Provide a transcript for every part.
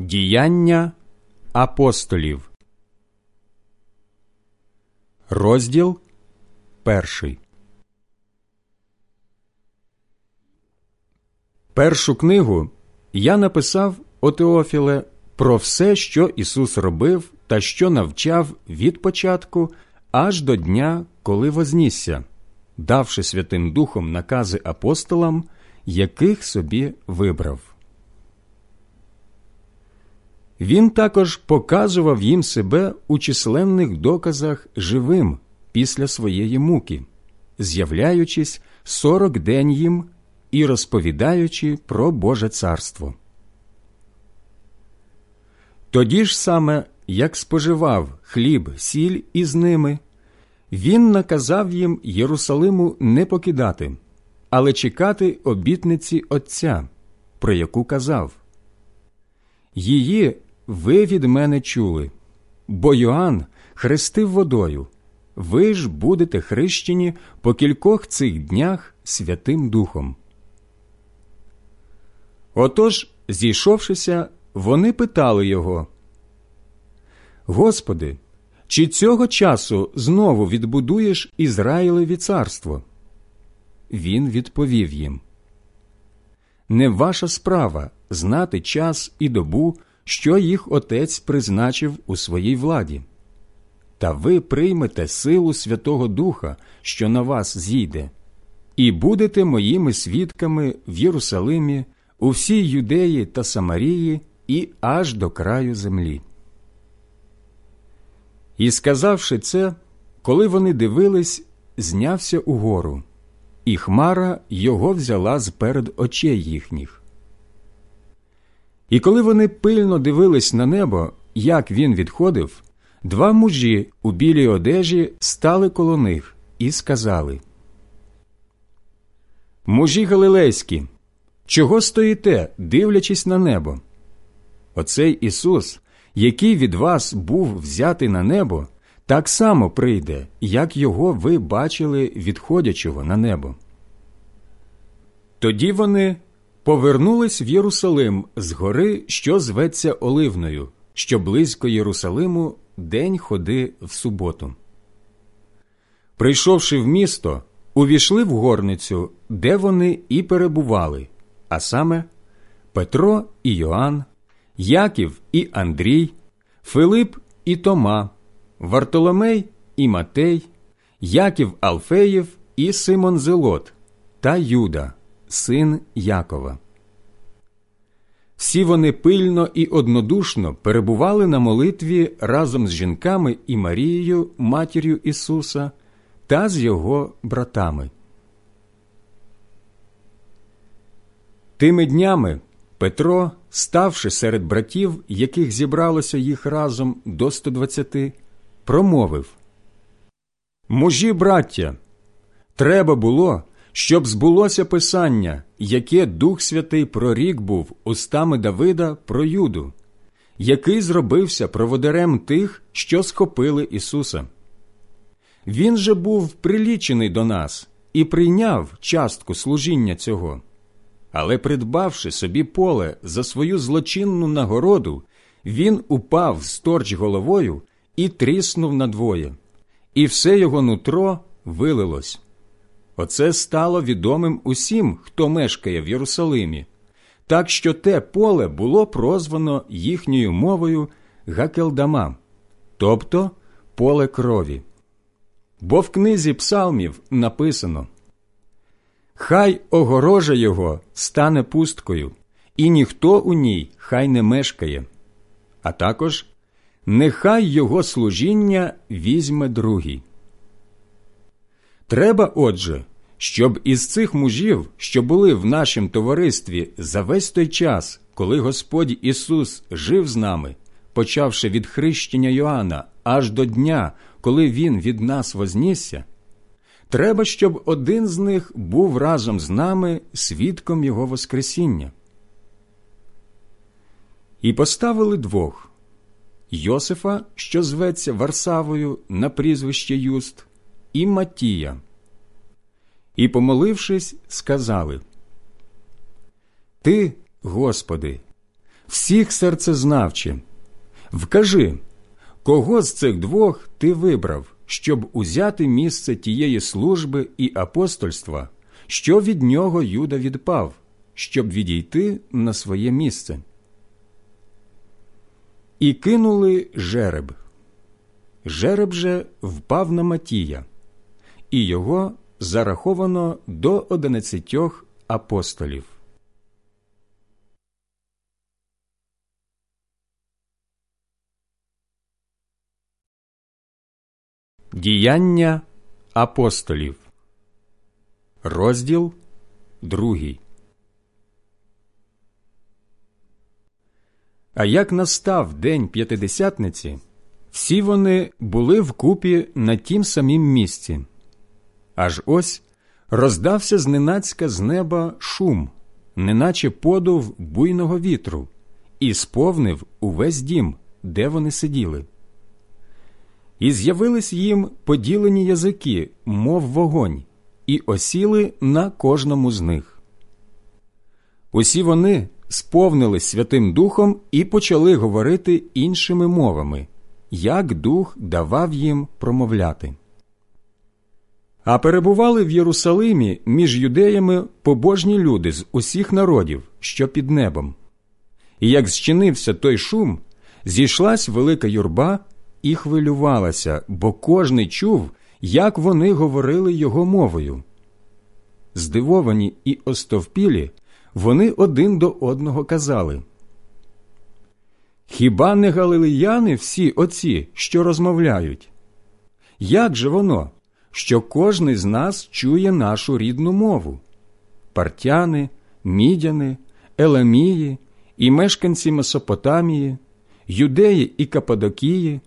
Діяння апостолів, розділ перший. Першу книгу я написав о Теофіле про все, що Ісус робив та що навчав від початку аж до дня, коли вознісся, давши Святим Духом накази апостолам, яких собі вибрав. Він також показував їм себе у численних доказах живим після своєї муки, з'являючись сорок день їм і розповідаючи про Боже царство. Тоді ж саме, як споживав хліб, сіль із ними, він наказав їм Єрусалиму не покидати, але чекати обітниці Отця, про яку казав. Її ви від мене чули, бо Йоанн хрестив водою, ви ж будете хрещені по кількох цих днях Святим Духом. Отож, зійшовшися, вони питали його, Господи, чи цього часу знову відбудуєш Ізраїлеві царство? Він відповів їм Не ваша справа знати час і добу, що їх отець призначив у своїй владі. Та ви приймете силу Святого Духа, що на вас зійде, і будете моїми свідками в Єрусалимі, у всій Юдеї та Самарії і аж до краю землі. І сказавши це, коли вони дивились, знявся угору, і хмара його взяла з перед очей їхніх. І коли вони пильно дивились на небо, як він відходив, два мужі у білій одежі стали коло них і сказали Мужі Галилейські, чого стоїте, дивлячись на небо? Оцей Ісус, який від вас був взятий на небо, так само прийде, як його ви бачили відходячого на небо. Тоді вони повернулись в Єрусалим з гори, що зветься Оливною, що близько Єрусалиму день ходи в суботу. Прийшовши в місто, увійшли в горницю, де вони і перебували, а саме Петро і Йоанн, Яків і Андрій, Филип і Тома, Вартоломей і Матей, Яків Алфеєв і Симон Зелот та Юда, син Якова. Всі вони пильно і однодушно перебували на молитві разом з жінками і Марією, матір'ю Ісуса, та з його братами. Тими днями Петро, ставши серед братів, яких зібралося їх разом до 120, промовив Мужі, браття, треба було, щоб збулося Писання, яке Дух Святий прорік був устами Давида про Юду, який зробився проводарем тих, що схопили Ісуса. Він же був прилічений до нас і прийняв частку служіння цього. Але, придбавши собі поле за свою злочинну нагороду, він упав сторч головою і тріснув надвоє, і все його нутро вилилось. Оце стало відомим усім, хто мешкає в Єрусалимі, так що те поле було прозвано їхньою мовою Гакелдама, тобто поле крові. Бо в книзі псалмів написано Хай огорожа його стане пусткою, і ніхто у ній хай не мешкає, а також нехай його служіння візьме другий. Треба, отже, щоб із цих мужів, що були в нашому товаристві за весь той час, коли Господь Ісус жив з нами, почавши від хрещення Йоанна аж до дня, коли Він від нас вознісся, треба, щоб один з них був разом з нами свідком Його Воскресіння. І поставили двох Йосифа, що зветься Варсавою на прізвище Юст, і Матія. І, помолившись, сказали Ти, Господи, всіх серцезнавче, вкажи, кого з цих двох ти вибрав, щоб узяти місце тієї служби і апостольства, що від нього Юда відпав, щоб відійти на своє місце. І кинули жереб. Жереб же впав на Матія, і його зараховано до одинадцятьох апостолів. Діяння апостолів, розділ другий. А як настав день п'ятидесятниці, всі вони були вкупі на тім самім місці. Аж ось роздався зненацька з неба шум, неначе подув буйного вітру, і сповнив увесь дім, де вони сиділи. І з'явились їм поділені язики, мов вогонь, і осіли на кожному з них. Усі вони сповнились Святим Духом і почали говорити іншими мовами, як Дух давав їм промовляти. А перебували в Єрусалимі між юдеями побожні люди з усіх народів, що під небом. І як зчинився той шум, зійшлась велика юрба і хвилювалася, бо кожний чув, як вони говорили його мовою. Здивовані і остовпілі, вони один до одного казали Хіба не галилеяни всі оці, що розмовляють? Як же воно, що кожний з нас чує нашу рідну мову? Партяни, мідяни, еламії і мешканці Месопотамії, юдеї і Кападокії,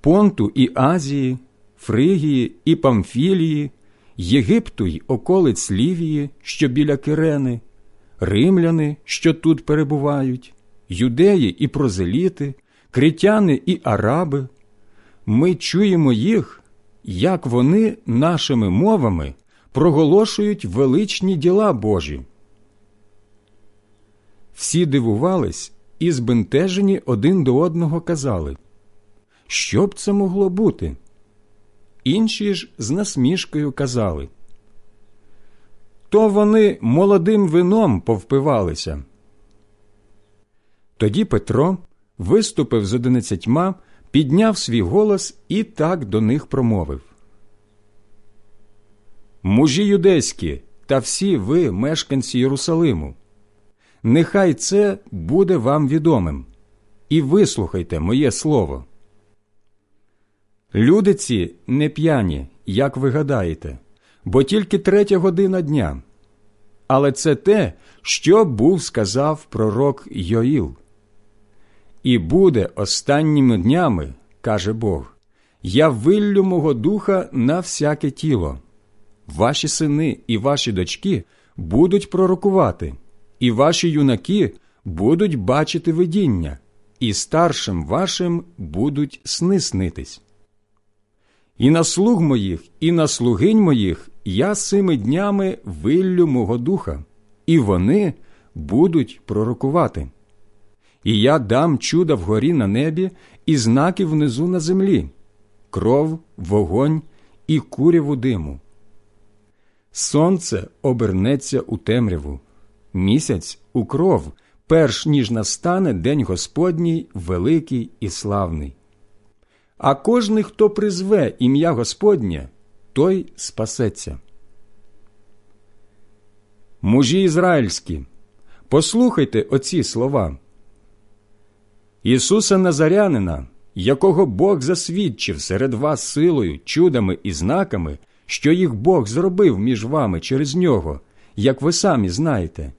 Понту і Азії, Фригії і Памфілії, Єгипту й околиць Лівії, що біля Кирени, римляни, що тут перебувають, юдеї і прозеліти, критяни і араби. Ми чуємо їх, як вони нашими мовами проголошують величні діла Божі. Всі дивувались і збентежені один до одного казали що б це могло бути? Інші ж з насмішкою казали. То вони молодим вином повпивалися. Тоді Петро виступив з одинадцятьма, підняв свій голос і так до них промовив. Мужі юдейські та всі ви, мешканці Єрусалиму, нехай це буде вам відомим, і вислухайте моє слово. Люди ці не п'яні, як ви гадаєте, бо тільки третя година дня. Але це те, що був сказав пророк Йоїл. І буде останніми днями, каже Бог, я виллю мого духа на всяке тіло. Ваші сини і ваші дочки будуть пророкувати, і ваші юнаки будуть бачити видіння, і старшим вашим будуть сни снитись. І на слуг моїх, і на слугинь моїх я сими днями виллю мого духа, і вони будуть пророкувати. І я дам чуда вгорі на небі і знаки внизу на землі, кров, вогонь і куряву диму. Сонце обернеться у темряву, місяць у кров, перш ніж настане день Господній великий і славний а кожний, хто призве ім'я Господнє, той спасеться. Мужі ізраїльські, послухайте оці слова. Ісуса Назарянина, якого Бог засвідчив серед вас силою, чудами і знаками, що їх Бог зробив між вами через нього, як ви самі знаєте.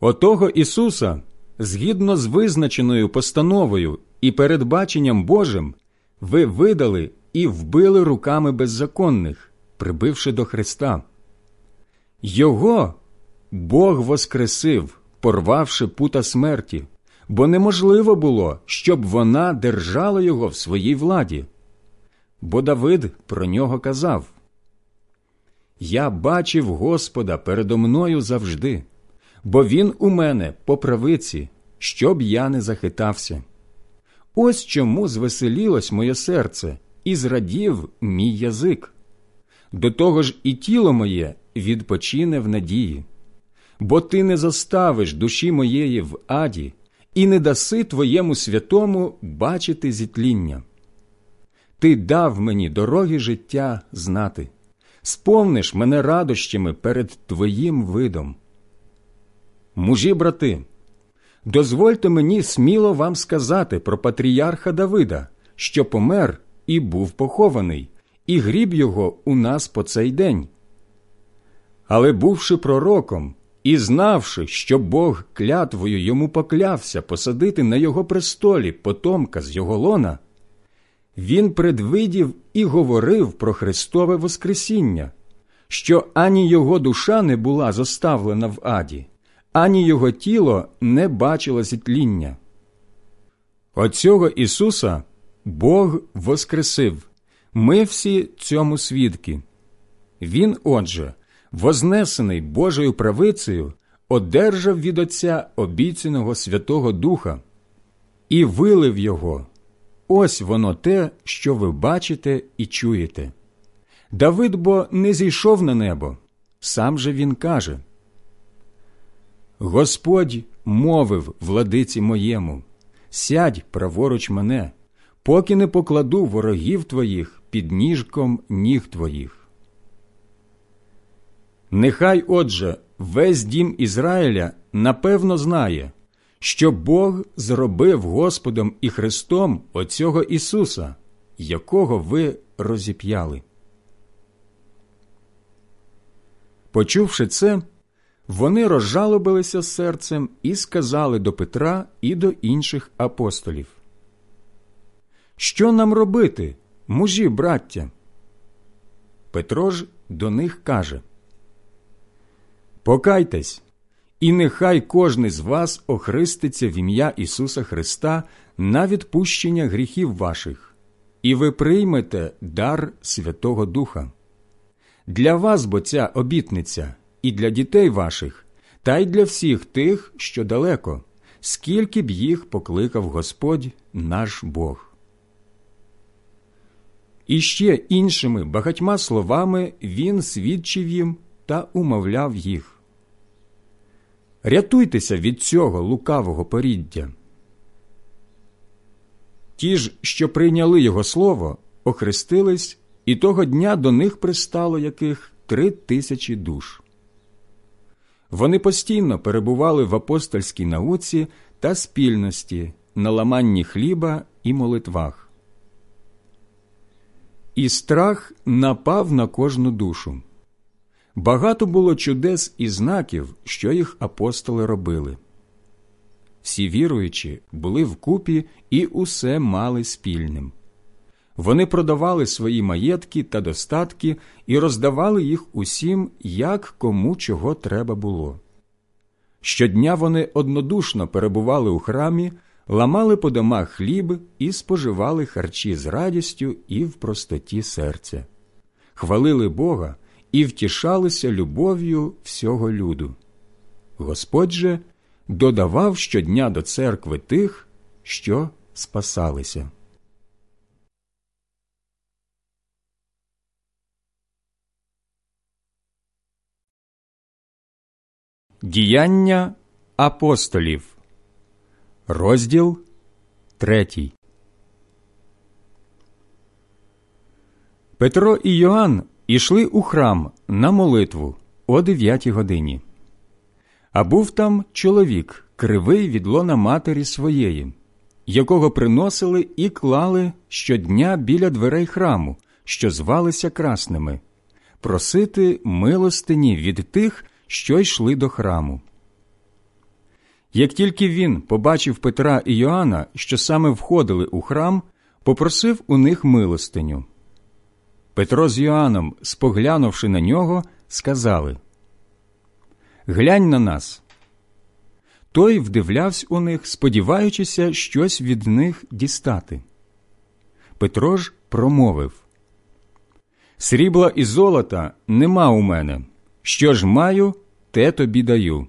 Отого Ісуса, згідно з визначеною постановою і передбаченням Божим, ви видали і вбили руками беззаконних, прибивши до Христа. Його Бог воскресив, порвавши пута смерті, бо неможливо було, щоб вона держала його в своїй владі. Бо Давид про нього казав Я бачив Господа передо мною завжди, бо він у мене по правиці, щоб я не захитався. Ось чому звеселілось моє серце і зрадів мій язик. До того ж і тіло моє відпочине в надії, бо ти не заставиш душі моєї в аді і не даси твоєму святому бачити зітління. Ти дав мені дороги життя знати, сповниш мене радощами перед Твоїм видом. Мужі, брати, дозвольте мені сміло вам сказати про патріарха Давида, що помер і був похований, і гріб його у нас по цей день. Але бувши пророком і знавши, що Бог клятвою йому поклявся посадити на його престолі потомка з його лона, він предвидів і говорив про Христове Воскресіння, що ані його душа не була заставлена в аді, ані його тіло не бачило зітління. Оцього Ісуса Бог воскресив, ми всі цьому свідки. Він, отже, вознесений Божою правицею, одержав від Отця обіцяного Святого Духа і вилив його. Ось воно те, що ви бачите і чуєте. Давид бо не зійшов на небо, сам же він каже Господь мовив владиці моєму, сядь праворуч мене, поки не покладу ворогів твоїх під ніжком ніг твоїх. Нехай, отже, весь дім Ізраїля напевно знає, що Бог зробив Господом і Христом оцього Ісуса, якого ви розіп'яли. Почувши це, вони розжалобилися серцем і сказали до Петра і до інших апостолів. Що нам робити, мужі, браття? Петро ж до них каже Покайтесь, і нехай кожний з вас охриститься в ім'я Ісуса Христа на відпущення гріхів ваших, і ви приймете дар Святого Духа. Для вас бо ця обітниця і для дітей ваших, та й для всіх тих, що далеко, скільки б їх покликав Господь наш Бог. І ще іншими багатьма словами він свідчив їм та умовляв їх. Рятуйтеся від цього лукавого поріддя. Ті ж, що прийняли його слово, охрестились, і того дня до них пристало яких три тисячі душ. Вони постійно перебували в апостольській науці та спільності, на ламанні хліба і молитвах. І страх напав на кожну душу. Багато було чудес і знаків, що їх апостоли робили. Всі віруючі були вкупі і усе мали спільним. Вони продавали свої маєтки та достатки і роздавали їх усім, як кому чого треба було. Щодня вони однодушно перебували у храмі, ламали по домах хліб і споживали харчі з радістю і в простоті серця, хвалили Бога і втішалися любов'ю всього люду. Господь же додавав щодня до церкви тих, що спасалися. Діяння апостолів, розділ третій. Петро і Йоанн ішли у храм на молитву о дев'ятій годині. А був там чоловік, кривий від лона матері своєї, якого приносили і клали щодня біля дверей храму, що звалися красними, просити милостині від тих, що йшли до храму. Як тільки він побачив Петра і Йоанна, що саме входили у храм, попросив у них милостиню. Петро з Йоанном, споглянувши на нього, сказали Глянь на нас. Той вдивлявся у них, сподіваючися щось від них дістати. Петро ж промовив Срібла і золота нема у мене. Що ж маю, те тобі даю.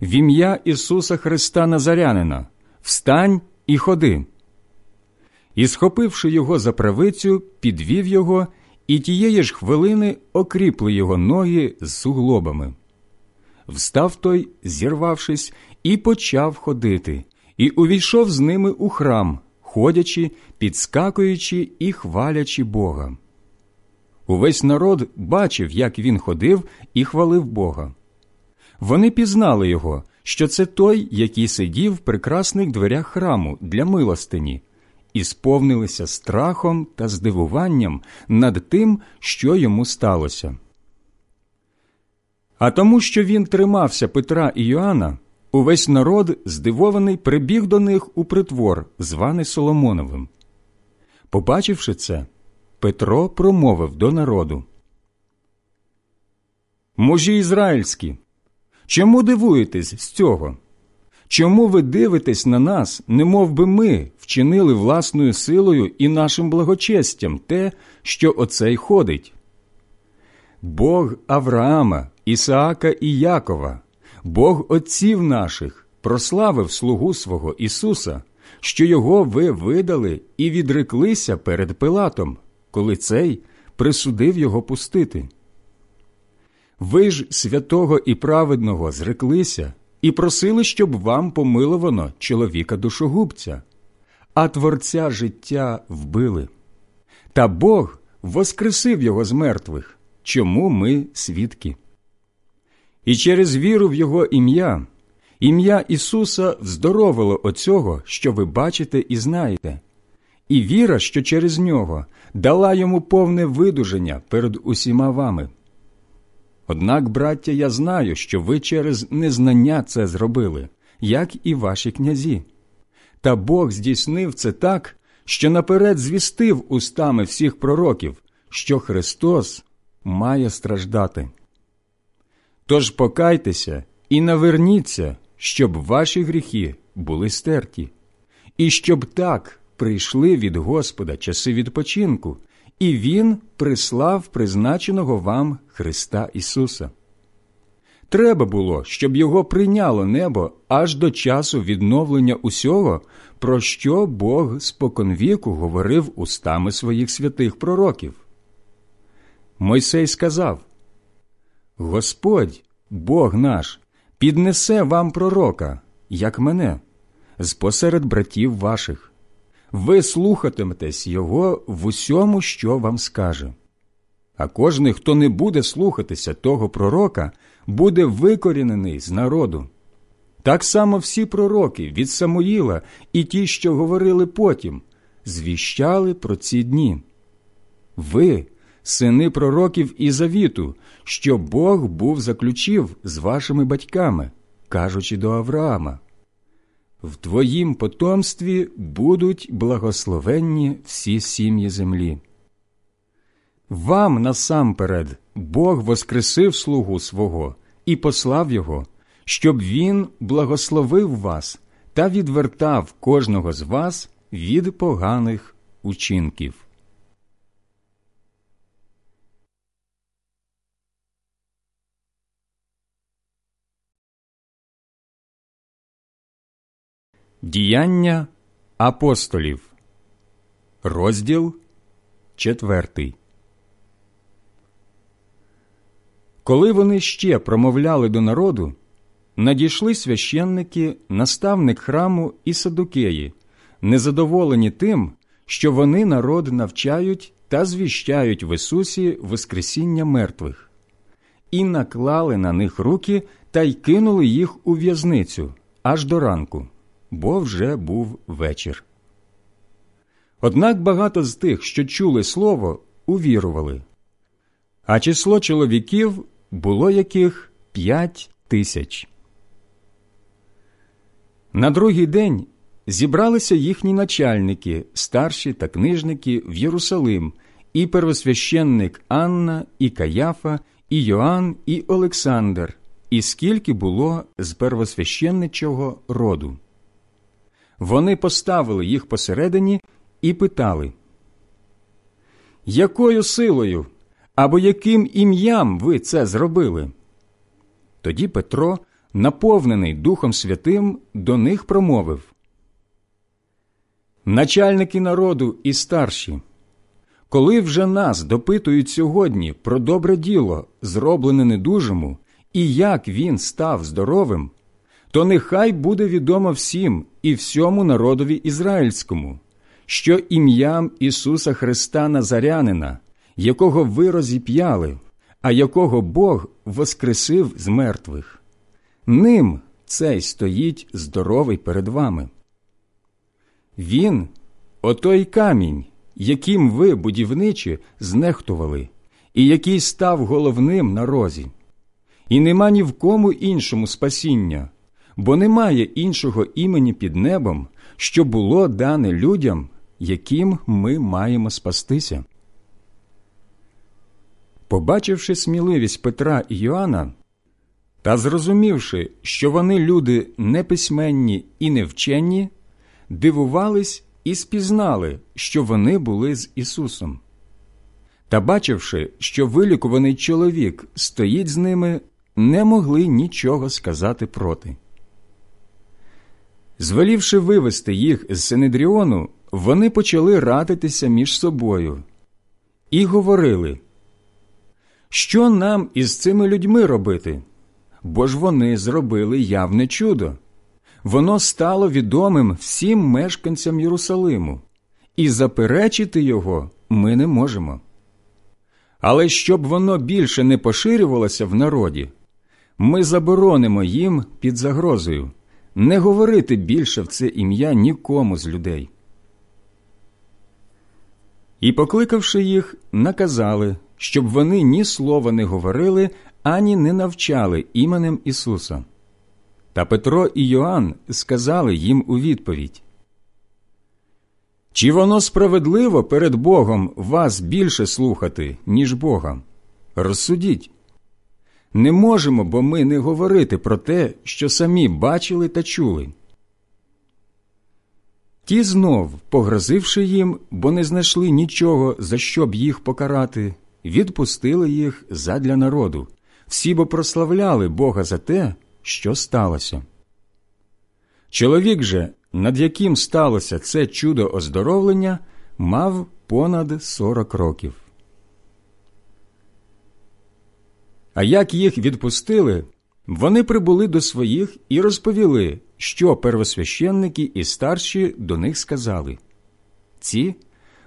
в ім'я Ісуса Христа Назарянина, встань і ходи. І, схопивши його за правицю, підвів його, і тієї ж хвилини окріпли його ноги з суглобами. Встав той, зірвавшись, і почав ходити, і увійшов з ними у храм, ходячи, підскакуючи і хвалячи Бога. Увесь народ бачив, як він ходив і хвалив Бога. Вони пізнали його, що це той, який сидів в прекрасних дверях храму для милостині, і сповнилися страхом та здивуванням над тим, що йому сталося. А тому, що він тримався Петра і Йоанна, увесь народ, здивований, прибіг до них у притвор, званий Соломоновим. Побачивши це, Петро промовив до народу. Мужі ізраїльські, чому дивуєтесь з цього? Чому ви дивитесь на нас, не би ми вчинили власною силою і нашим благочестям те, що оцей ходить? Бог Авраама, Ісаака і Якова, Бог отців наших, прославив слугу свого Ісуса, що його ви видали і відреклися перед Пилатом, коли цей присудив його пустити. Ви ж святого і праведного зреклися і просили, щоб вам помиловано чоловіка душогубця, а творця життя вбили. Та Бог воскресив його з мертвих, чому ми свідки. І через віру в Його ім'я, ім'я Ісуса вздоровило оцього, що ви бачите і знаєте, і віра, що через нього дала йому повне видуження перед усіма вами. Однак, браття, я знаю, що ви через незнання це зробили, як і ваші князі. Та Бог здійснив це так, що наперед звістив устами всіх пророків, що Христос має страждати. Тож покайтеся і наверніться, щоб ваші гріхи були стерті, і щоб так прийшли від Господа часи відпочинку, і Він прислав призначеного вам Христа Ісуса. Треба було, щоб його прийняло небо аж до часу відновлення усього, про що Бог споконвіку говорив устами своїх святих пророків. Мойсей сказав Господь, Бог наш, піднесе вам пророка, як мене, з посеред братів ваших. Ви слухатиметесь Його в усьому, що вам скаже. А кожний, хто не буде слухатися того пророка, буде викорінений з народу. Так само всі пророки від Самуїла і ті, що говорили потім, звіщали про ці дні. Ви сини пророків і завіту, що Бог був заключив з вашими батьками, кажучи до Авраама. В твоїм потомстві будуть благословенні всі сім'ї землі. Вам насамперед Бог воскресив слугу свого і послав його, щоб він благословив вас та відвертав кожного з вас від поганих учинків. Діяння апостолів, розділ четвертий. Коли вони ще промовляли до народу, надійшли священники, наставник храму і садукеї, незадоволені тим, що вони народ навчають та звіщають в Ісусі Воскресіння мертвих, і наклали на них руки та й кинули їх у в'язницю аж до ранку бо вже був вечір. Однак багато з тих, що чули слово, увірували, а число чоловіків було яких п'ять тисяч. На другий день зібралися їхні начальники, старші та книжники в Єрусалим, і первосвященник Анна, і Каяфа, і Йоанн, і Олександр, і скільки було з первосвященничого роду. Вони поставили їх посередині і питали, якою силою або яким ім'ям ви це зробили? Тоді Петро, наповнений Духом Святим, до них промовив Начальники народу і старші, коли вже нас допитують сьогодні про добре діло, зроблене недужому, і як він став здоровим, то нехай буде відомо всім і всьому народові ізраїльському, що ім'ям Ісуса Христа Назарянина, якого ви розіп'яли, а якого Бог воскресив з мертвих, ним цей стоїть здоровий перед вами. Він отой камінь, яким ви, будівничі, знехтували, і який став головним на розі. І нема ні в кому іншому спасіння, бо немає іншого імені під небом, що було дане людям, яким ми маємо спастися. Побачивши сміливість Петра і Йоанна та зрозумівши, що вони люди неписьменні і невченні, дивувались і спізнали, що вони були з Ісусом. Та, бачивши, що вилікуваний чоловік стоїть з ними, не могли нічого сказати проти. Звелівши вивести їх з Синедріону, вони почали радитися між собою і говорили, що нам із цими людьми робити? Бо ж вони зробили явне чудо. Воно стало відомим всім мешканцям Єрусалиму, і заперечити його ми не можемо. Але щоб воно більше не поширювалося в народі, ми заборонимо їм під загрозою не говорити більше в це ім'я нікому з людей. І, покликавши їх, наказали, щоб вони ні слова не говорили, ані не навчали іменем Ісуса. Та Петро і Йоанн сказали їм у відповідь Чи воно справедливо перед Богом вас більше слухати, ніж Бога? Розсудіть. Не можемо, бо ми не говорити про те, що самі бачили та чули. Ті знов, погрозивши їм, бо не знайшли нічого, за що б їх покарати, відпустили їх задля народу, всі бо прославляли Бога за те, що сталося. Чоловік же, над яким сталося це чудо оздоровлення, мав понад сорок років. А як їх відпустили, вони прибули до своїх і розповіли, що первосвященники і старші до них сказали. Ці,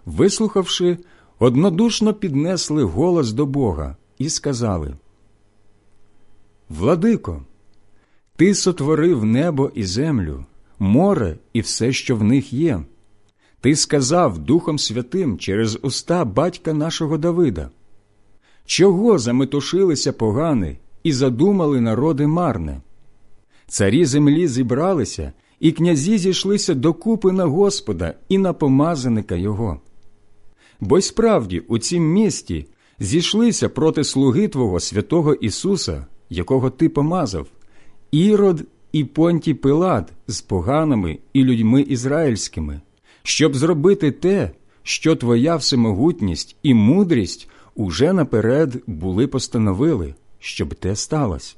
вислухавши, однодушно піднесли голос до Бога і сказали Владико, ти сотворив небо і землю, море і все, що в них є. Ти сказав Духом Святим через уста батька нашого Давида. Чого заметушилися погани і задумали народи марне? Царі землі зібралися, і князі зійшлися докупи на Господа і на помазаника Його. Бо й справді у цім місті зійшлися проти слуги Твого святого Ісуса, якого Ти помазав, Ірод і Понтій Пилат з поганими і людьми ізраїльськими, щоб зробити те, що Твоя всемогутність і мудрість уже наперед були постановили, щоб те сталося.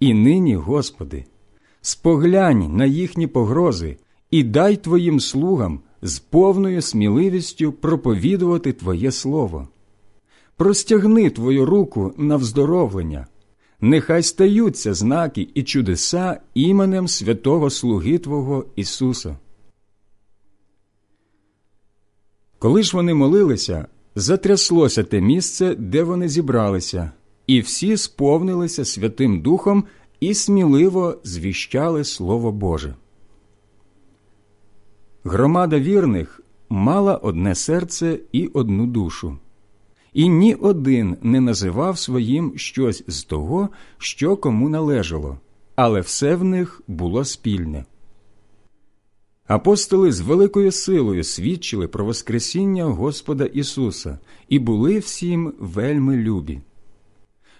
І нині, Господи, споглянь на їхні погрози і дай Твоїм слугам з повною сміливістю проповідувати Твоє Слово. Простягни Твою руку на вздоровлення, нехай стаються знаки і чудеса іменем святого Слуги Твого Ісуса. Коли ж вони молилися, затряслося те місце, де вони зібралися, і всі сповнилися Святим Духом і сміливо звіщали Слово Боже. Громада вірних мала одне серце і одну душу, і ні один не називав своїм щось з того, що кому належало, але все в них було спільне. Апостоли з великою силою свідчили про Воскресіння Господа Ісуса і були всім вельми любі.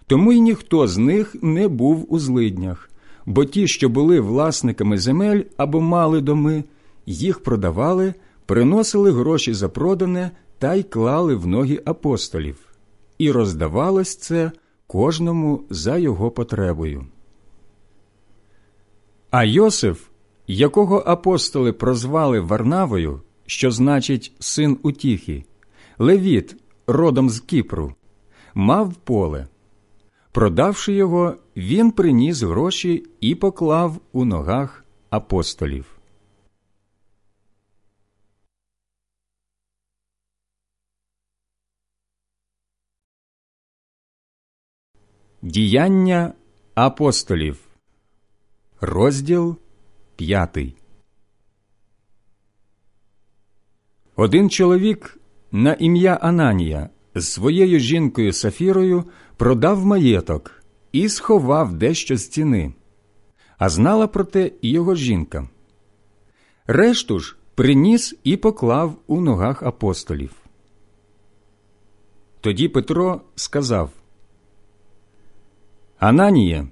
Тому й ніхто з них не був у злиднях, бо ті, що були власниками земель або мали доми, їх продавали, приносили гроші за продане та й клали в ноги апостолів, і роздавалось це кожному за його потребою. А Йосиф, якого апостоли прозвали Варнавою, що значить син утіхи, Левіт, родом з Кіпру, мав поле. Продавши його, він приніс гроші і поклав у ногах апостолів. Діяння апостолів, розділ п'ятий. Один чоловік на ім'я Ананія з своєю жінкою Сафірою продав маєток і сховав дещо з ціни, а знала про те і його жінка. Решту ж приніс і поклав у ногах апостолів. Тоді Петро сказав Ананіє,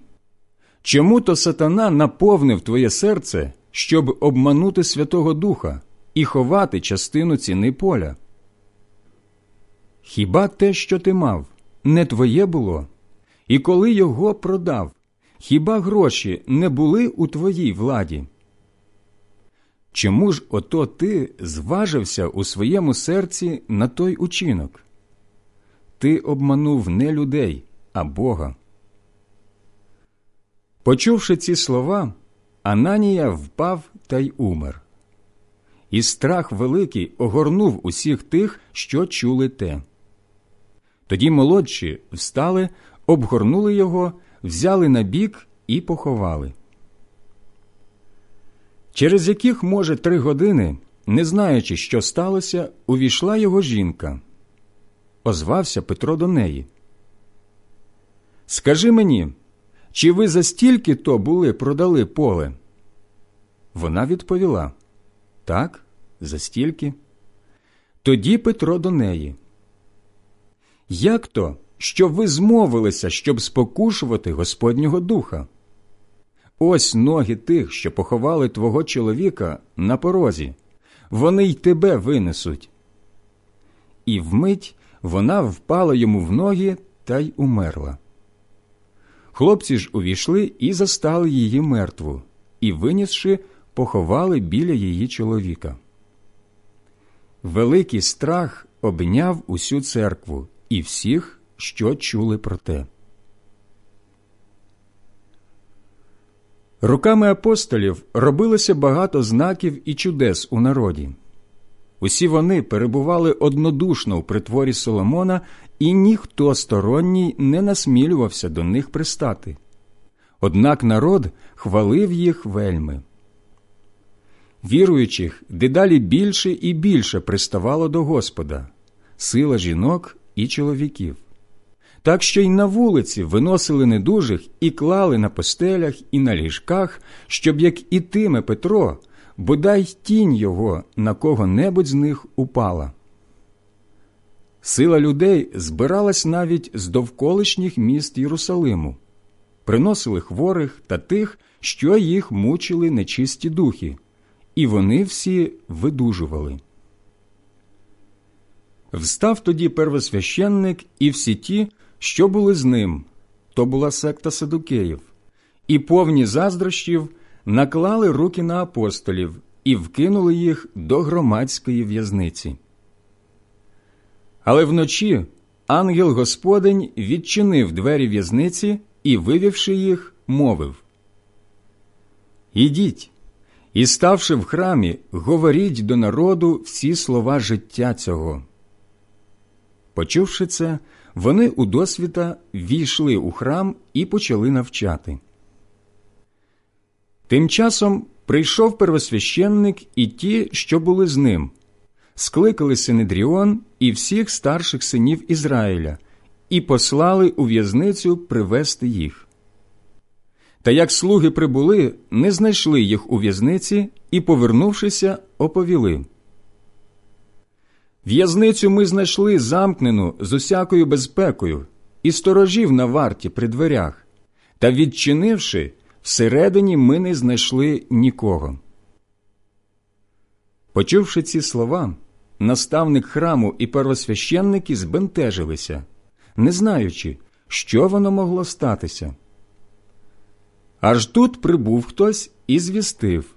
чому то сатана наповнив твоє серце, щоб обманути Святого Духа і ховати частину ціни поля? Хіба те, що ти мав, не твоє було? І коли його продав, хіба гроші не були у твоїй владі? Чому ж ото ти зважився у своєму серці на той учинок? Ти обманув не людей, а Бога. Почувши ці слова, Ананія впав та й умер. І страх великий огорнув усіх тих, що чули те. Тоді молодші встали, обгорнули його, взяли на бік і поховали. Через яких, може, три години, не знаючи, що сталося, увійшла його жінка. Озвався Петро до неї. Скажи мені, чи ви за стільки то були продали поле? Вона відповіла Так, за стільки. Тоді Петро до неї. Як то, що ви змовилися, щоб спокушувати Господнього духа? Ось ноги тих, що поховали твого чоловіка на порозі, вони й тебе винесуть. І вмить вона впала йому в ноги та й умерла. Хлопці ж увійшли і застали її мертву, і, винісши, поховали біля її чоловіка. Великий страх обняв усю церкву і всіх, що чули про те. Руками апостолів робилося багато знаків і чудес у народі. Усі вони перебували однодушно у притворі Соломона, і ніхто сторонній не насмілювався до них пристати. Однак народ хвалив їх вельми. Віруючих дедалі більше і більше приставало до Господа, сила жінок і чоловіків. Так що й на вулиці виносили недужих і клали на постелях і на ліжках, щоб як ітиме Петро, бодай тінь його на кого-небудь з них упала. Сила людей збиралась навіть з довколишніх міст Єрусалиму, приносили хворих та тих, що їх мучили нечисті духи, і вони всі видужували. Встав тоді первосвященник і всі ті, що були з ним, то була секта Садукеїв, і повні заздрощів наклали руки на апостолів і вкинули їх до громадської в'язниці. Але вночі ангел Господень відчинив двері в'язниці і, вивівши їх, мовив Ідіть і, ставши в храмі, говоріть до народу всі слова життя цього. Почувши це, вони у досвіта війшли у храм і почали навчати. Тим часом прийшов первосвященник і ті, що були з ним, скликали Синедріон і всіх старших синів Ізраїля, і послали у в'язницю привести їх. Та як слуги прибули, не знайшли їх у в'язниці і, повернувшися, оповіли. В'язницю ми знайшли замкнену з усякою безпекою і сторожів на варті при дверях, та, відчинивши, всередині ми не знайшли нікого. Почувши ці слова, наставник храму і первосвященники збентежилися, не знаючи, що воно могло статися. Аж тут прибув хтось і звістив.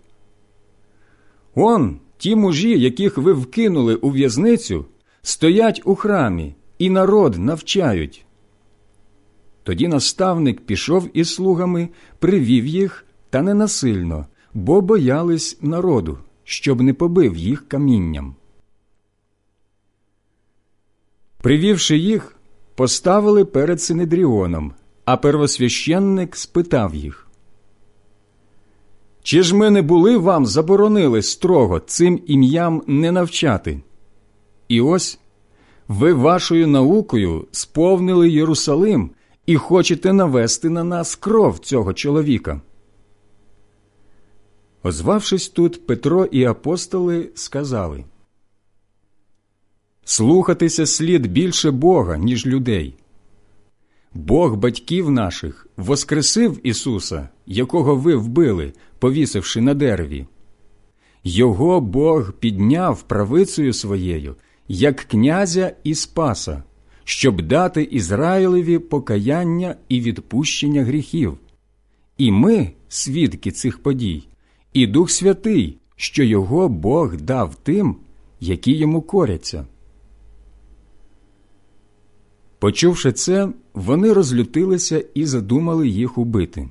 Он, ті мужі, яких ви вкинули у в'язницю, стоять у храмі і народ навчають. Тоді наставник пішов із слугами, привів їх, та не насильно, бо боялись народу, щоб не побив їх камінням. Привівши їх, поставили перед Синедріоном, а первосвященник спитав їх Чи ж ми не були вам заборонили строго цим ім'ям не навчати? І ось ви вашою наукою сповнили Єрусалим і хочете навести на нас кров цього чоловіка. Озвавшись тут, Петро і апостоли сказали Слухатися слід більше Бога, ніж людей. Бог батьків наших воскресив Ісуса, якого ви вбили, повісивши на дереві. Його Бог підняв правицею своєю, як князя і спаса, щоб дати Ізраїлеві покаяння і відпущення гріхів. І ми, свідки цих подій, і Дух Святий, що його Бог дав тим, які йому коряться. Почувши це, вони розлютилися і задумали їх убити.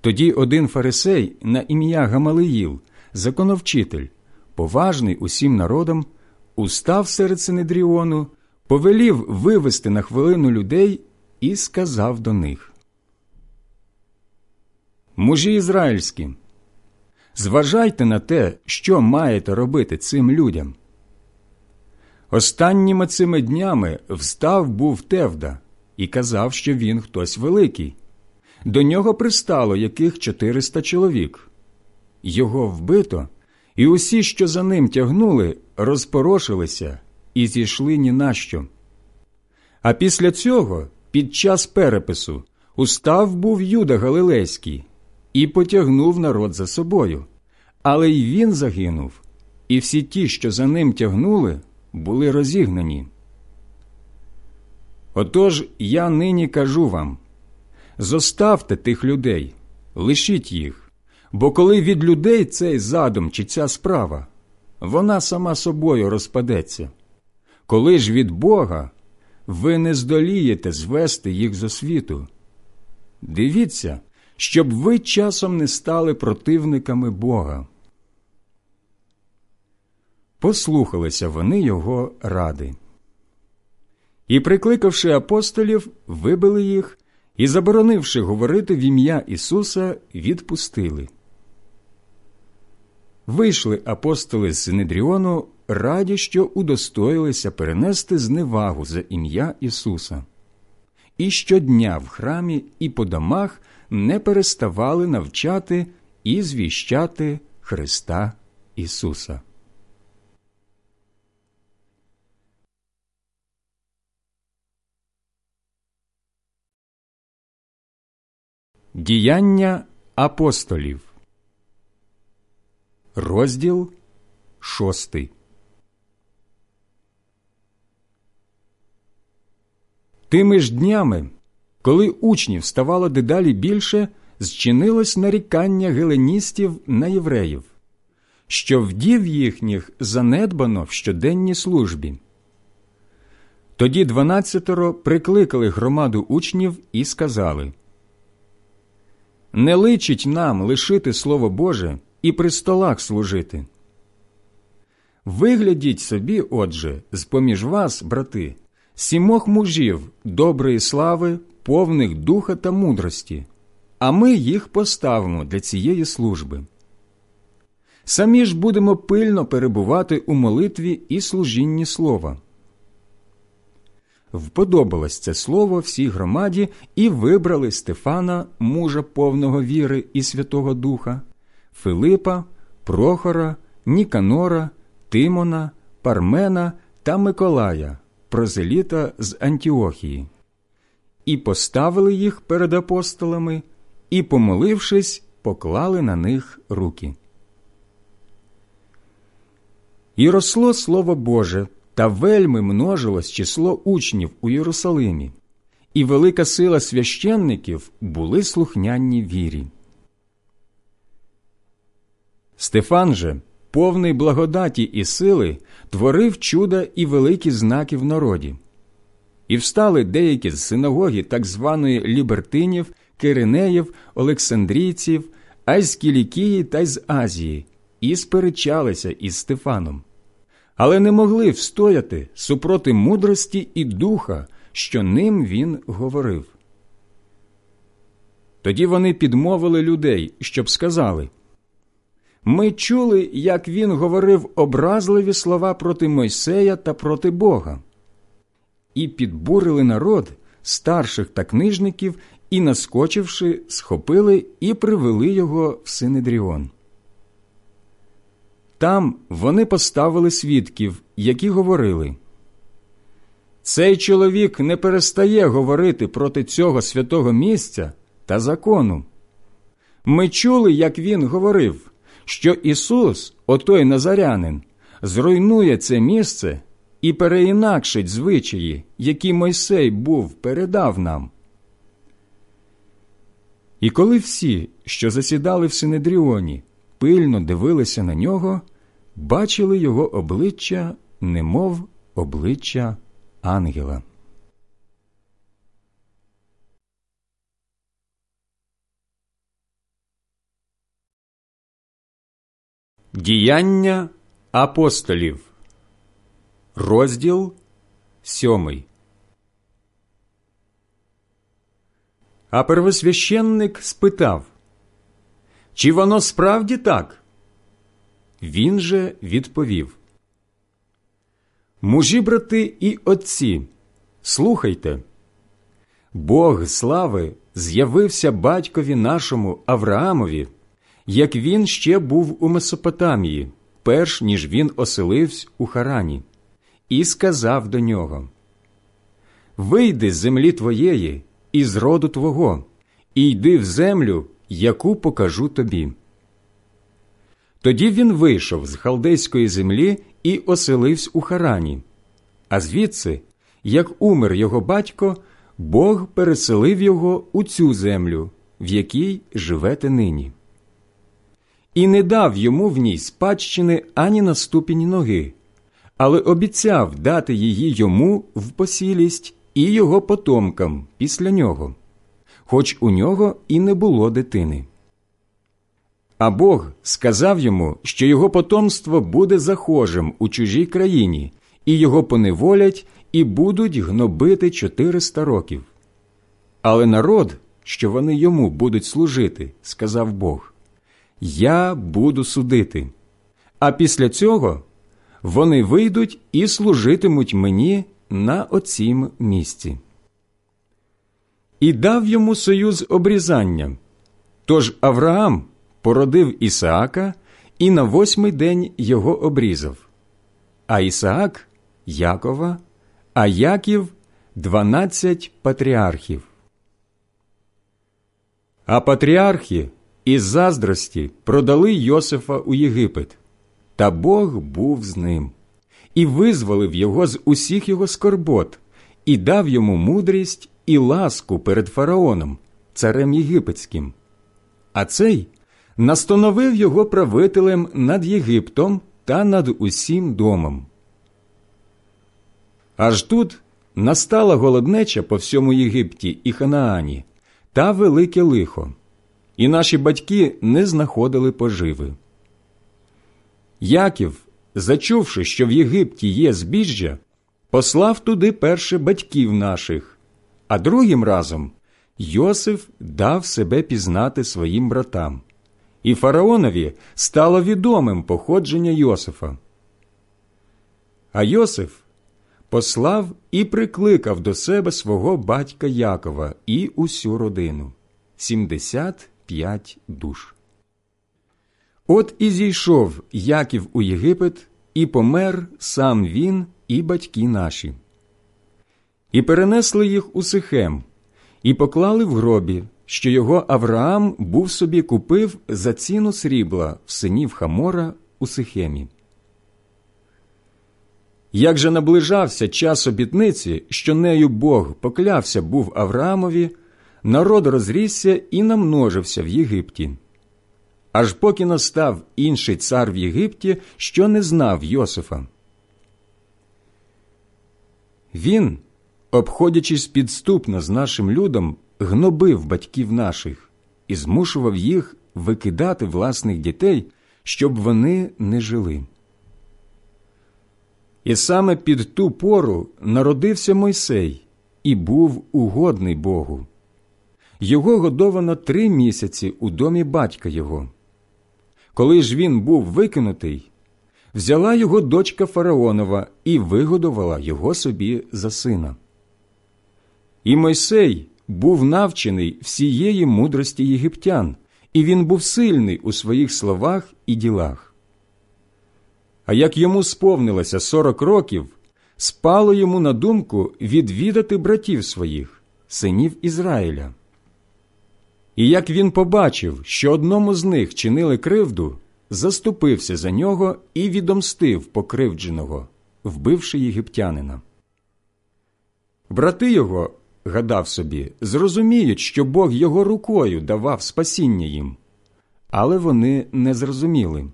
Тоді один фарисей на ім'я Гамалиїл, законовчитель, поважний усім народом, устав серед Синедріону, повелів вивести на хвилину людей і сказав до них Мужі ізраїльські, зважайте на те, що маєте робити цим людям. Останніми цими днями встав був Тевда і казав, що він хтось великий. До нього пристало яких 400 чоловік. Його вбито, і усі, що за ним тягнули, розпорошилися і зійшли ні на що. А після цього, під час перепису, устав був Юда Галилейський і потягнув народ за собою. Але й він загинув, і всі ті, що за ним тягнули, були розігнані. Отож я нині кажу вам зоставте тих людей, лишіть їх, бо коли від людей цей задум чи ця справа, вона сама собою розпадеться. Коли ж від Бога ви не здолієте звести їх з освіту. Дивіться, щоб ви часом не стали противниками Бога. Послухалися вони його ради. І, прикликавши апостолів, вибили їх і, заборонивши говорити в ім'я Ісуса, відпустили. Вийшли апостоли з Синедріону, раді, що удостоїлися перенести зневагу за ім'я Ісуса. І щодня в храмі і по домах не переставали навчати і звіщати Христа Ісуса. Діяння апостолів, розділ шостий. Тими ж днями, коли учнів ставало дедалі більше, зчинилось нарікання геленістів на євреїв, що вдів їхніх занедбано в щоденній службі. Тоді дванадцятеро прикликали громаду учнів і сказали Не личить нам лишити Слово Боже і при столах служити. Виглядіть собі, отже, з поміж вас, брати, сімох мужів доброї слави, повних духа та мудрості, а ми їх поставимо для цієї служби. Самі ж будемо пильно перебувати у молитві і служінні слова. Вподобалось це слово всій громаді і вибрали Стефана, мужа повного віри і Святого Духа, Филипа, Прохора, Ніканора, Тимона, Пармена та Миколая, прозеліта з Антіохії, і поставили їх перед апостолами, і, помолившись, поклали на них руки. І росло Слово Боже, та вельми множилось число учнів у Єрусалимі, і велика сила священників були слухняні вірі. Стефан же, повний благодаті і сили, творив чуда і великі знаки в народі. І встали деякі з синагоги так званої лібертинів, киринеїв, олександрійців, а й з Кілікії та й з Азії, і сперечалися із Стефаном, але не могли встояти супроти мудрості і духа, що ним він говорив. Тоді вони підмовили людей, щоб сказали ми чули, як він говорив образливі слова проти Мойсея та проти Бога, і підбурили народ, старших та книжників, і, наскочивши, схопили і привели його в Синедріон. Там вони поставили свідків, які говорили цей чоловік не перестає говорити проти цього святого місця та закону. Ми чули, як він говорив що Ісус, отой Назарянин, зруйнує це місце і переінакшить звичаї, які Мойсей був передав нам. І коли всі, що засідали в Синедріоні, пильно дивилися на нього, бачили його обличчя, немов обличчя ангела. Діяння апостолів, розділ сьомий. А первосвященник спитав, чи воно справді так? Він же відповів. Мужі, брати і отці, слухайте. Бог слави з'явився батькові нашому Авраамові як він ще був у Месопотамії, перш ніж він оселився у Харані, і сказав до нього: Вийди з землі твоєї і з роду твого, і йди в землю, яку покажу тобі. Тоді він вийшов з халдейської землі і оселився у Харані, а звідси, як умер його батько, Бог переселив його у цю землю, в якій живете нині і не дав йому в ній спадщини ані на ступінь ноги, але обіцяв дати її йому в посілість і його потомкам після нього, хоч у нього і не було дитини. А Бог сказав йому, що його потомство буде захожим у чужій країні, і його поневолять і будуть гнобити чотириста років. Але народ, що вони йому будуть служити, сказав Бог, я буду судити. А після цього вони вийдуть і служитимуть мені на оцім місці. І дав йому союз обрізання. Тож Авраам породив Ісаака і на восьмий день його обрізав, а Ісаак Якова, а Яків дванадцять патріархів. А патріархи із заздрості продали Йосифа у Єгипет, та Бог був з ним, і визволив його з усіх його скорбот, і дав йому мудрість і ласку перед фараоном, царем єгипетським. А цей настановив його правителем над Єгиптом та над усім домом. Аж тут настала голоднеча по всьому Єгипті і Ханаані та велике лихо і наші батьки не знаходили поживи. Яків, зачувши, що в Єгипті є збіжжя, послав туди перше батьків наших, а другим разом Йосиф дав себе пізнати своїм братам, і фараонові стало відомим походження Йосифа. А Йосиф послав і прикликав до себе свого батька Якова і усю родину сімдесят п'ять душ. От і зійшов Яків у Єгипет, і помер сам він і батьки наші. І перенесли їх у Сихем, і поклали в гробі, що його Авраам був собі купив за ціну срібла в синів Хамора у Сихемі. Як же наближався час обітниці, що нею Бог поклявся був Авраамові, народ розрісся і намножився в Єгипті. Аж поки настав інший цар в Єгипті, що не знав Йосифа. Він, обходячись підступно з нашим людом, гнобив батьків наших і змушував їх викидати власних дітей, щоб вони не жили. І саме під ту пору народився Мойсей і був угодний Богу. Його годовано три місяці у домі батька його. Коли ж він був викинутий, взяла його дочка Фараонова і вигодувала його собі за сина. І Мойсей був навчений всієї мудрості єгиптян, і він був сильний у своїх словах і ділах. А як йому сповнилося сорок років, спало йому на думку відвідати братів своїх, синів Ізраїля. І як він побачив, що одному з них чинили кривду, заступився за нього і відомстив покривдженого, вбивши єгиптянина. Брати його, гадав собі, зрозуміють, що Бог його рукою давав спасіння їм, але вони не зрозуміли.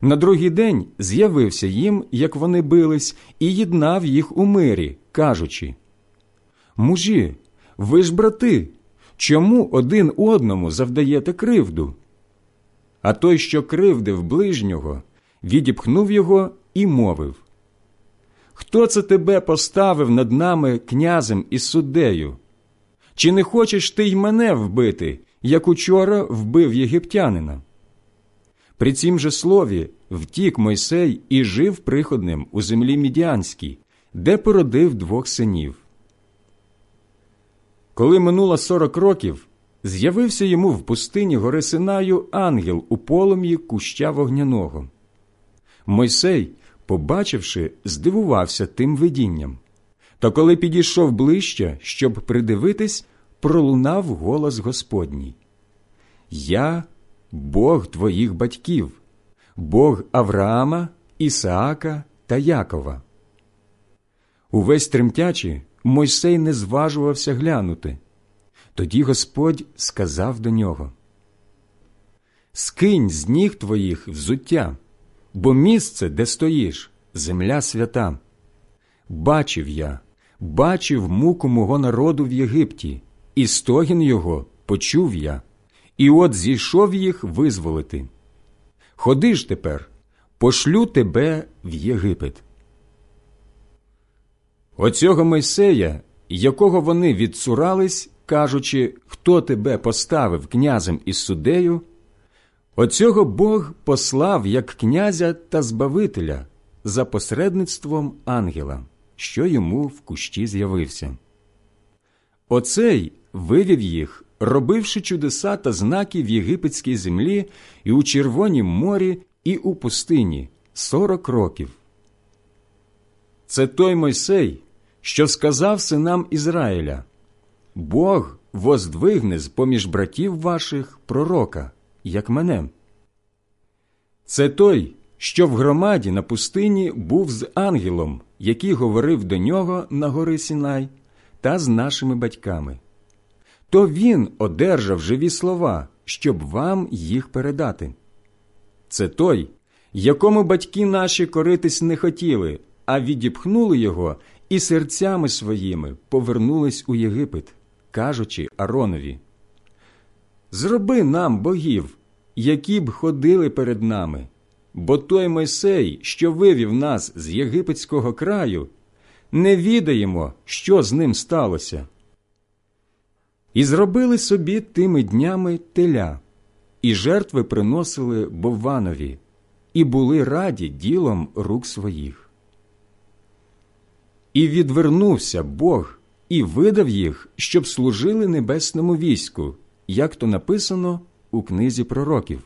На другий день з'явився їм, як вони бились, і єднав їх у мирі, кажучи Мужі, ви ж брати, чому один одному завдаєте кривду? А той, що кривдив ближнього, відіпхнув його і мовив Хто це тебе поставив над нами князем і суддею? Чи не хочеш ти й мене вбити, як учора вбив єгиптянина? При цім же слові втік Мойсей і жив приходним у землі Мідіанській, де породив двох синів. Коли минуло сорок років, з'явився йому в пустині гори Синаю ангел у полум'ї куща вогняного. Мойсей, побачивши, здивувався тим видінням. Та коли підійшов ближче, щоб придивитись, пролунав голос Господній Я Бог твоїх батьків, Бог Авраама, Ісаака та Якова. Увесь тремтячи, Мойсей не зважувався глянути. Тоді Господь сказав до нього Скинь з ніг твоїх взуття, бо місце, де стоїш, земля свята. Бачив я, бачив муку мого народу в Єгипті, і стогін його почув я, і от зійшов їх визволити. Ходи ж тепер, пошлю тебе в Єгипет. Оцього Мойсея, якого вони відсурались, кажучи, хто тебе поставив князем із суддею, оцього Бог послав як князя та збавителя за посередництвом ангела, що йому в кущі з'явився. Оцей вивів їх, робивши чудеса та знаки в єгипетській землі і у Червонім морі, і у пустині сорок років. Це той Мойсей, що сказав синам Ізраїля Бог воздвигне з поміж братів ваших пророка, як мене. Це той, що в громаді на пустині був з ангелом, який говорив до нього на гори Сінай, та з нашими батьками. То він одержав живі слова, щоб вам їх передати. Це той, якому батьки наші коритись не хотіли, а відіпхнули його і серцями своїми повернулись у Єгипет, кажучи Аронові Зроби нам богів, які б ходили перед нами, бо той Мойсей, що вивів нас з єгипетського краю, не відаємо, що з ним сталося. І зробили собі тими днями теля, і жертви приносили Бовванові, і були раді ділом рук своїх. І відвернувся Бог і видав їх, щоб служили небесному війську, як то написано у книзі пророків.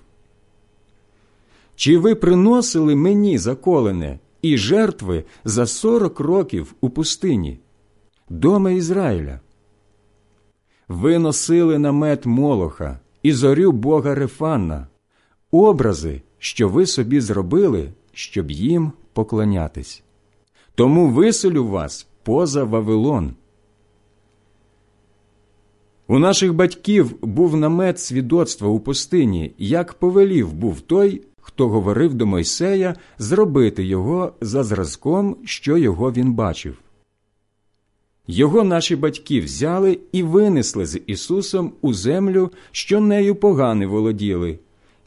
Чи ви приносили мені заколене і жертви за сорок років у пустині, дома Ізраїля? Ви носили намет Молоха і зорю Бога Рефанна, образи, що ви собі зробили, щоб їм поклонятись. Тому виселю вас поза Вавилон. У наших батьків був намет свідоцтва у пустині, як повелів був той, хто говорив до Мойсея зробити його за зразком, що його він бачив. Його наші батьки взяли і винесли з Ісусом у землю, що нею погани володіли,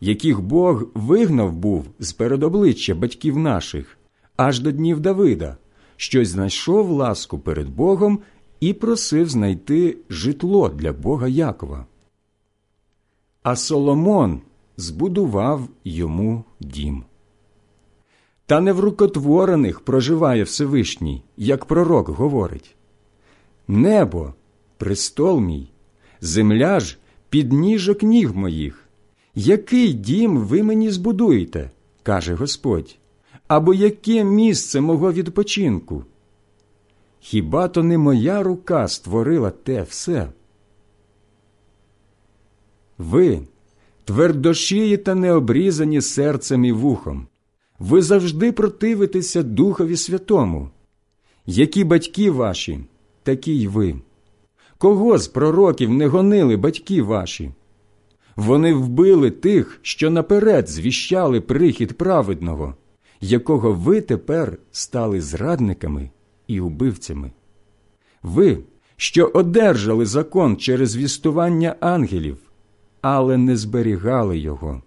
яких Бог вигнав був з передобличчя батьків наших, аж до днів Давида, що знайшов ласку перед Богом і просив знайти житло для Бога Якова. А Соломон збудував йому дім. Та не в рукотворених проживає Всевишній, як пророк говорить. Небо престол мій, земля ж підніжок ніг моїх. Який дім ви мені збудуєте, каже Господь, або яке місце мого відпочинку? Хіба то не моя рука створила те все? Ви твердошиї та необрізані серцем і вухом, ви завжди противитеся Духові Святому. Які батьки ваші, такі й ви. Кого з пророків не гонили батьки ваші? Вони вбили тих, що наперед звіщали прихід праведного, якого ви тепер стали зрадниками і убивцями. Ви, що одержали закон через вістування ангелів, але не зберігали його.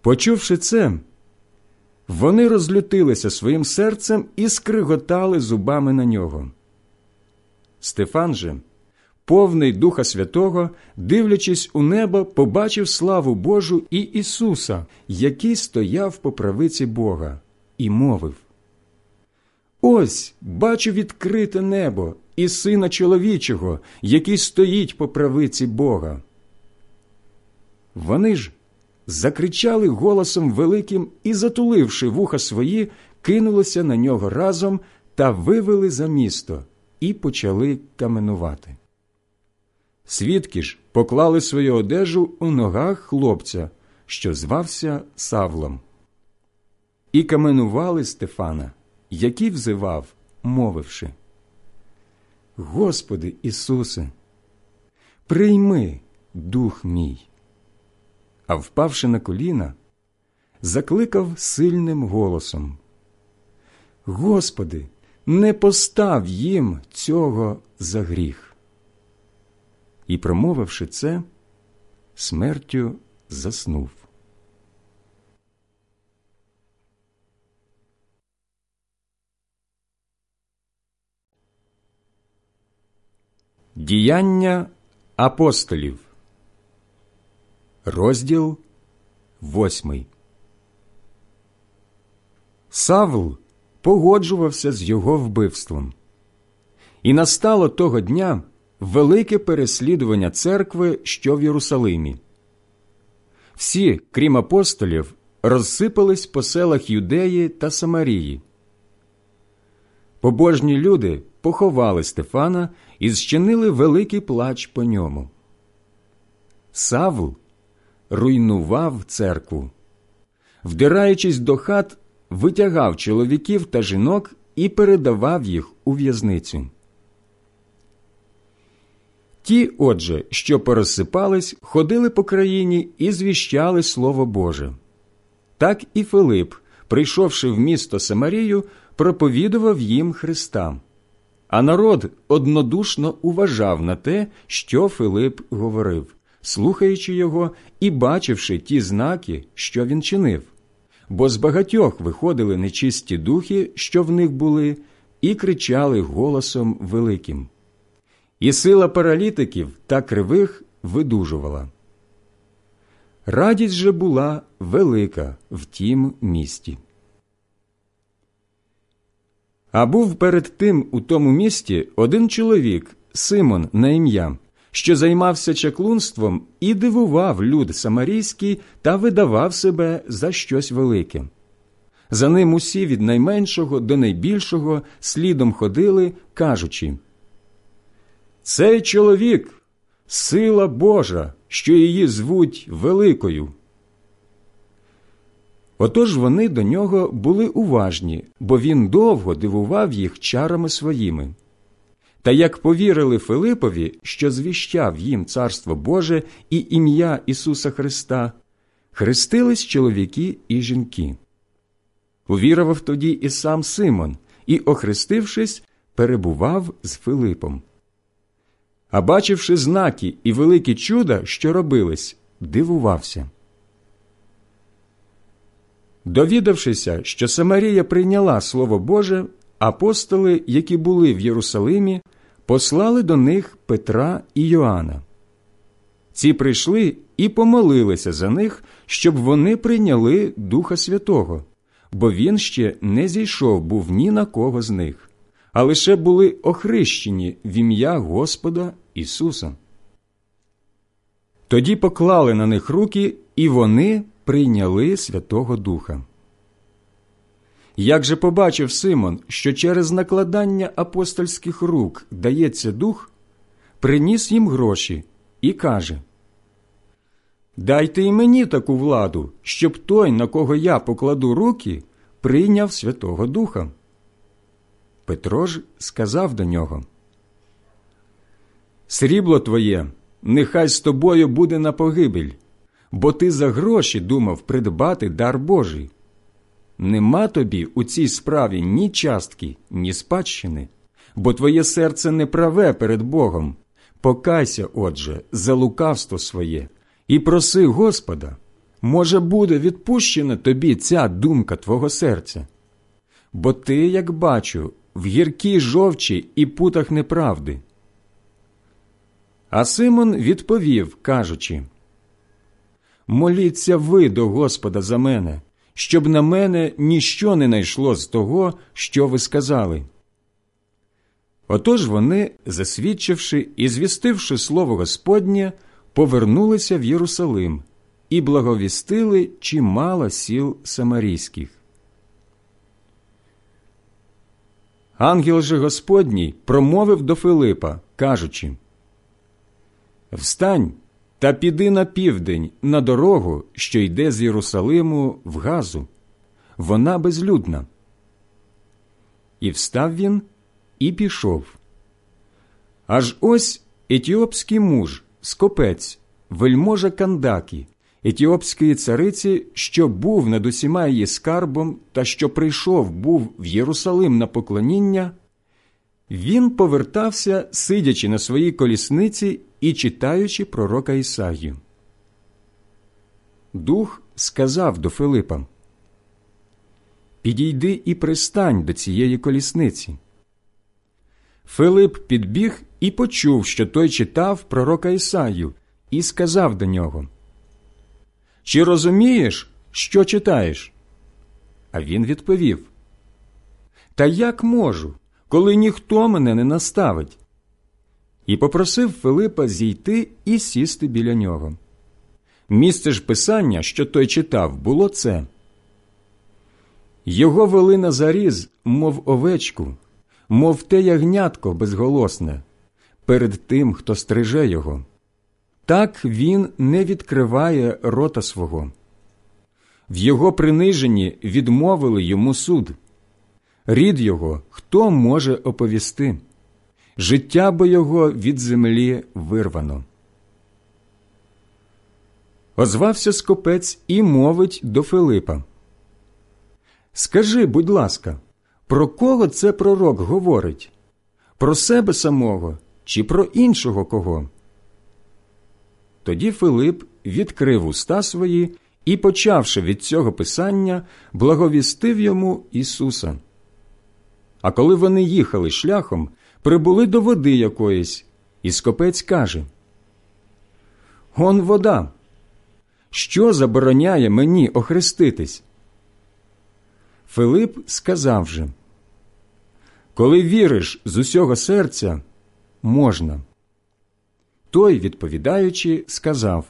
Почувши це, вони розлютилися своїм серцем і скриготали зубами на нього. Стефан же, повний Духа Святого, дивлячись у небо, побачив славу Божу і Ісуса, який стояв по правиці Бога, і мовив Ось бачу відкрите небо і сина чоловічого, який стоїть по правиці Бога. Вони ж закричали голосом великим і, затуливши вуха свої, кинулися на нього разом та вивели за місто і почали каменувати. Свідки ж поклали свою одежу у ногах хлопця, що звався Савлом, і каменували Стефана, який взивав, мовивши Господи Ісусе, прийми дух мій а впавши на коліна, закликав сильним голосом Господи, не постав їм цього за гріх. І, промовивши це, смертю заснув. Діяння апостолів Розділ восьмий. Савл погоджувався з його вбивством. І настало того дня велике переслідування церкви, що в Єрусалимі. Всі, крім апостолів, розсипались по селах Юдеї та Самарії. Побожні люди поховали Стефана і зчинили великий плач по ньому. Савл руйнував церкву. Вдираючись до хат, витягав чоловіків та жінок і передавав їх у в'язницю. Ті, отже, що порозсипались, ходили по країні і звіщали Слово Боже. Так і Филип, прийшовши в місто Самарію, проповідував їм Христа. А народ однодушно уважав на те, що Филип говорив слухаючи його і бачивши ті знаки, що він чинив, бо з багатьох виходили нечисті духи, що в них були, і кричали голосом великим. І сила паралітиків та кривих видужувала. Радість же була велика в тім місті. А був перед тим у тому місті один чоловік, Симон на ім'я, що займався чаклунством і дивував люд самарійський та видавав себе за щось велике. За ним усі від найменшого до найбільшого слідом ходили, кажучи Цей чоловік сила Божа, що її звуть великою. Отож вони до нього були уважні, бо він довго дивував їх чарами своїми. Та як повірили Филипові, що звіщав їм Царство Боже і ім'я Ісуса Христа, хрестились чоловіки і жінки. Увірував тоді і сам Симон, і, охрестившись, перебував з Филипом. А бачивши знаки і великі чуда, що робились, дивувався. Довідавшися, що Самарія прийняла Слово Боже, апостоли, які були в Єрусалимі, послали до них Петра і Йоанна. Ці прийшли і помолилися за них, щоб вони прийняли Духа Святого, бо він ще не зійшов був ні на кого з них, а лише були охрещені в ім'я Господа Ісуса. Тоді поклали на них руки, і вони прийняли Святого Духа. Як же побачив Симон, що через накладання апостольських рук дається дух, приніс їм гроші і каже Дайте і мені таку владу, щоб той, на кого я покладу руки, прийняв Святого Духа. Петро ж сказав до нього Срібло твоє, нехай з тобою буде на погибель, бо ти за гроші думав придбати дар Божий. Нема тобі у цій справі ні частки, ні спадщини, бо твоє серце не праве перед Богом. Покайся, отже, за лукавство своє і проси Господа, може, буде відпущена тобі ця думка твого серця. Бо ти, як бачу, в гіркій жовчі і путах неправди. А Симон відповів, кажучи Моліться ви до Господа за мене, щоб на мене ніщо не найшло з того, що ви сказали. Отож вони, засвідчивши і звістивши слово Господнє, повернулися в Єрусалим і благовістили чимало сіл самарійських. Ангел же Господній промовив до Филипа, кажучи Встань та піди на південь на дорогу, що йде з Єрусалиму в Газу. Вона безлюдна. І встав він і пішов. Аж ось етіопський муж, скопець, вельможа Кандакі, етіопської цариці, що був над усіма її скарбом та що прийшов був в Єрусалим на поклоніння, він повертався, сидячи на своїй колісниці і читаючи пророка Ісаю. Дух сказав до Филипа Підійди і пристань до цієї колісниці. Филип підбіг і почув, що той читав пророка Ісаю, і сказав до нього Чи розумієш, що читаєш? А він відповів Та як можу, коли ніхто мене не наставить? І попросив Филипа зійти і сісти біля нього. Місце ж писання, що той читав, було це. Його вели на заріз, мов овечку, мов те ягнятко безголосне, перед тим, хто стриже його. Так він не відкриває рота свого. В його приниженні відмовили йому суд. Рід його хто може оповісти? Життя бо його від землі вирвано. Озвався скопець і мовить до Филипа. Скажи, будь ласка, про кого це пророк говорить? Про себе самого чи про іншого кого? Тоді Филип відкрив уста свої і, почавши від цього писання, благовістив йому Ісуса. А коли вони їхали шляхом, прибули до води якоїсь, і скопець каже Он вода. Що забороняє мені охреститись? Филип сказав же Коли віриш з усього серця, можна. Той, відповідаючи, сказав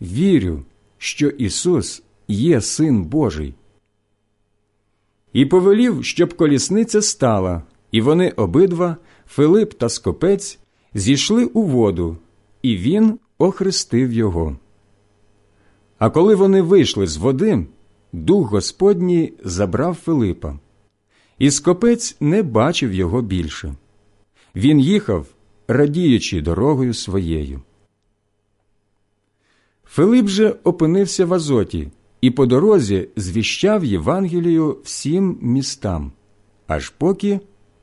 Вірю, що Ісус є Син Божий. І повелів, щоб колісниця стала, і вони обидва, Филип та Скопець, зійшли у воду, і він охрестив його. А коли вони вийшли з води, дух Господній забрав Филипа, і скопець не бачив його більше. Він їхав, радіючи дорогою своєю. Филип же опинився в Азоті і по дорозі звіщав Євангелію всім містам, аж поки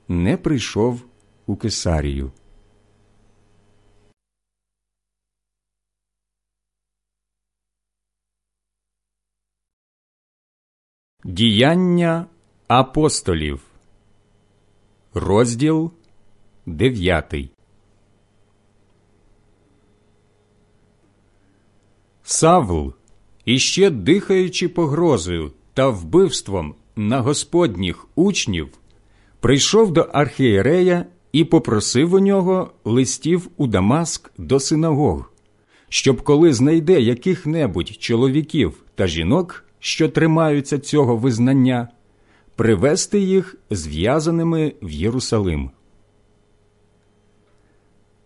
не прийшов у Кесарію. Діяння апостолів, розділ дев'ятий. Савл, іще дихаючи погрозою та вбивством на господніх учнів, прийшов до архієрея і попросив у нього листів у Дамаск до синагог, щоб коли знайде яких-небудь чоловіків та жінок що тримаються цього визнання, привести їх зв'язаними в Єрусалим.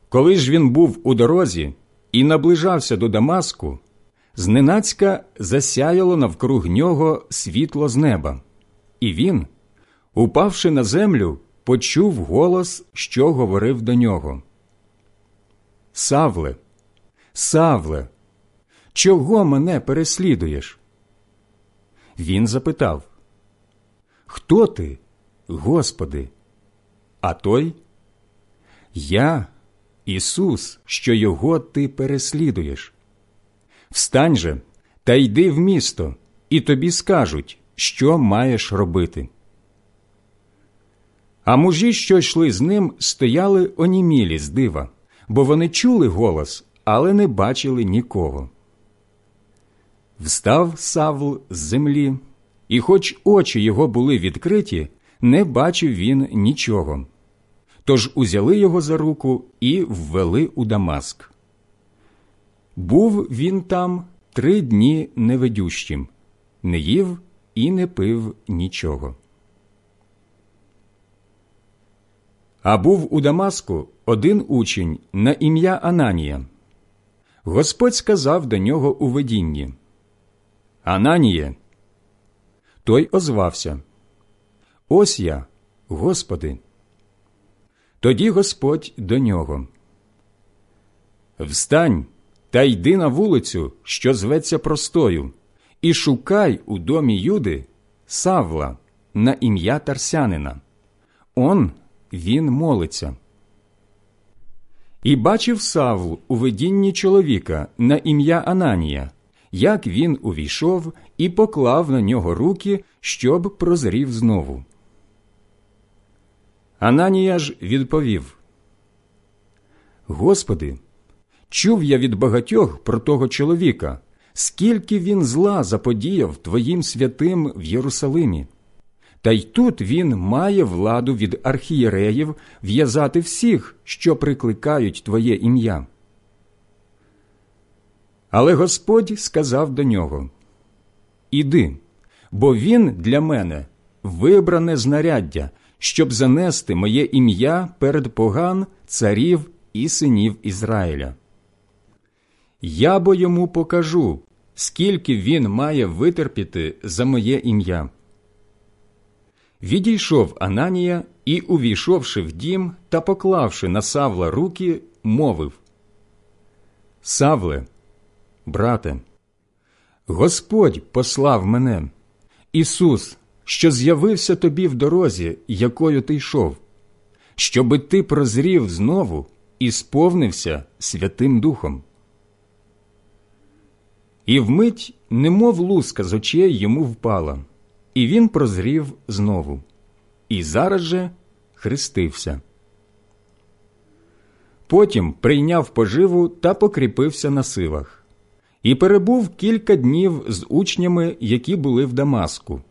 Коли ж він був у дорозі і наближався до Дамаску, зненацька засяяло навкруг нього світло з неба, і він, упавши на землю, почув голос, що говорив до нього. Савле, Савле, чого мене переслідуєш? Він запитав Хто ти, Господи? А той Я, Ісус, що його ти переслідуєш. Встань же та йди в місто, і тобі скажуть, що маєш робити. А мужі, що йшли з ним, стояли онімілі з дива, бо вони чули голос, але не бачили нікого. Встав Савл з землі, і, хоч очі його були відкриті, не бачив він нічого. Тож узяли його за руку і ввели у Дамаск. Був він там три дні невидющим, не їв і не пив нічого. А був у Дамаску один учень на ім'я Ананія. Господь сказав до нього у видінні Ананіє. Той озвався Ось я, Господи. Тоді Господь до нього. Встань та йди на вулицю, що зветься простою, і шукай у домі Юди Савла на ім'я Тарсянина. Он він молиться. І бачив Савл у видінні чоловіка на ім'я Ананія як він увійшов і поклав на нього руки, щоб прозрів знову. Ананія ж відповів Господи, чув я від багатьох про того чоловіка, скільки він зла заподіяв Твоїм святим в Єрусалимі. Та й тут він має владу від архієреїв в'язати всіх, що прикликають Твоє ім'я. Але Господь сказав до нього Іди, бо він для мене вибране знаряддя, щоб занести моє ім'я перед поган царів і синів Ізраїля. Я бо йому покажу, скільки він має витерпіти за моє ім'я. Відійшов Ананія і, увійшовши в дім та поклавши на Савла руки, мовив Савле брате, Господь послав мене, Ісус, що з'явився тобі в дорозі, якою ти йшов, щоби ти прозрів знову і сповнився Святим Духом. І вмить, немов луска з очей йому впала, і він прозрів знову, і зараз же хрестився. Потім прийняв поживу та покріпився на силах і перебув кілька днів з учнями, які були в Дамаску,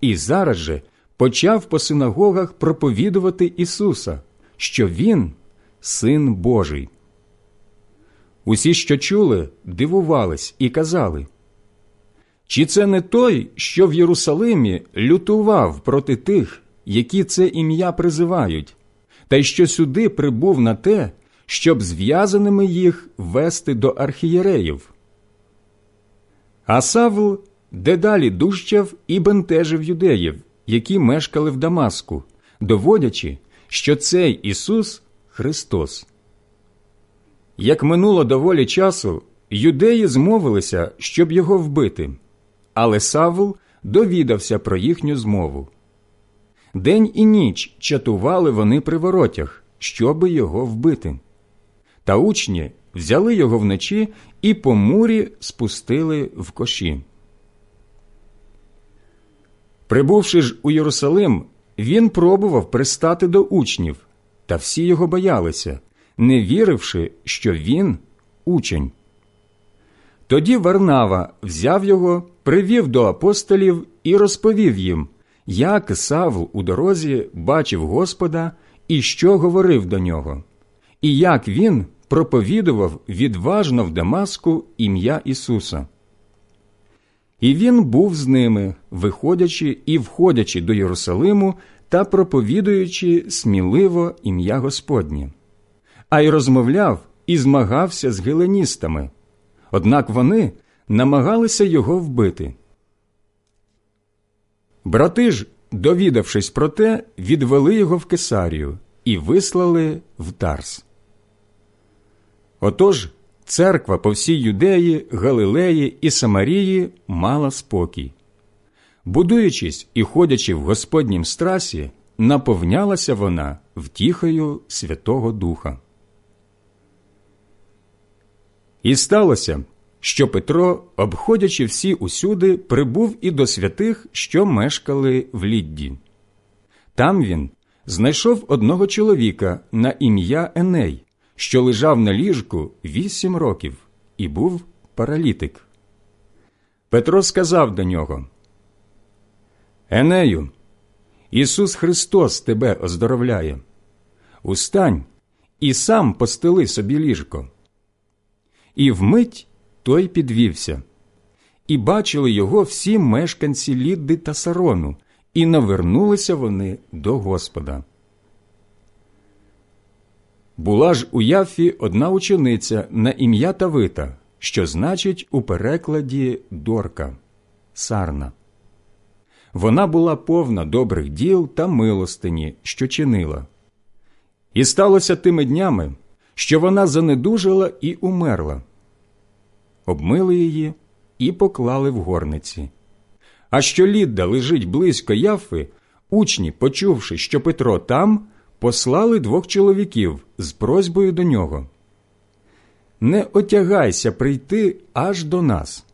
і зараз же почав по синагогах проповідувати Ісуса, що Він Син Божий. Усі, що чули, дивувались і казали, чи це не той, що в Єрусалимі лютував проти тих, які це ім'я призивають, та й що сюди прибув на те, щоб зв'язаними їх вести до архієреїв? А Савл дедалі дужчав і бентежив юдеїв, які мешкали в Дамаску, доводячи, що цей Ісус Христос. Як минуло доволі часу, юдеї змовилися, щоб його вбити, але Савл довідався про їхню змову. День і ніч чатували вони при воротях, щоби його вбити. Та учні взяли його вночі і по мурі спустили в коші. Прибувши ж у Єрусалим, він пробував пристати до учнів, та всі його боялися, не віривши, що він учень. Тоді Варнава взяв його, привів до апостолів і розповів їм, як Савл у дорозі бачив Господа і що говорив до нього, і як він проповідував відважно в Дамаску ім'я Ісуса. І він був з ними, виходячи і входячи до Єрусалиму та проповідуючи сміливо ім'я Господнє, а й розмовляв і змагався з геленістами. Однак вони намагалися його вбити. Брати ж, довідавшись про те, відвели його в Кесарію і вислали в Тарс. Отож, церква по всій Юдеї, Галилеї і Самарії мала спокій. Будуючись і ходячи в Господнім страсі, наповнялася вона втіхою Святого Духа. І сталося, що Петро, обходячи всі усюди, прибув і до святих, що мешкали в Лідді. Там він знайшов одного чоловіка на ім'я Еней, що лежав на ліжку вісім років і був паралітик. Петро сказав до нього: Енею, Ісус Христос тебе оздоровляє. Устань і сам постели собі ліжко. І вмить той підвівся. І бачили його всі мешканці Лідди та Сарону, і навернулися вони до Господа. Була ж у Яфі одна учениця на ім'я Тавита, що значить у перекладі Дорка Сарна. Вона була повна добрих діл та милостині, що чинила. І сталося тими днями, що вона занедужила і умерла. Обмили її і поклали в горниці. А що Лідда лежить близько Яфи, учні, почувши, що Петро там, послали двох чоловіків з просьбою до нього. Не отягайся прийти аж до нас.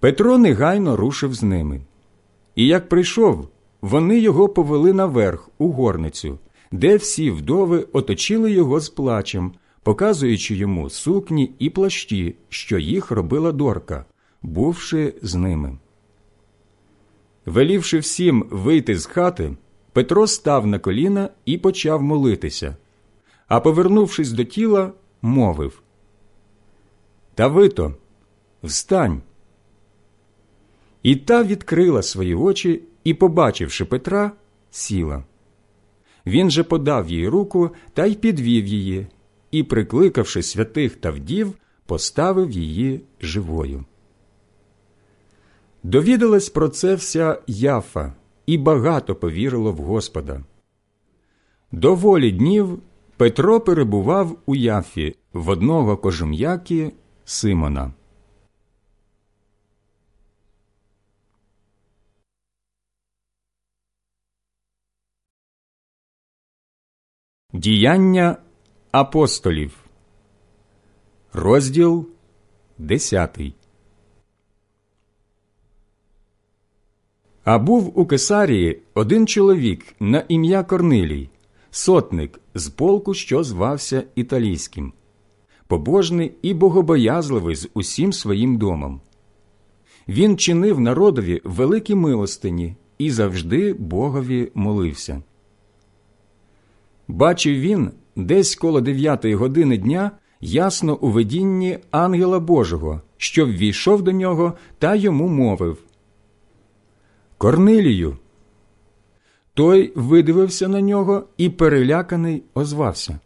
Петро негайно рушив з ними. І як прийшов, вони його повели наверх у горницю, де всі вдови оточили його з плачем, показуючи йому сукні і плащі, що їх робила дорка, бувши з ними. Велівши всім вийти з хати, Петро став на коліна і почав молитися, а, повернувшись до тіла, мовив Давито, встань. І та відкрила свої очі і, побачивши Петра, сіла. Він же подав їй руку та й підвів її, і, прикликавши святих та вдів, поставив її живою. Довідалась про це вся Яфа, і багато повірило в Господа. Доволі днів Петро перебував у Яфі в одного кожум'яки Симона. Діяння апостолів, розділ десятий. А був у Кесарії один чоловік на ім'я Корнилій, сотник з полку, що звався Італійським, побожний і богобоязливий з усім своїм домом. Він чинив народові великі милостині і завжди Богові молився. Бачив він десь коло дев'ятої години дня ясно у видінні ангела Божого, що ввійшов до нього та йому мовив Корнилію. Той видивився на нього і переляканий озвався.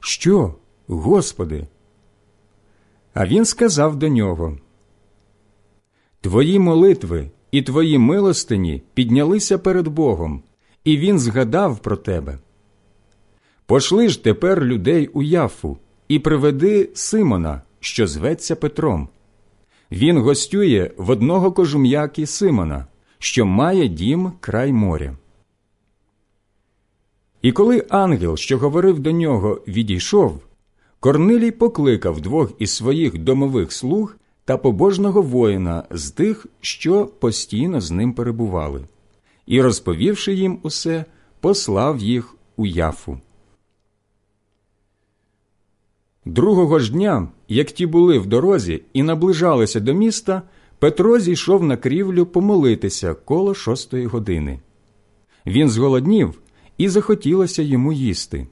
Що, Господи? А він сказав до нього Твої молитви і твої милостині піднялися перед Богом, і Він згадав про тебе. Пошли ж тепер людей у Яфу і приведи Симона, що зветься Петром. Він гостює в одного кожум'яки Симона, що має дім край моря. І коли ангел, що говорив до нього, відійшов, Корнилій покликав двох із своїх домових слуг та побожного воїна з тих, що постійно з ним перебували, і, розповівши їм усе, послав їх у яфу. Другого ж дня, як ті були в дорозі і наближалися до міста, Петро зійшов на крівлю помолитися коло шостої години. Він зголоднів і захотілося йому їсти.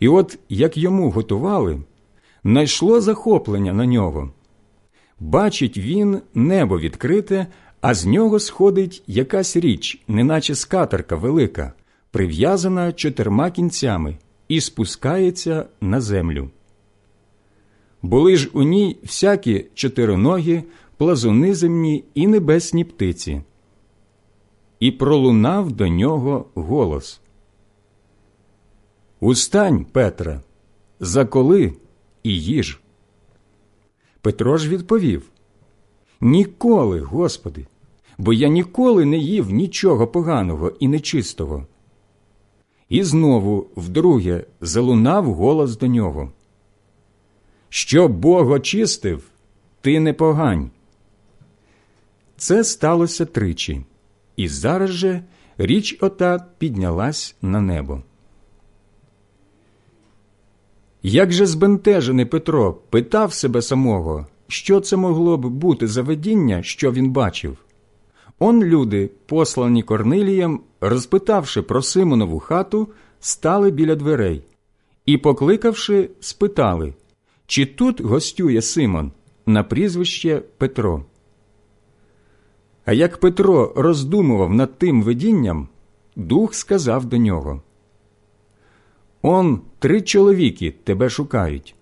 І от як йому готували, найшло захоплення на нього. Бачить він небо відкрите, а з нього сходить якась річ, неначе скатерка велика, прив'язана чотирма кінцями, і спускається на землю. Були ж у ній всякі чотириногі, плазуни земні і небесні птиці. І пролунав до нього голос Устань, Петре, заколи і їж. Петро ж відповів Ніколи, Господи, бо я ніколи не їв нічого поганого і нечистого. І знову вдруге залунав голос до нього. Що Бог очистив, ти не погань. Це сталося тричі, і зараз же річ ота піднялась на небо. Як же збентежений Петро питав себе самого, що це могло б бути за видіння, що він бачив? Он люди, послані Корнилієм, розпитавши про Симонову хату, стали біля дверей і, покликавши, спитали, чи тут гостює Симон на прізвище Петро. А як Петро роздумував над тим видінням, дух сказав до нього Он три чоловіки тебе шукають.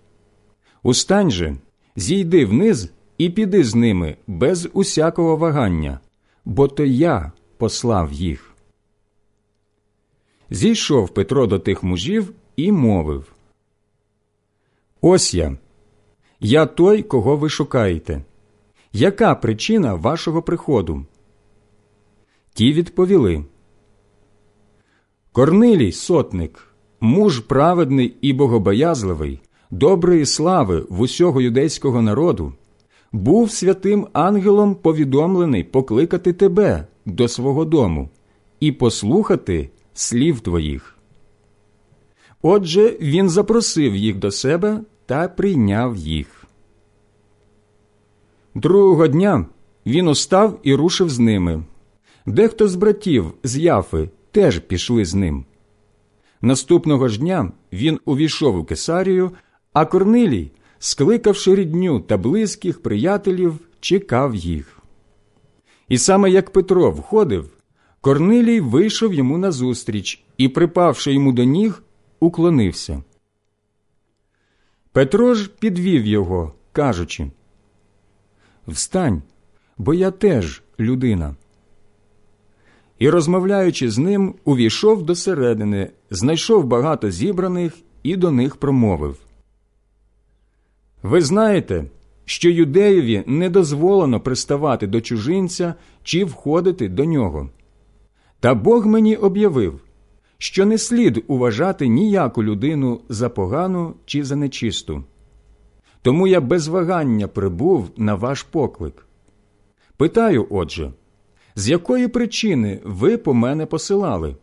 Устань же, зійди вниз і піди з ними без усякого вагання, бо то я послав їх. Зійшов Петро до тих мужів і мовив Ось я, я той, кого ви шукаєте. Яка причина вашого приходу? Ті відповіли Корнилій сотник муж праведний і богобоязливий, доброї слави в усього юдейського народу, був святим ангелом повідомлений покликати тебе до свого дому і послухати слів твоїх. Отже, він запросив їх до себе та прийняв їх. Другого дня він устав і рушив з ними. Дехто з братів з Яфи теж пішли з ним. Наступного ж дня він увійшов у Кесарію, а Корнилій, скликавши рідню та близьких приятелів, чекав їх. І саме як Петро входив, Корнилій вийшов йому назустріч і, припавши йому до ніг, уклонився. Петро ж підвів його, кажучи Встань, бо я теж людина і, розмовляючи з ним, увійшов до середини, знайшов багато зібраних і до них промовив. Ви знаєте, що юдеєві не дозволено приставати до чужинця чи входити до нього. Та Бог мені об'явив, що не слід уважати ніяку людину за погану чи за нечисту. Тому я без вагання прибув на ваш поклик. Питаю, отже з якої причини ви по мене посилали?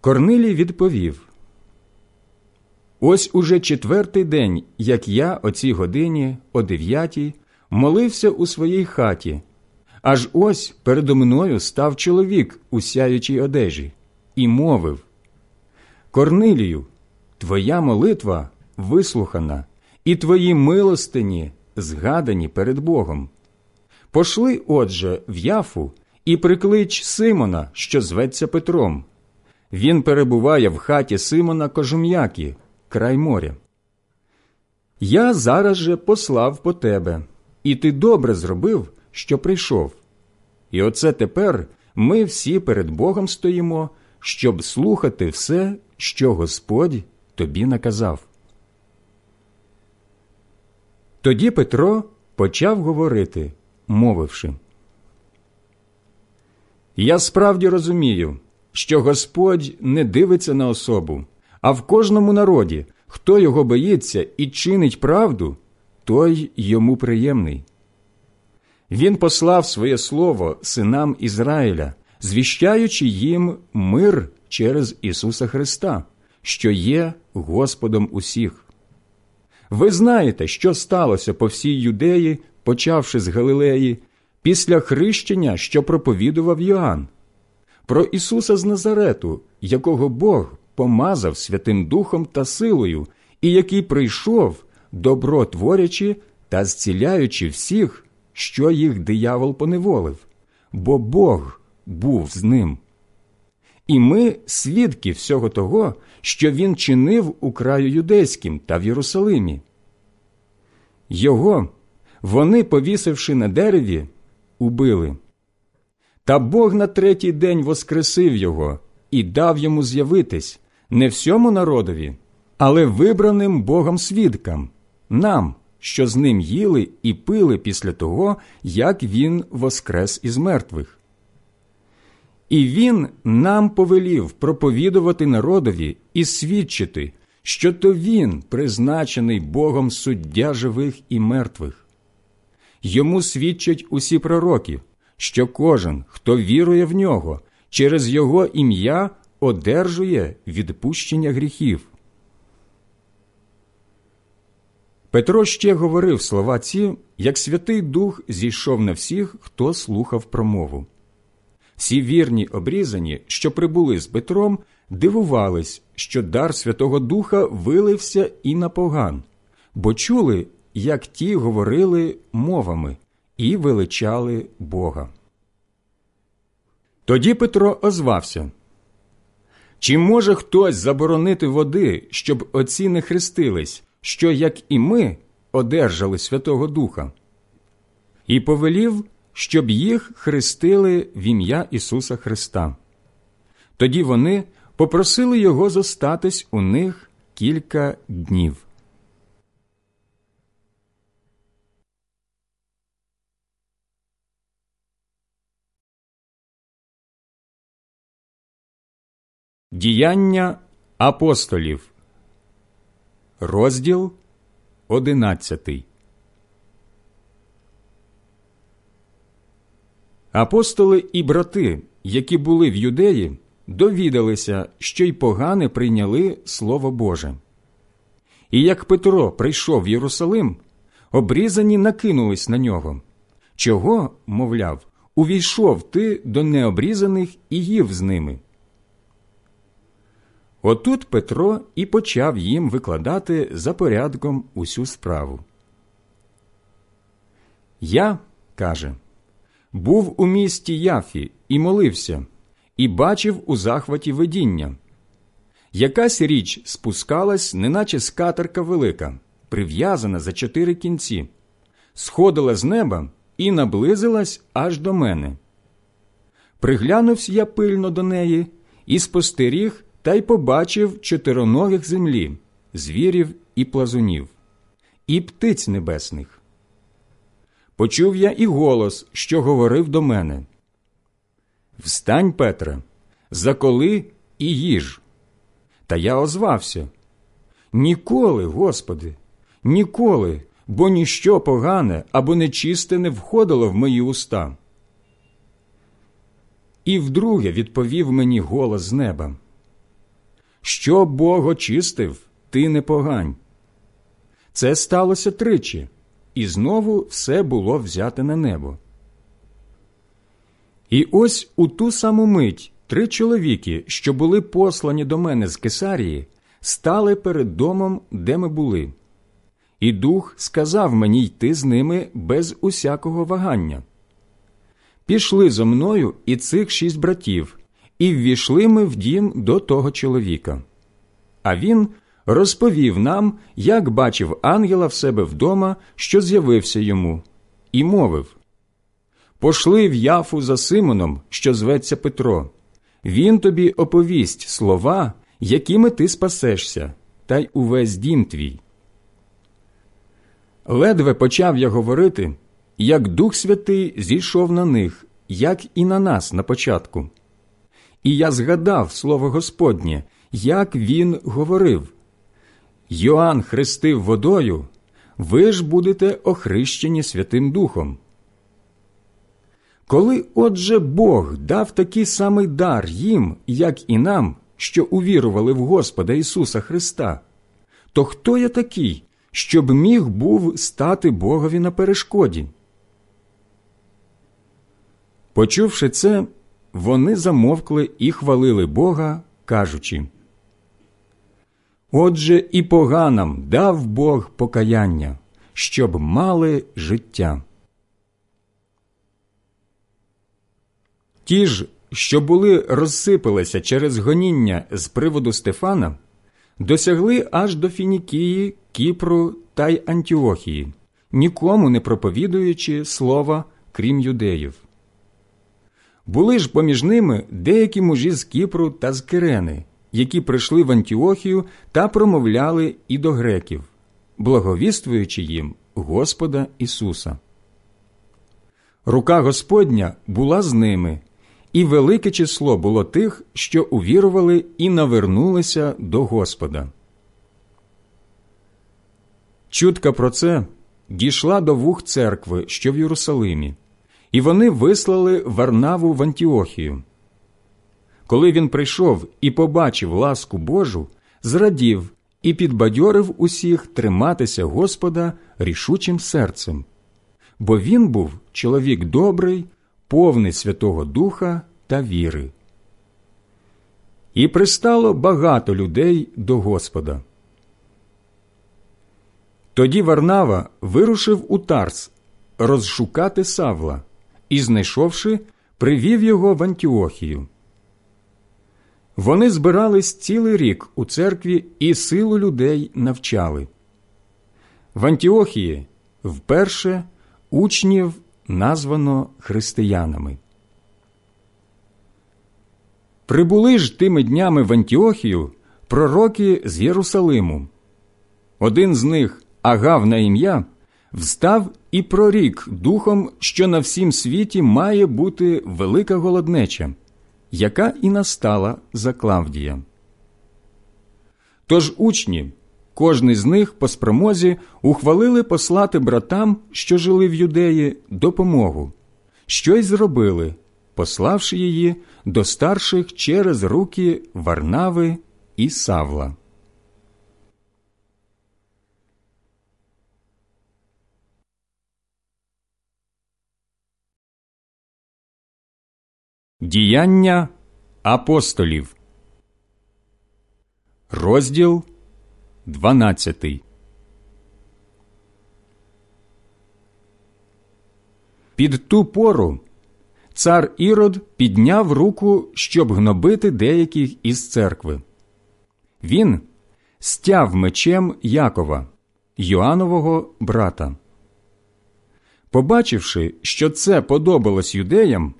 Корнилій відповів Ось уже четвертий день, як я о цій годині, о дев'ятій, молився у своїй хаті, аж ось передо мною став чоловік у сяючій одежі, і мовив Корнилію, твоя молитва вислухана, і твої милостині згадані перед Богом. Пошли, отже, в яфу і приклич Симона, що зветься Петром. Він перебуває в хаті Симона Кожум'які, край моря. Я зараз же послав по тебе, і ти добре зробив, що прийшов. І оце тепер ми всі перед Богом стоїмо, щоб слухати все, що Господь тобі наказав. Тоді Петро почав говорити, мовивши. Я справді розумію, що Господь не дивиться на особу, а в кожному народі, хто його боїться і чинить правду, той йому приємний. Він послав своє слово синам Ізраїля, звіщаючи їм мир через Ісуса Христа, що є Господом усіх. Ви знаєте, що сталося по всій юдеї, почавши з Галилеї, після хрещення, що проповідував Йоанн, про Ісуса з Назарету, якого Бог помазав Святим Духом та силою, і який прийшов, добро творячи та зціляючи всіх, що їх диявол поневолив, бо Бог був з ним. І ми свідки всього того, що він чинив у краю юдейським та в Єрусалимі. Його вони, повісивши на дереві, убили. Та Бог на третій день воскресив його і дав йому з'явитись не всьому народові, але вибраним Богом свідкам, нам, що з ним їли і пили після того, як він воскрес із мертвих. І він нам повелів проповідувати народові і свідчити, що то він призначений Богом суддя живих і мертвих. Йому свідчать усі пророки, що кожен, хто вірує в нього, через його ім'я одержує відпущення гріхів. Петро ще говорив слова ці, як Святий Дух зійшов на всіх, хто слухав промову. Всі вірні обрізані, що прибули з Петром, дивувались, що дар Святого Духа вилився і на поган, бо чули, як ті говорили мовами і величали Бога. Тоді Петро озвався Чи може хтось заборонити води, щоб оці не хрестились, що, як і ми, одержали Святого Духа? І повелів, щоб їх хрестили в ім'я Ісуса Христа. Тоді вони попросили його зостатись у них кілька днів. Діяння апостолів, розділ одинадцятий. Апостоли і брати, які були в юдеї, довідалися, що й погане прийняли Слово Боже. І як Петро прийшов в Єрусалим, обрізані накинулись на нього. Чого, мовляв, увійшов ти до необрізаних і їв з ними. Отут Петро і почав їм викладати за порядком усю справу. Я, каже, був у місті Яфі і молився, і бачив у захваті видіння. Якась річ спускалась, неначе скатерка велика, прив'язана за чотири кінці, сходила з неба і наблизилась аж до мене. Приглянувся я пильно до неї і спостеріг та й побачив чотироногих землі, звірів і плазунів, і птиць небесних. Почув я і голос, що говорив до мене Встань, Петре, заколи і їж. Та я озвався Ніколи, Господи, ніколи, бо ніщо погане або нечисте не входило в мої уста. І вдруге відповів мені голос з неба що Бог очистив, ти не погань. Це сталося тричі, і знову все було взяте на небо. І ось у ту саму мить три чоловіки, що були послані до мене з Кесарії, стали перед домом, де ми були. І дух сказав мені йти з ними без усякого вагання. Пішли зо мною і цих шість братів, і ввійшли ми в дім до того чоловіка. А він розповів нам, як бачив ангела в себе вдома, що з'явився йому, і мовив Пошли в яфу за Симоном, що зветься Петро. Він тобі оповість слова, якими ти спасешся, та й увесь дім твій. Ледве почав я говорити, як Дух Святий зійшов на них, як і на нас на початку. І я згадав слово Господнє, як він говорив Йоанн хрестив водою, ви ж будете охрещені Святим Духом. Коли отже Бог дав такий самий дар їм, як і нам, що увірували в Господа Ісуса Христа, то хто я такий, щоб міг був стати Богові на перешкоді? Почувши це, вони замовкли і хвалили Бога, кажучи Отже, і поганам дав Бог покаяння, щоб мали життя. Ті ж, що були розсипалися через гоніння з приводу Стефана, досягли аж до Фінікії, Кіпру та й Антіохії, нікому не проповідуючи слова, крім юдеїв. Були ж поміж ними деякі мужі з Кіпру та з Кирени, які прийшли в Антіохію та промовляли і до греків, благовіствуючи їм Господа Ісуса. Рука Господня була з ними, і велике число було тих, що увірували і навернулися до Господа. Чутка про це дійшла до вух церкви, що в Єрусалимі, і вони вислали Варнаву в Антіохію. Коли він прийшов і побачив ласку Божу, зрадів і підбадьорив усіх триматися Господа рішучим серцем, бо він був чоловік добрий, повний Святого Духа та віри. І пристало багато людей до Господа. Тоді Варнава вирушив у Тарс розшукати Савла і, знайшовши, привів його в Антіохію. Вони збирались цілий рік у церкві і силу людей навчали. В Антіохії вперше учнів названо християнами. Прибули ж тими днями в Антіохію пророки з Єрусалиму. Один з них, Агав на ім'я, встав і прорік духом, що на всім світі має бути велика голоднеча яка і настала за Клавдія. Тож учні, кожний з них по спромозі ухвалили послати братам, що жили в юдеї, допомогу, що й зробили, пославши її до старших через руки Варнави і Савла. Діяння апостолів, розділ 12 Під ту пору цар Ірод підняв руку, щоб гнобити деяких із церкви. Він стяв мечем Якова, Йоанового брата. Побачивши, що це подобалось юдеям,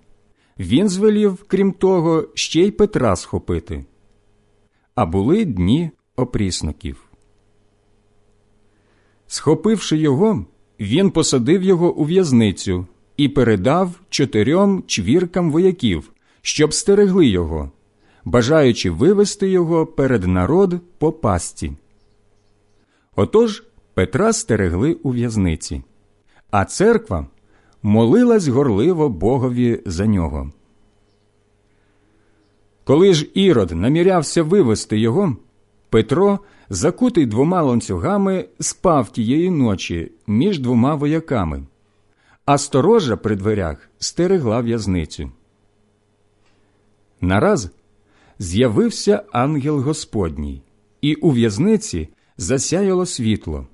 він звелів, крім того, ще й Петра схопити. А були дні опрісників. Схопивши його, він посадив його у в'язницю і передав чотирьом чвіркам вояків, щоб стерегли його, бажаючи вивести його перед народ по пасті. Отож Петра стерегли у в'язниці, а церква молилась горливо Богові за нього. Коли ж Ірод намірявся вивести його, Петро, закутий двома ланцюгами, спав тієї ночі між двома вояками, а сторожа при дверях стерегла в'язницю. Нараз з'явився ангел Господній, і у в'язниці засяяло світло.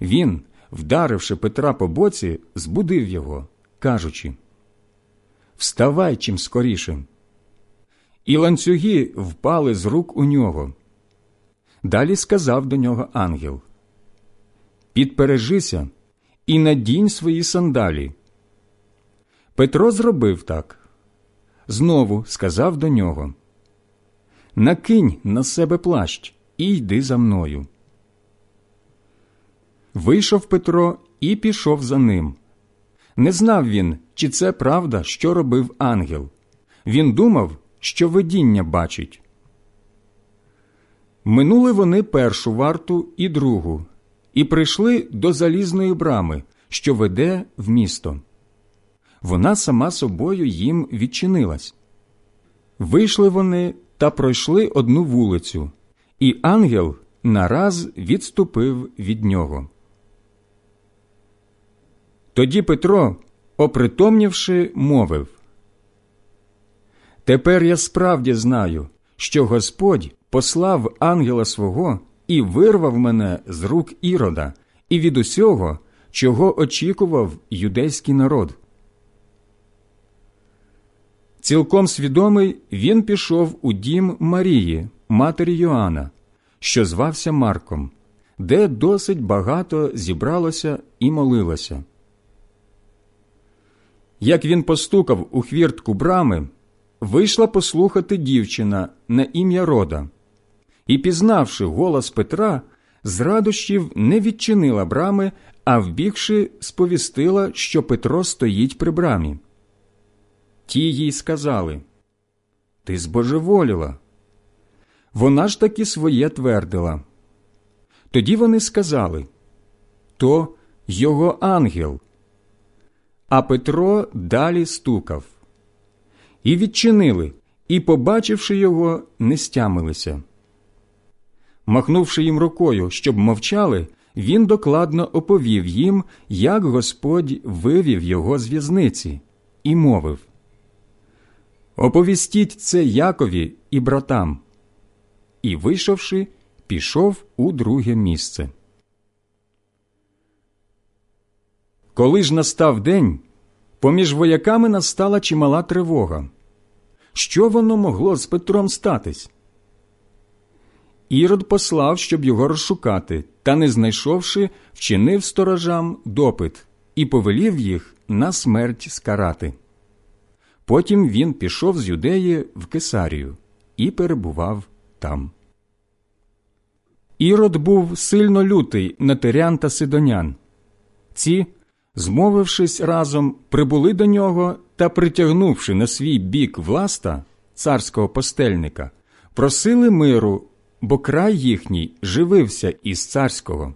Він, вдаривши Петра по боці, збудив його, кажучи Вставай чим скоріше. І ланцюги впали з рук у нього. Далі сказав до нього ангел Підпережися і надінь свої сандалі. Петро зробив так. Знову сказав до нього Накинь на себе плащ і йди за мною. Вийшов Петро і пішов за ним. Не знав він, чи це правда, що робив ангел. Він думав, що видіння бачить. Минули вони першу варту і другу, і прийшли до залізної брами, що веде в місто. Вона сама собою їм відчинилась. Вийшли вони та пройшли одну вулицю, і ангел нараз відступив від нього. Тоді Петро, опритомнівши, мовив Тепер я справді знаю, що Господь послав ангела свого і вирвав мене з рук ірода і від усього, чого очікував юдейський народ. Цілком свідомий він пішов у дім Марії, матері Йоанна, що звався Марком, де досить багато зібралося і молилося. Як він постукав у хвіртку брами, вийшла послухати дівчина на ім'я Рода, і, пізнавши голос Петра, з радощів не відчинила брами, а вбігши, сповістила, що Петро стоїть при брамі. Ті їй сказали Ти збожеволіла. Вона ж таки своє твердила. Тоді вони сказали То його ангел. А Петро далі стукав. І відчинили, і, побачивши його, не стямилися. Махнувши їм рукою, щоб мовчали, він докладно оповів їм, як Господь вивів його з в'язниці, і мовив Оповістіть це Якові і братам. І, вийшовши, пішов у друге місце. Коли ж настав день, поміж вояками настала чимала тривога. Що воно могло з Петром статись? Ірод послав, щоб його розшукати, та, не знайшовши, вчинив сторожам допит і повелів їх на смерть скарати. Потім він пішов з юдеї в Кесарію і перебував там. Ірод був сильно лютий на тирян та сидонян. Ці, змовившись разом, прибули до нього та, притягнувши на свій бік власта, царського постельника, просили миру, бо край їхній живився із царського.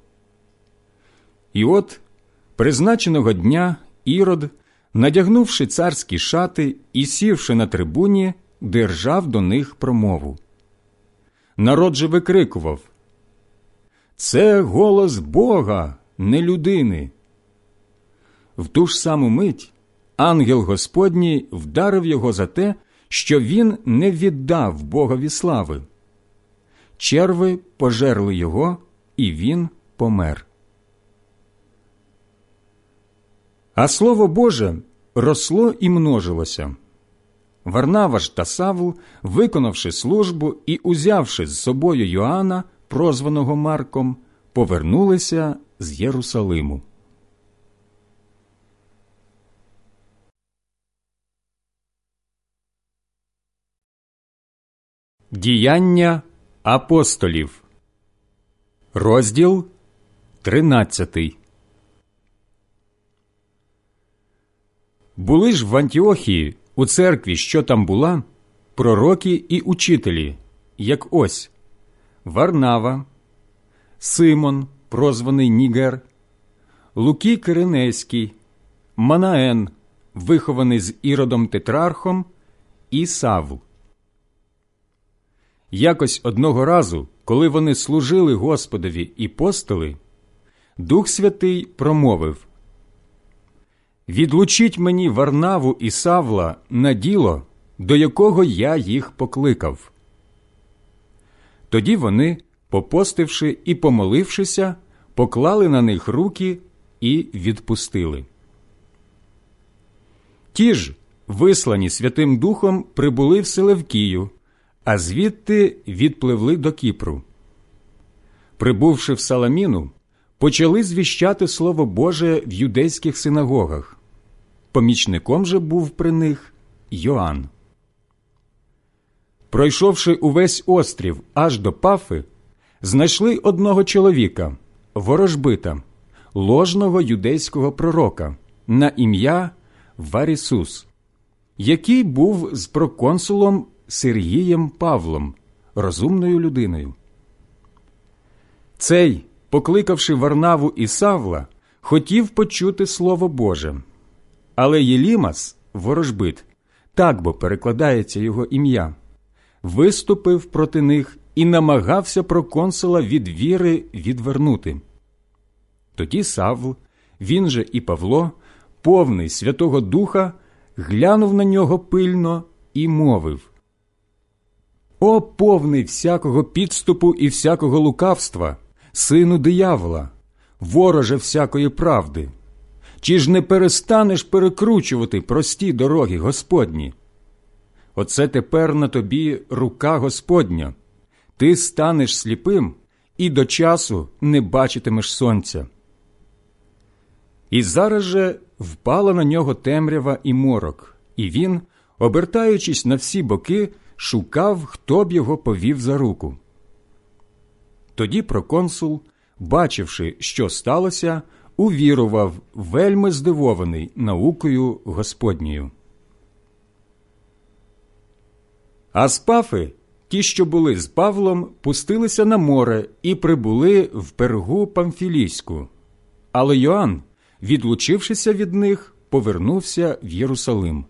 І от призначеного дня Ірод надягнувши царські шати і сівши на трибуні, держав до них промову. Народ же викрикував Це голос Бога, не людини. В ту ж саму мить ангел Господній вдарив його за те, що він не віддав Богові слави. Черви пожерли його, і він помер. А слово Боже росло і множилося. Варнава ж та Савл, виконавши службу і узявши з собою Йоанна, прозваного Марком, повернулися з Єрусалиму. Діяння апостолів, розділ тринадцятий. Були ж в Антіохії у церкві, що там була, пророки і учителі, як ось Варнава, Симон, прозваний Нігер, Луки Киринейський, Манаен, вихований з іродом Тетрархом, і Савл. Якось одного разу, коли вони служили Господові і постили, Дух Святий промовив Відлучіть мені Варнаву і Савла на діло, до якого я їх покликав. Тоді вони, попостивши і помолившися, поклали на них руки і відпустили. Ті ж, вислані Святим Духом, прибули в Селевкію, а звідти відпливли до Кіпру. Прибувши в Саламіну, почали звіщати Слово Боже в юдейських синагогах. Помічником же був при них Йоанн. Пройшовши увесь острів аж до Пафи, знайшли одного чоловіка, ворожбита, ложного юдейського пророка на ім'я Варісус, який був з проконсулом Сергієм Павлом, розумною людиною. Цей, покликавши Варнаву і Савла, хотів почути Слово Боже. Але Єлімас, ворожбит, так бо перекладається його ім'я, виступив проти них і намагався проконсула від віри відвернути. Тоді Савл, він же і Павло, повний Святого Духа, глянув на нього пильно і мовив О, повний всякого підступу і всякого лукавства, сину диявола, вороже всякої правди. Чи ж не перестанеш перекручувати прості дороги Господні? Оце тепер на тобі рука Господня. Ти станеш сліпим і до часу не бачитимеш сонця. І зараз же впала на нього темрява і морок, і він, обертаючись на всі боки, шукав, хто б його повів за руку. Тоді проконсул, бачивши, що сталося, увірував, вельми здивований наукою Господньою. А з Пафи ті, що були з Павлом, пустилися на море і прибули в пергу Памфілійську. Але Йоанн, відлучившися від них, повернувся в Єрусалим.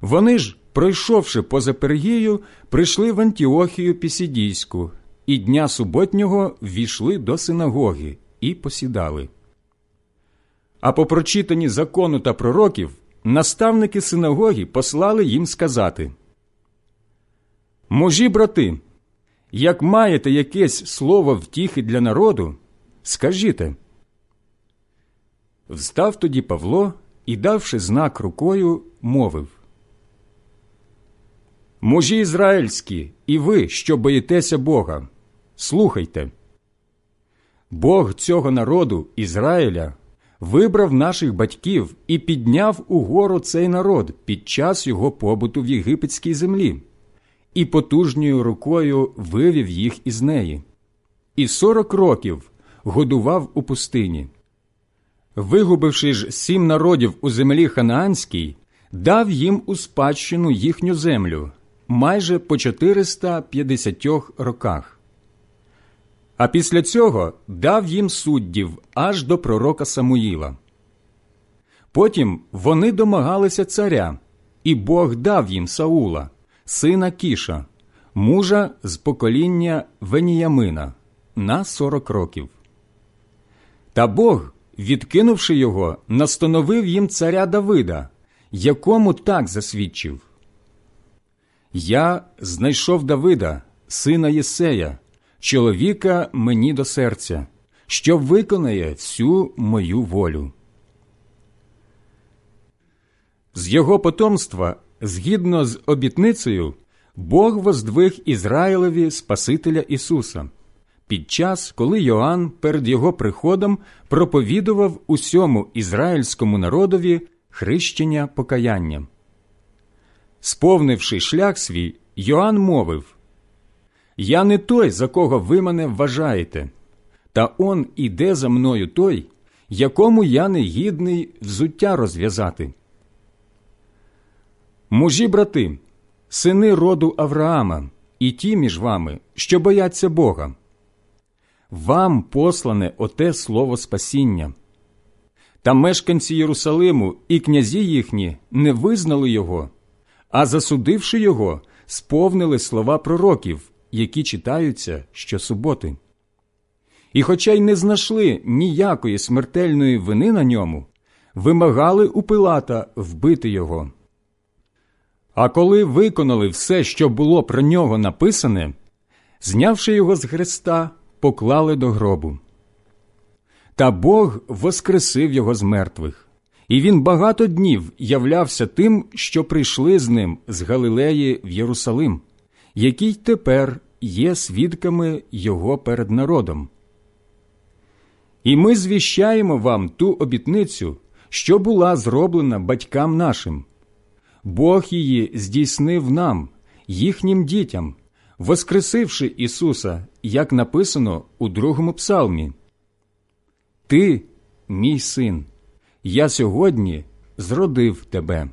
Вони ж, пройшовши поза Пергію, прийшли в Антіохію Пісідійську і дня суботнього ввійшли до синагоги і посідали. А по прочитанні закону та пророків наставники синагоги послали їм сказати Мужі, брати, як маєте якесь слово втіхи для народу, скажіте. Встав тоді Павло і, давши знак рукою, мовив Мужі ізраїльські, і ви, що боїтеся Бога, слухайте. Бог цього народу, Ізраїля, вибрав наших батьків і підняв угору цей народ під час його побуту в єгипетській землі, і потужньою рукою вивів їх із неї, і сорок років годував у пустині. Вигубивши ж сім народів у землі Ханаанській, дав їм у спадщину їхню землю майже по 450 роках. А після цього дав їм суддів аж до пророка Самуїла. Потім вони домагалися царя, і Бог дав їм Саула, сина Кіша, мужа з покоління Веніямина, на сорок років. Та Бог, відкинувши його, настановив їм царя Давида, якому так засвідчив Я знайшов Давида, сина Єсея, чоловіка мені до серця, що виконає всю мою волю. З його потомства, згідно з обітницею, Бог воздвиг Ізраїлеві Спасителя Ісуса під час, коли Йоанн перед його приходом проповідував усьому ізраїльському народові хрещення покаяння. Сповнивши шлях свій, Йоанн мовив Я не той, за кого ви мене вважаєте, та он іде за мною той, якому я не гідний взуття розв'язати. Мужі брати, сини роду Авраама, і ті між вами, що бояться Бога. Вам послане оте слово спасіння. Та мешканці Єрусалиму і князі їхні не визнали його, а засудивши його, сповнили слова пророків, які читаються щосуботи. І, хоча й не знайшли ніякої смертельної вини на ньому, вимагали у Пилата вбити його. А коли виконали все, що було про нього написане, знявши його з Христа, поклали до гробу. Та Бог воскресив його з мертвих, і він багато днів являвся тим, що прийшли з ним з Галилеї в Єрусалим, які й тепер є свідками його перед народом. І ми звіщаємо вам ту обітницю, що була зроблена батькам нашим. Бог її здійснив нам, їхнім дітям, воскресивши Ісуса, як написано у другому псалмі. Ти, мій син, я сьогодні зродив тебе.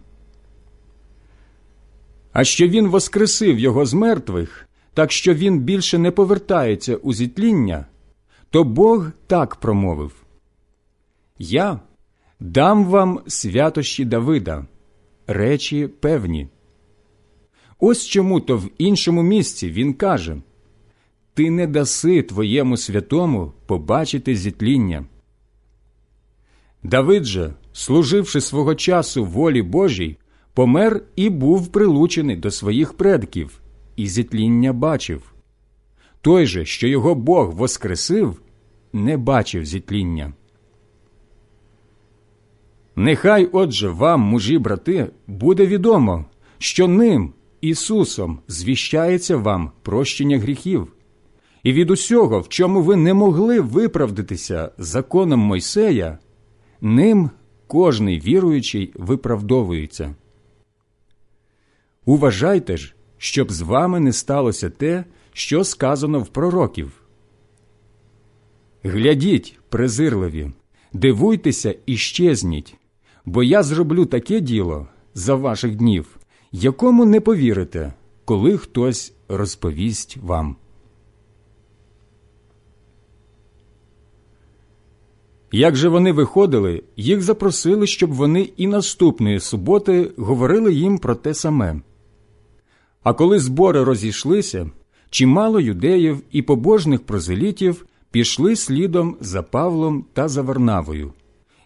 А що він воскресив його з мертвих, так що він більше не повертається у зітління, то Бог так промовив Я дам вам святощі Давида, речі певні. Ось чому то в іншому місці він каже Ти не даси твоєму святому побачити зітління. Давид же, служивши свого часу волі Божій, помер і був прилучений до своїх предків, і зітління бачив. Той же, що його Бог воскресив, не бачив зітління. Нехай, отже, вам, мужі брати, буде відомо, що ним, Ісусом, звіщається вам прощення гріхів, і від усього, в чому ви не могли виправдатися законом Мойсея, ним кожний віруючий виправдовується. Уважайте ж, щоб з вами не сталося те, що сказано в пророків. Глядіть, презирливі, дивуйтеся і щезніть, бо я зроблю таке діло за ваших днів, якому не повірите, коли хтось розповість вам. Як же вони виходили, їх запросили, щоб вони і наступної суботи говорили їм про те саме. А коли збори розійшлися, чимало юдеїв і побожних прозелітів пішли слідом за Павлом та за Варнавою,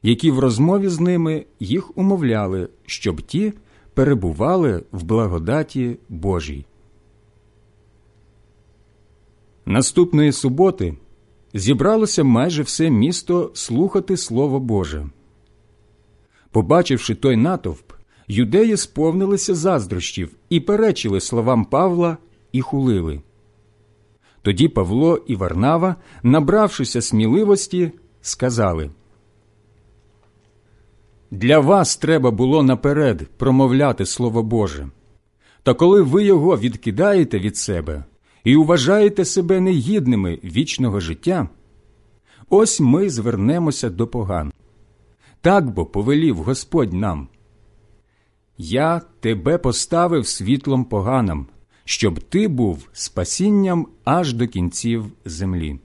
які в розмові з ними їх умовляли, щоб ті перебували в благодаті Божій. Наступної суботи зібралося майже все місто слухати Слово Боже. Побачивши той натовп, юдеї сповнилися заздрощів і перечили словам Павла і хулили. Тоді Павло і Варнава, набравшися сміливості, сказали Для вас треба було наперед промовляти Слово Боже. Та коли ви його відкидаєте від себе і вважаєте себе негідними вічного життя, ось ми звернемося до поган. Так бо повелів Господь нам. Я тебе поставив світлом поганам, щоб ти був спасінням аж до кінців землі.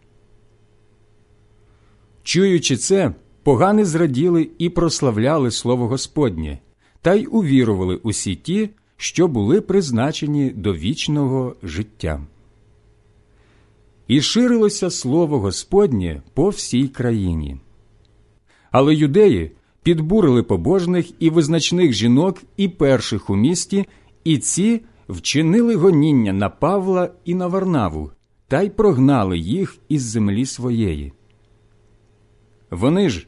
Чуючи це, погани зраділи і прославляли слово Господнє, та й увірували усі ті, що були призначені до вічного життя. І ширилося слово Господнє по всій країні. Але юдеї підбурили побожних і визначних жінок і перших у місті, і ці вчинили гоніння на Павла і на Варнаву та й прогнали їх із землі своєї. Вони ж,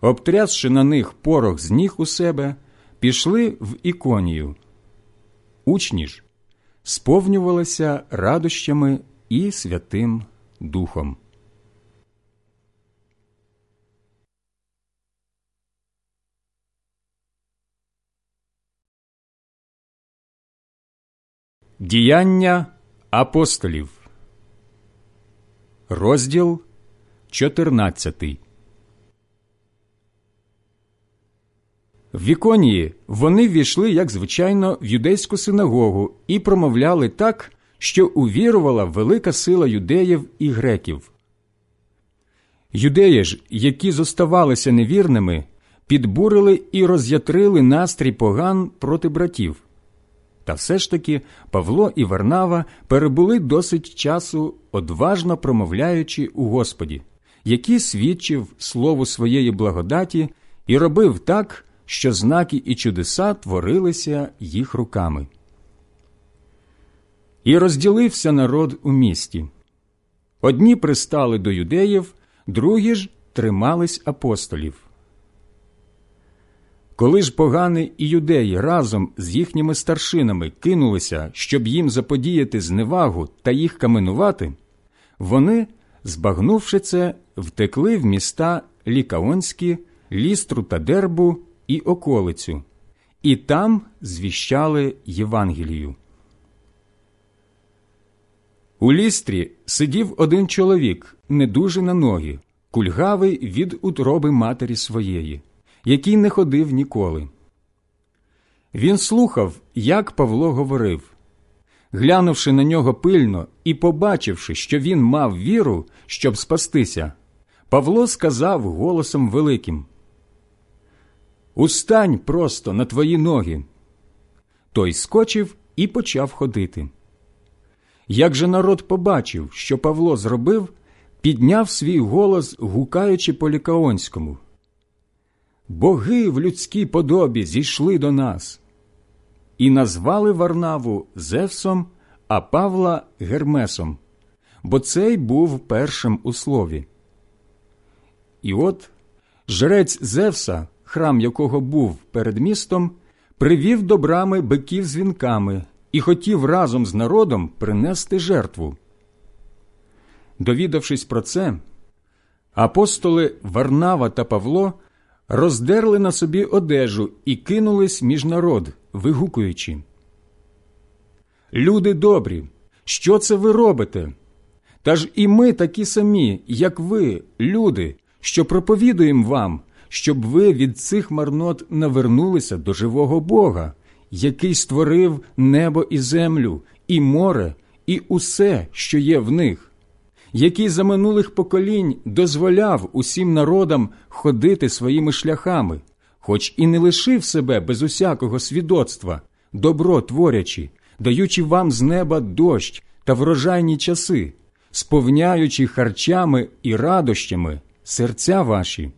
обтрясши на них порох з ніг у себе, пішли в іконію. Учні ж сповнювалися радощами і Святим Духом. Діяння апостолів, розділ 14 В Віконії вони ввійшли, як звичайно, в юдейську синагогу і промовляли так, що увірувала велика сила юдеїв і греків. Юдеї ж, які зоставалися невірними, підбурили і роз'ятрили настрій поган проти братів. Та все ж таки Павло і Варнава перебули досить часу, одважно промовляючи у Господі, який свідчив слову своєї благодаті і робив так, що знаки і чудеса творилися їх руками. І розділився народ у місті. Одні пристали до юдеїв, другі ж тримались апостолів. Коли ж погани і юдеї разом з їхніми старшинами кинулися, щоб їм заподіяти зневагу та їх каменувати, вони, збагнувши це, втекли в міста Лікаонські, Лістру та Дербу і околицю, і там звіщали Євангелію. У лістрі сидів один чоловік, не дуже на ноги, кульгавий від утроби матері своєї, який не ходив ніколи. Він слухав, як Павло говорив. Глянувши на нього пильно і побачивши, що він мав віру, щоб спастися, Павло сказав голосом великим Устань просто на твої ноги. Той скочив і почав ходити. Як же народ побачив, що Павло зробив, підняв свій голос, гукаючи по лікаонському. Боги в людській подобі зійшли до нас. І назвали Варнаву Зевсом, а Павла Гермесом, бо цей був першим у слові. І от жрець Зевса, храм якого був перед містом, привів до брами биків з вінками і хотів разом з народом принести жертву. Довідавшись про це, апостоли Варнава та Павло роздерли на собі одежу і кинулись між народ, вигукуючи. Люди добрі, що це ви робите? Та ж і ми такі самі, як ви, люди, що проповідуємо вам, щоб ви від цих марнот навернулися до живого Бога, який створив небо і землю, і море, і усе, що є в них, який за минулих поколінь дозволяв усім народам ходити своїми шляхами, хоч і не лишив себе без усякого свідоцтва, добро творячи, даючи вам з неба дощ та врожайні часи, сповняючи харчами і радощами серця ваші.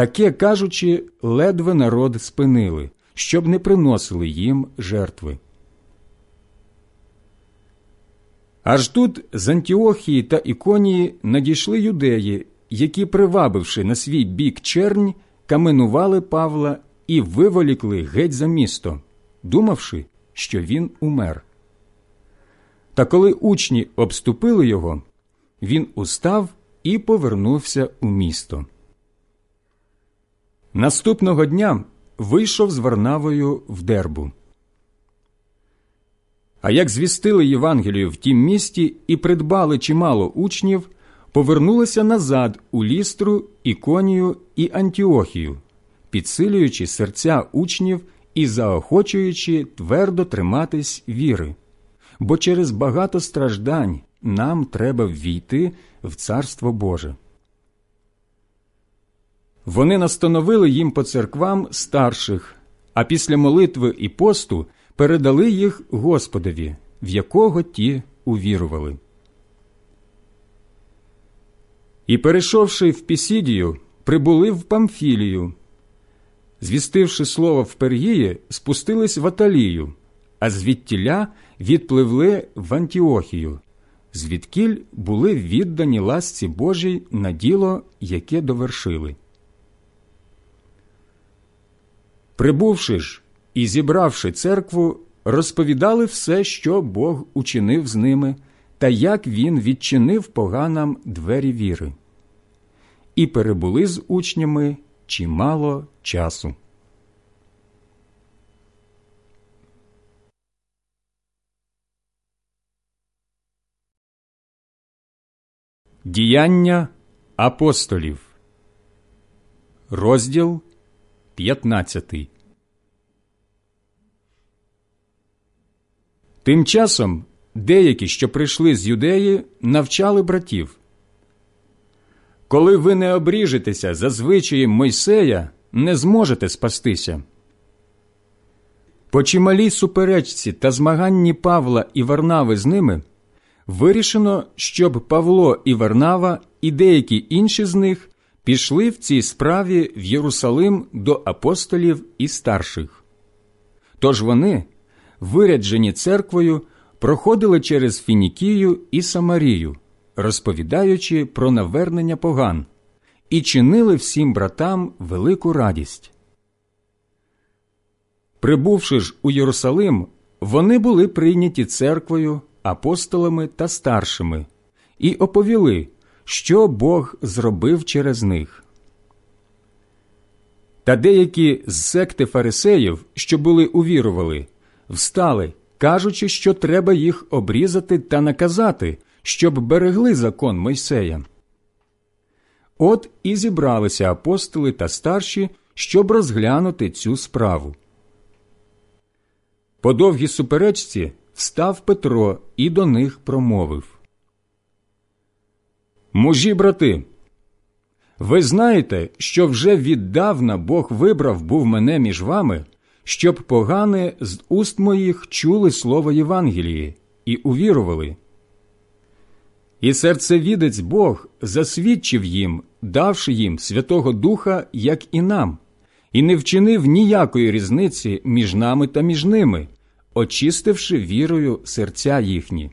Таке кажучи, ледве народ спинили, щоб не приносили їм жертви. Аж тут з Антіохії та Іконії надійшли юдеї, які, привабивши на свій бік чернь, каменували Павла і виволікли геть за місто, думавши, що він умер. Та коли учні обступили його, він устав і повернувся у місто. Наступного дня вийшов з Варнавою в дербу. А як звістили Євангелію в тім місті і придбали чимало учнів, повернулися назад у лістру, Іконію і Антіохію, підсилюючи серця учнів і заохочуючи твердо триматись віри, бо через багато страждань нам треба ввійти в Царство Боже. Вони настановили їм по церквам старших, а після молитви і посту передали їх Господові, в якого ті увірували. І, перейшовши в Пісідію, прибули в Памфілію. Звістивши слово в Пергії, спустились в Аталію, а звідтіля відпливли в Антіохію, звідкіль були віддані ласці Божій на діло, яке довершили. Прибувши ж і зібравши церкву, розповідали все, що Бог учинив з ними, та як він відчинив поганам двері віри, і перебули з учнями чимало часу. Діяння апостолів, розділ 15 Тим часом деякі, що прийшли з юдеї, навчали братів. Коли ви не обріжетеся за звичаєм Мойсея, не зможете спастися. По чималій суперечці та змаганні Павла і Варнави з ними вирішено, щоб Павло і Варнава і деякі інші з них пішли в цій справі в Єрусалим до апостолів і старших. Тож вони, виряджені церквою, проходили через Фінікію і Самарію, розповідаючи про навернення поган, і чинили всім братам велику радість. Прибувши ж у Єрусалим, вони були прийняті церквою, апостолами та старшими і оповіли, що Бог зробив через них. Та деякі з секти фарисеїв, що були увірували, встали, кажучи, що треба їх обрізати та наказати, щоб берегли закон Мойсея. От і зібралися апостоли та старші, щоб розглянути цю справу. По довгій суперечці став Петро і до них промовив Мужі брати, ви знаєте, що вже віддавна Бог вибрав був мене між вами, щоб погане з уст моїх чули слово Євангелії і увірували. І серцевідець Бог засвідчив їм, давши їм Святого Духа, як і нам, і не вчинив ніякої різниці між нами та між ними, очистивши вірою серця їхні.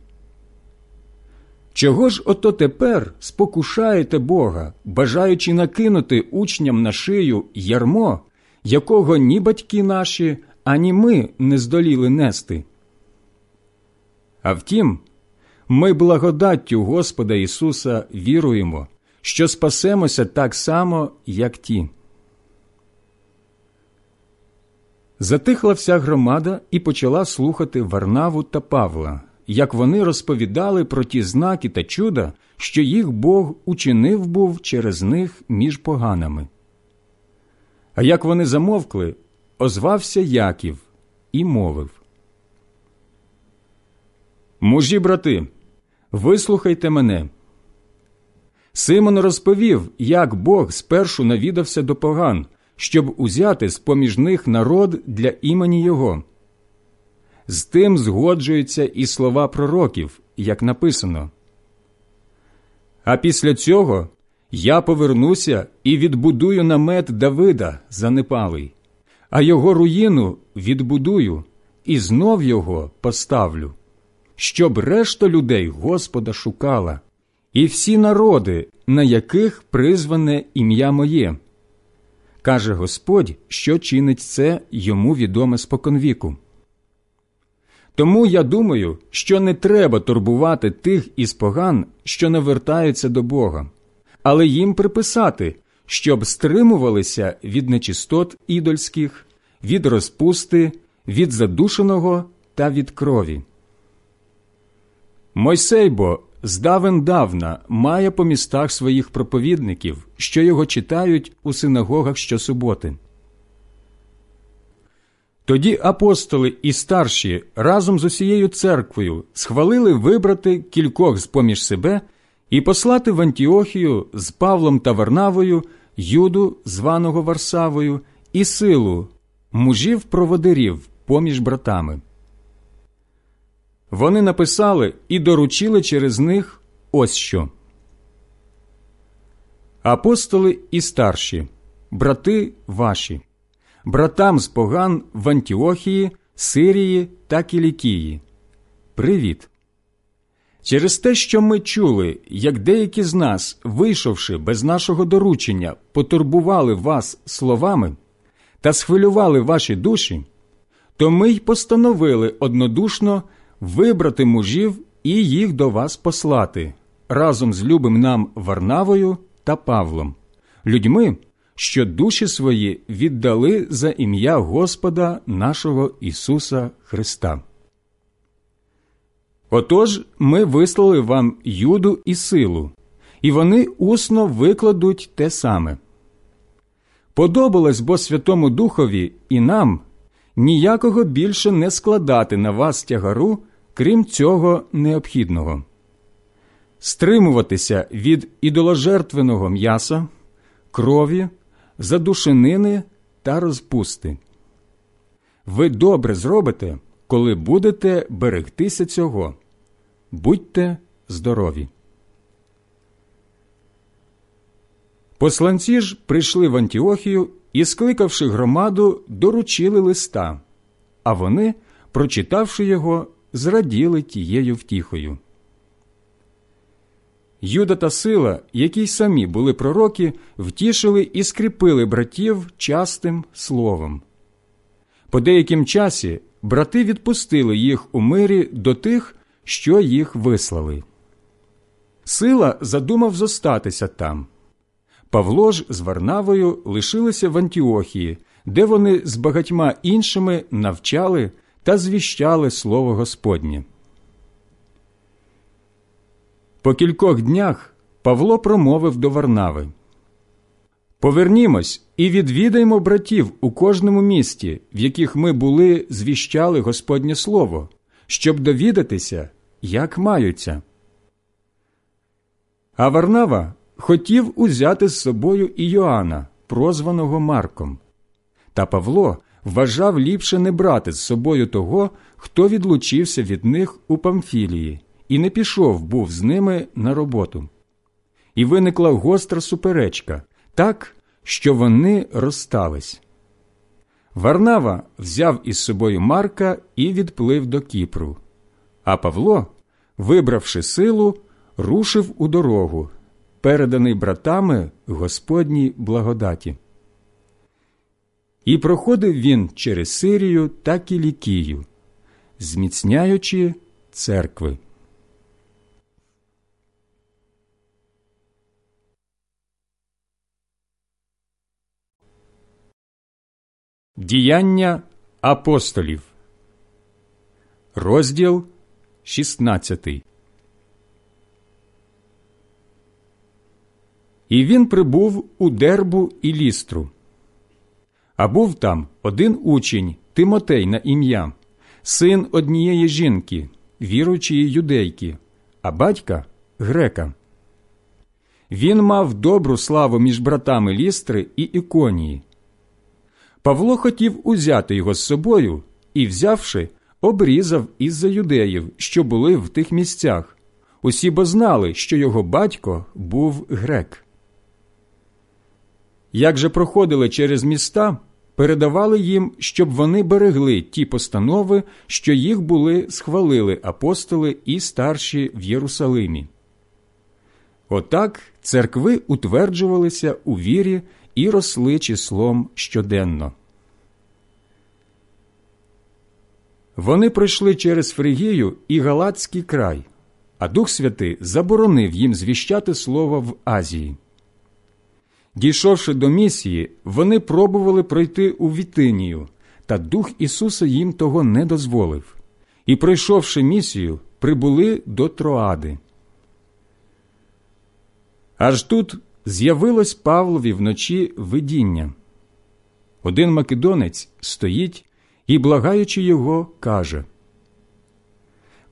Чого ж ото тепер спокушаєте Бога, бажаючи накинути учням на шию ярмо, якого ні батьки наші, ані ми не здоліли нести? А втім, ми благодаттю Господа Ісуса віруємо, що спасемося так само, як ті. Затихла вся громада і почала слухати Варнаву та Павла, як вони розповідали про ті знаки та чуда, що їх Бог учинив був через них між поганами. А як вони замовкли, озвався Яків і мовив Мужі, брати, вислухайте мене. Симон розповів, як Бог спершу навідався до поган, щоб узяти з поміж них народ для імені Його. З тим згоджуються і слова пророків, як написано. А після цього я повернуся і відбудую намет Давида занепалий, а його руїну відбудую і знов його поставлю, щоб решта людей Господа шукала, і всі народи, на яких призване ім'я моє. Каже Господь, що чинить це йому відоме споконвіку. Тому я думаю, що не треба турбувати тих із поган, що навертаються до Бога, але їм приписати, щоб стримувалися від нечистот ідольських, від розпусти, від задушеного та від крові. Мойсей бо здавен давна має по містах своїх проповідників, що його читають у синагогах щосуботи. Тоді апостоли і старші разом з усією церквою схвалили вибрати кількох з поміж себе і послати в Антіохію з Павлом та Варнавою, Юду, званого Варсавою, і силу мужів проводирів поміж братами. Вони написали і доручили через них ось що. Апостоли і старші, брати ваші братам з поган в Антіохії, Сирії та Кілікії. Привіт! Через те, що ми чули, як деякі з нас, вийшовши без нашого доручення, потурбували вас словами та схвилювали ваші душі, то ми й постановили однодушно вибрати мужів і їх до вас послати разом з любим нам Варнавою та Павлом, людьми, що душі свої віддали за ім'я Господа нашого Ісуса Христа. Отож ми вислали вам юду і силу, і вони усно викладуть те саме. Подобалось бо Святому Духові і нам ніякого більше не складати на вас тягару, крім цього необхідного, стримуватися від ідоложертвеного м'яса, крові задушенини та розпусти. Ви добре зробите, коли будете берегтися цього. Будьте здорові. Посланці ж прийшли в Антіохію і, скликавши громаду, доручили листа, а вони, прочитавши його, зраділи тією втіхою. Юда та сила, які й самі були пророки, втішили і скріпили братів частим словом. По деяким часі брати відпустили їх у мирі до тих, що їх вислали. Сила задумав зостатися там. Павло ж з Варнавою лишилися в Антіохії, де вони з багатьма іншими навчали та звіщали слово Господнє. По кількох днях Павло промовив до Варнави Повернімось і відвідаймо братів у кожному місті, в яких ми були, звіщали Господнє Слово, щоб довідатися, як маються. А Варнава хотів узяти з собою і Йоанна, прозваного Марком. Та Павло вважав ліпше не брати з собою того, хто відлучився від них у Памфілії, і не пішов був з ними на роботу. І виникла гостра суперечка, так, що вони розстались. Варнава взяв із собою Марка і відплив до Кіпру, а Павло, вибравши силу, рушив у дорогу, переданий братами Господній благодаті. І проходив він через Сирію та Кілікію, зміцняючи церкви. Діяння апостолів, розділ 16 І він прибув у дербу і лістру. А був там один учень Тимотей на ім'я, син однієї жінки, віруючої юдейки, а батька грека. Він мав добру славу між братами лістри і іконії. Павло хотів узяти його з собою і, взявши, обрізав із за юдеїв, що були в тих місцях. Усі бо знали, що його батько був грек. Як же проходили через міста, передавали їм, щоб вони берегли ті постанови, що їх були схвалили апостоли і старші в Єрусалимі. Отак церкви утверджувалися у вірі і росли числом щоденно. Вони пройшли через Фригію і Галатський край, а Дух Святий заборонив їм звіщати слово в Азії. Дійшовши до місії, вони пробували пройти у Вітинію, та Дух Ісуса їм того не дозволив, і, пройшовши місію, прибули до Троади. Аж тут з'явилось Павлові вночі видіння. Один македонець стоїть і, благаючи його, каже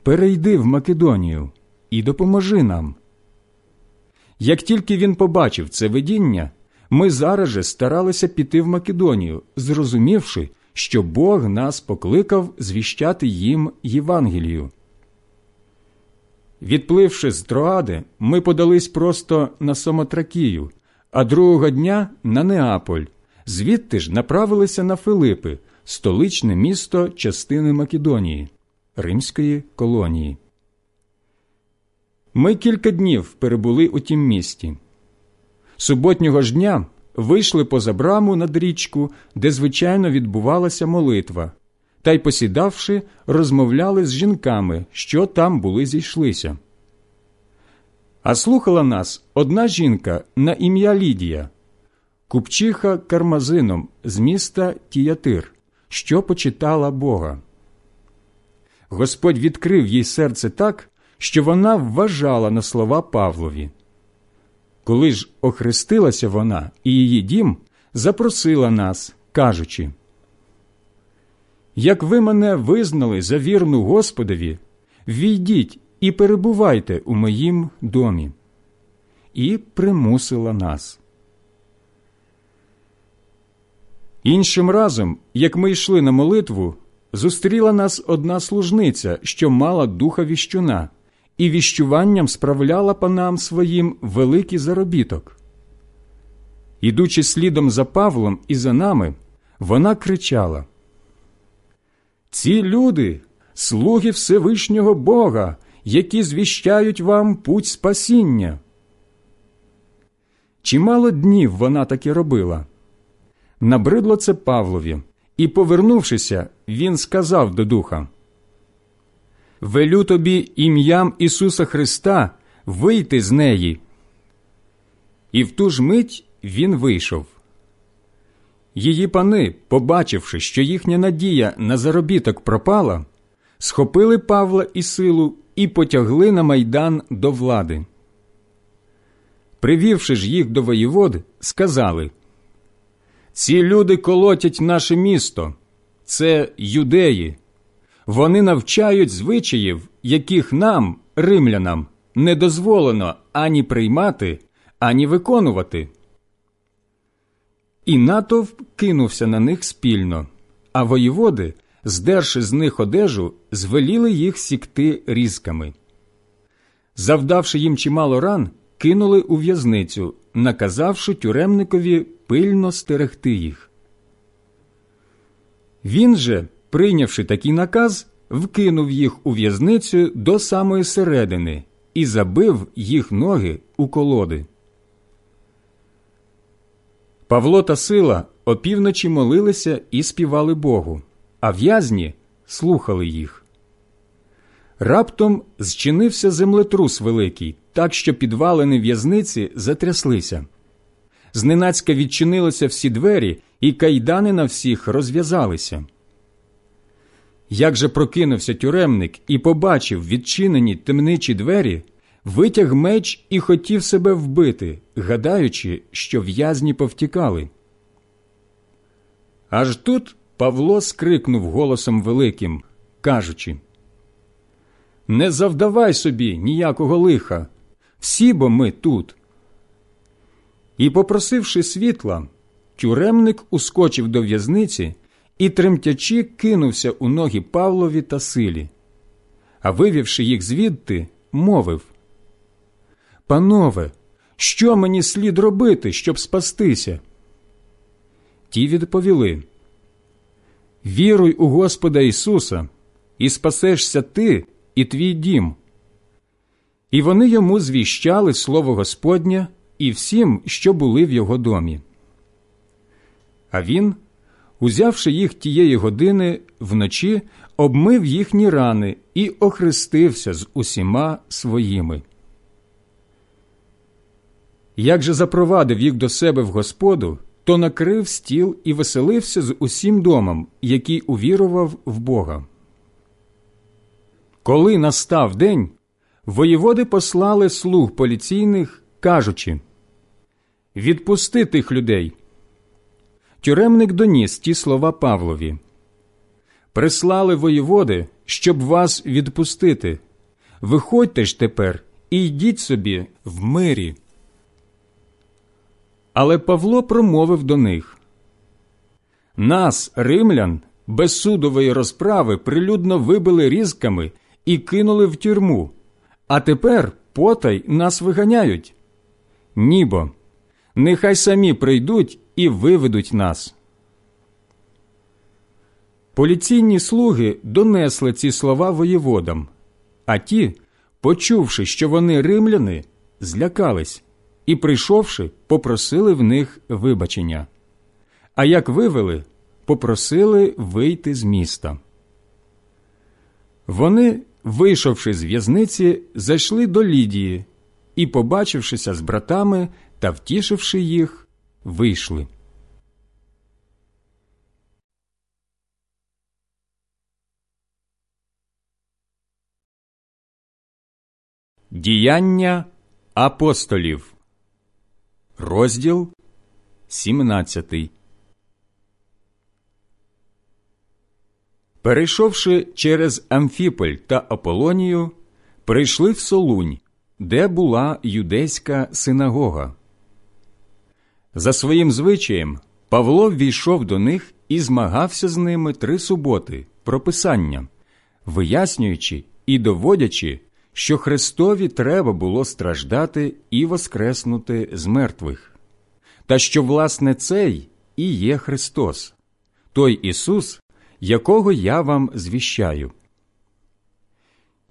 Перейди в Македонію і допоможи нам. Як тільки він побачив це видіння, ми зараз же старалися піти в Македонію, зрозумівши, що Бог нас покликав звіщати їм Євангелію. Відпливши з Троади, ми подались просто на Самотракію, а другого дня на Неаполь, звідти ж направилися на Филипи, столичне місто частини Македонії, Римської колонії. Ми кілька днів перебули у тім місті. Суботнього ж дня вийшли поза браму над річку, де звичайно відбувалася молитва, та й, посідавши, розмовляли з жінками, що там були зійшлися. А слухала нас одна жінка на ім'я Лідія, купчиха кармазином з міста Тіятир, що почитала Бога. Господь відкрив їй серце так, що вона вважала на слова Павлові. Коли ж охрестилася вона і її дім, запросила нас, кажучи, Як ви мене визнали за вірну Господові, війдіть і перебувайте у моїм домі, і примусила нас. Іншим разом, як ми йшли на молитву, зустріла нас одна служниця, що мала духа віщуна, і віщуванням справляла панам своїм великий заробіток. Ідучи слідом за Павлом і за нами, вона кричала: Ці люди, слуги Всевишнього Бога, які звіщають вам путь спасіння. Чимало днів вона таки робила. Набридло це Павлові, і, повернувшися, він сказав до духа велю тобі ім'ям Ісуса Христа вийти з неї. І в ту ж мить він вийшов. Її пани, побачивши, що їхня надія на заробіток пропала, схопили Павла і силу і потягли на майдан до влади. Привівши ж їх до воєвод, сказали Ці люди колотять наше місто, це юдеї. Вони навчають звичаїв, яких нам, римлянам, не дозволено ані приймати, ані виконувати. І натовп кинувся на них спільно, а воєводи, здерши з них одежу, звеліли їх сікти різками. Завдавши їм чимало ран, кинули у в'язницю, наказавши тюремникові пильно стерегти їх. Він же, прийнявши такий наказ, вкинув їх у в'язницю до самої середини і забив їх ноги у колоди. Павло та Сила опівночі молилися і співали Богу, а в'язні слухали їх. Раптом зчинився землетрус великий, так що підвалини в'язниці затряслися. Зненацька відчинилися всі двері, і кайдани на всіх розв'язалися. Як же прокинувся тюремник і побачив відчинені темничі двері, витяг меч і хотів себе вбити, гадаючи, що в'язні повтікали. Аж тут Павло скрикнув голосом великим, кажучи Не завдавай собі ніякого лиха, всі бо ми тут. І, попросивши світла, тюремник ускочив до в'язниці і, тремтячи, кинувся у ноги Павлові та силі, а вивівши їх звідти, мовив Панове, що мені слід робити, щоб спастися? Ті відповіли Віруй у Господа Ісуса, і спасешся ти і твій дім. І вони йому звіщали слово Господнє і всім, що були в його домі. А він, узявши їх тієї години вночі, обмив їхні рани і охрестився з усіма своїми. Як же запровадив їх до себе в Господу, то накрив стіл і веселився з усім домом, який увірував в Бога. Коли настав день, воєводи послали слуг поліційних, кажучи Відпусти тих людей. Тюремник доніс ті слова Павлові. Прислали воєводи, щоб вас відпустити. Виходьте ж тепер і йдіть собі в мирі. Але Павло промовив до них Нас, римлян, без судової розправи прилюдно вибили різками і кинули в тюрму, а тепер потай нас виганяють. Нібо, нехай самі прийдуть і виведуть нас. Поліційні слуги донесли ці слова воєводам, а ті, почувши, що вони римляни, злякались і, прийшовши, попросили в них вибачення. А як вивели, попросили вийти з міста. Вони, вийшовши з в'язниці, зайшли до Лідії і, побачившися з братами та втішивши їх, вийшли. Діяння апостолів Розділ 17 Перейшовши через Амфіполь та Аполонію, прийшли в Солунь, де була юдейська синагога. За своїм звичаєм Павло ввійшов до них і змагався з ними три суботи про Писання, вияснюючи і доводячи, що Христові треба було страждати і воскреснути з мертвих, та що, власне, цей і є Христос, той Ісус, якого я вам звіщаю.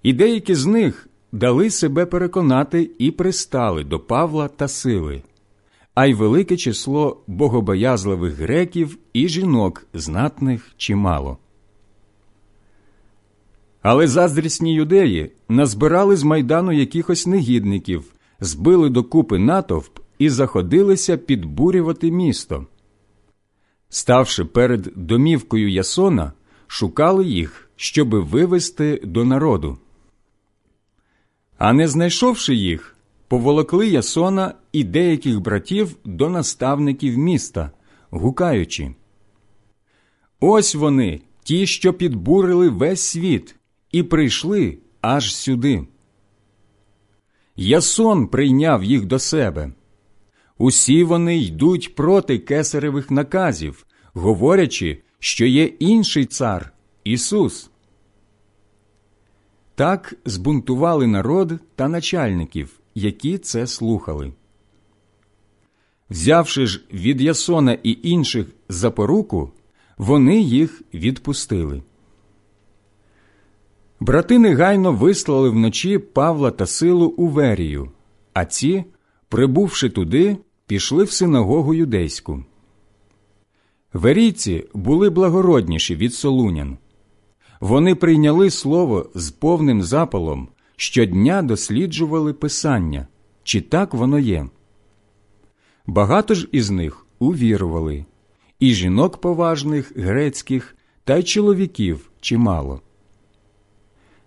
І деякі з них дали себе переконати і пристали до Павла та сили, а й велике число богобоязливих греків і жінок знатних чимало. Але заздрісні юдеї назбирали з майдану якихось негідників, збили докупи натовп і заходилися підбурювати місто. Ставши перед домівкою Ясона, шукали їх, щоби вивести до народу. А не знайшовши їх, поволокли Ясона і деяких братів до наставників міста, гукаючи. Ось вони, ті, що підбурили весь світ, і прийшли аж сюди. Ясон прийняв їх до себе. Усі вони йдуть проти кесаревих наказів, говорячи, що є інший цар Ісус. Так збунтували народ та начальників, які це слухали. Взявши ж від Ясона і інших за поруку, вони їх відпустили. Брати негайно вислали вночі Павла та силу у Верію, а ці, прибувши туди, пішли в синагогу юдейську. Верійці були благородніші від солунян. Вони прийняли слово з повним запалом, щодня досліджували Писання, чи так воно є. Багато ж із них увірували, і жінок поважних, грецьких, та й чоловіків чимало.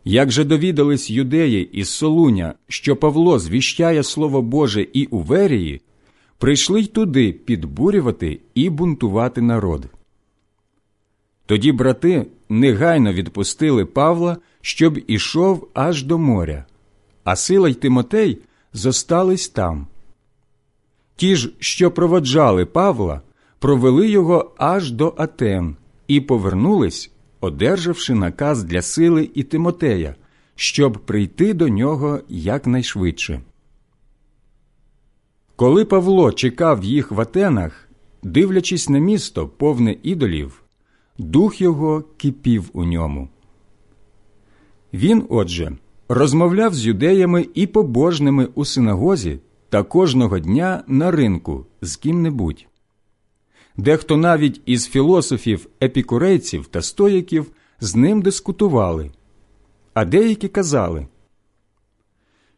Як же довідались юдеї із Солуня, що Павло звіщає Слово Боже і у Верії, прийшли й туди підбурювати і бунтувати народ. Тоді брати негайно відпустили Павла, щоб ішов аж до моря, а сила й Тимотей зостались там. Ті ж, що проводжали Павла, провели його аж до Атен і повернулись, одержавши наказ для сили і Тимотея, щоб прийти до нього якнайшвидше. Коли Павло чекав їх в Атенах, дивлячись на місто, повне ідолів, дух його кипів у ньому. Він, отже, розмовляв з юдеями і побожними у синагозі та кожного дня на ринку з ким-небудь. Дехто навіть із філософів, епікурейців та стоїків з ним дискутували, а деякі казали,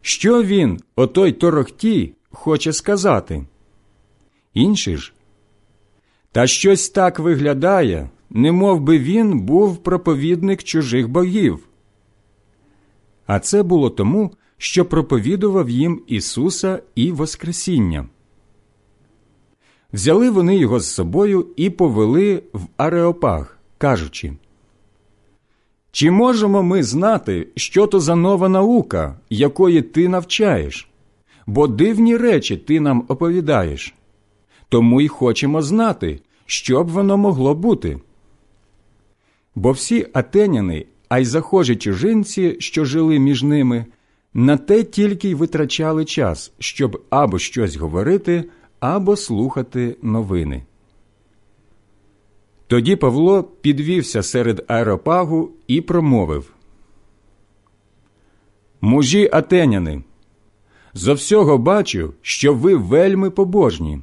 що він, отой торохтій, хоче сказати. Інші ж, та щось так виглядає, не мов би він був проповідник чужих богів. А це було тому, що проповідував їм Ісуса і Воскресіння. Взяли вони його з собою і повели в Ареопаг, кажучи, Чи можемо ми знати, що то за нова наука, якої ти навчаєш? Бо дивні речі ти нам оповідаєш. Тому й хочемо знати, що б воно могло бути. Бо всі атеняни, а й захожі чужинці, що жили між ними, на те тільки й витрачали час, щоб або щось говорити, або слухати новини. Тоді Павло підвівся серед аеропагу і промовив Мужі атеняни, зо всього бачу, що ви вельми побожні.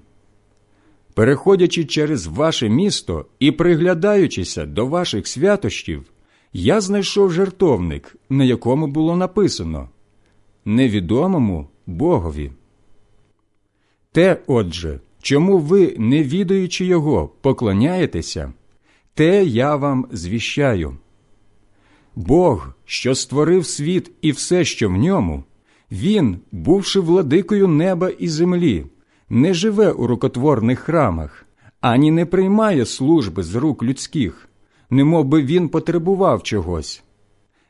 Переходячи через ваше місто і приглядаючися до ваших святощів, я знайшов жертовник, на якому було написано невідомому Богові. Те, отже, чому ви, не відаючи його, поклоняєтеся, те я вам звіщаю. Бог, що створив світ і все, що в ньому, Він, бувши владикою неба і землі, не живе у рукотворних храмах, ані не приймає служби з рук людських, немов би він потребував чогось,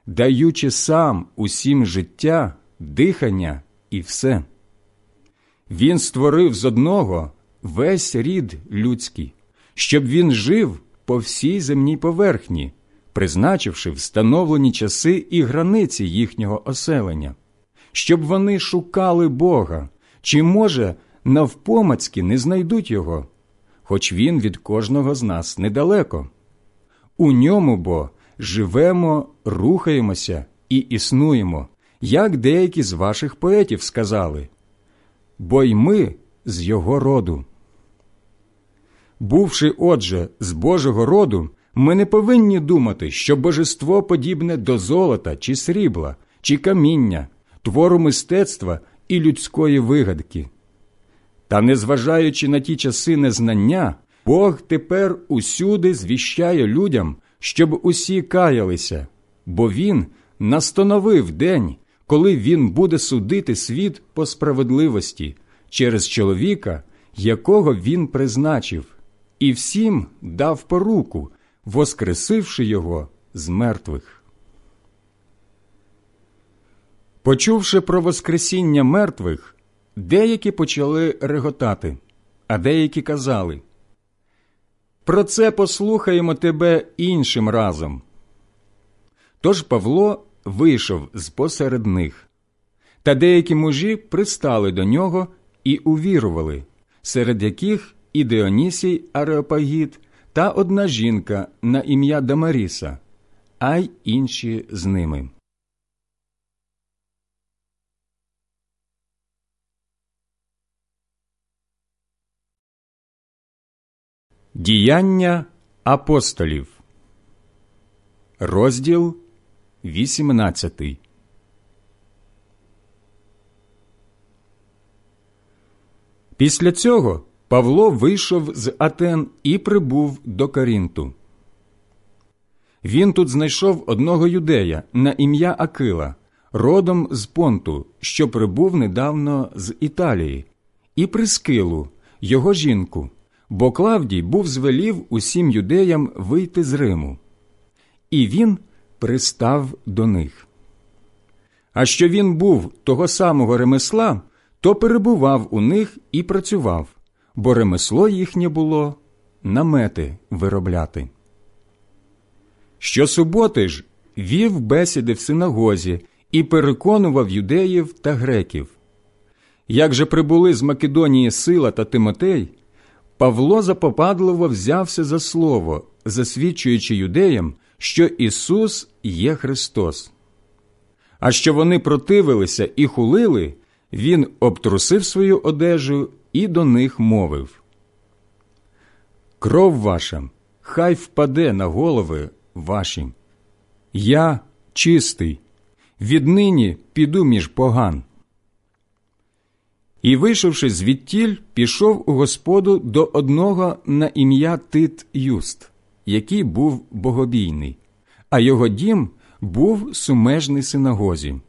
даючи сам усім життя, дихання і все. Він створив з одного весь рід людський, щоб він жив по всій земній поверхні, призначивши встановлені часи і границі їхнього оселення, щоб вони шукали Бога, чи, може, навпомацьки не знайдуть його, хоч він від кожного з нас недалеко. У ньому бо живемо, рухаємося і існуємо, як деякі з ваших поетів сказали бо й ми з його роду. Бувши, отже, з Божого роду, Ми не повинні думати, що божество подібне до золота чи срібла, чи каміння, твору мистецтва і людської вигадки. Та, незважаючи на ті часи незнання, Бог тепер усюди звіщає людям, щоб усі каялися, бо Він настановив день, коли Він буде судити світ по справедливості через чоловіка, якого Він призначив, і всім дав поруку, воскресивши його з мертвих. Почувши про Воскресіння мертвих, деякі почали реготати, а деякі казали Про це послухаємо тебе іншим разом. Тож Павло вийшов з посеред них, та деякі мужі пристали до нього і увірували, серед яких і Діонісій Ареопагіт та одна жінка на ім'я Дамаріса, а й інші з ними. Діяння апостолів, розділ 18 Після цього Павло вийшов з Атен і прибув до Карінту. Він тут знайшов одного юдея на ім'я Акила, родом з Понту, що прибув недавно з Італії, і Прискилу, його жінку, бо Клавдій був звелів усім юдеям вийти з Риму. І він пристав до них. А що він був того самого ремесла, то перебував у них і працював, бо ремесло їхнє було намети виробляти. Щосуботи ж вів бесіди в синагозі і переконував юдеїв та греків. Як же прибули з Македонії Сила та Тимотей, Павло запопадливо взявся за слово, засвідчуючи юдеям, що Ісус є Христос. А що вони противилися і хулили, він обтрусив свою одежу і до них мовив Кров ваша хай впаде на голови ваші. Я чистий, віднині піду між поган. І, вийшовши звідтіль, пішов у Господу до одного на ім'я Тит Юст, який був богобійний, а його дім був сумежний синагозі.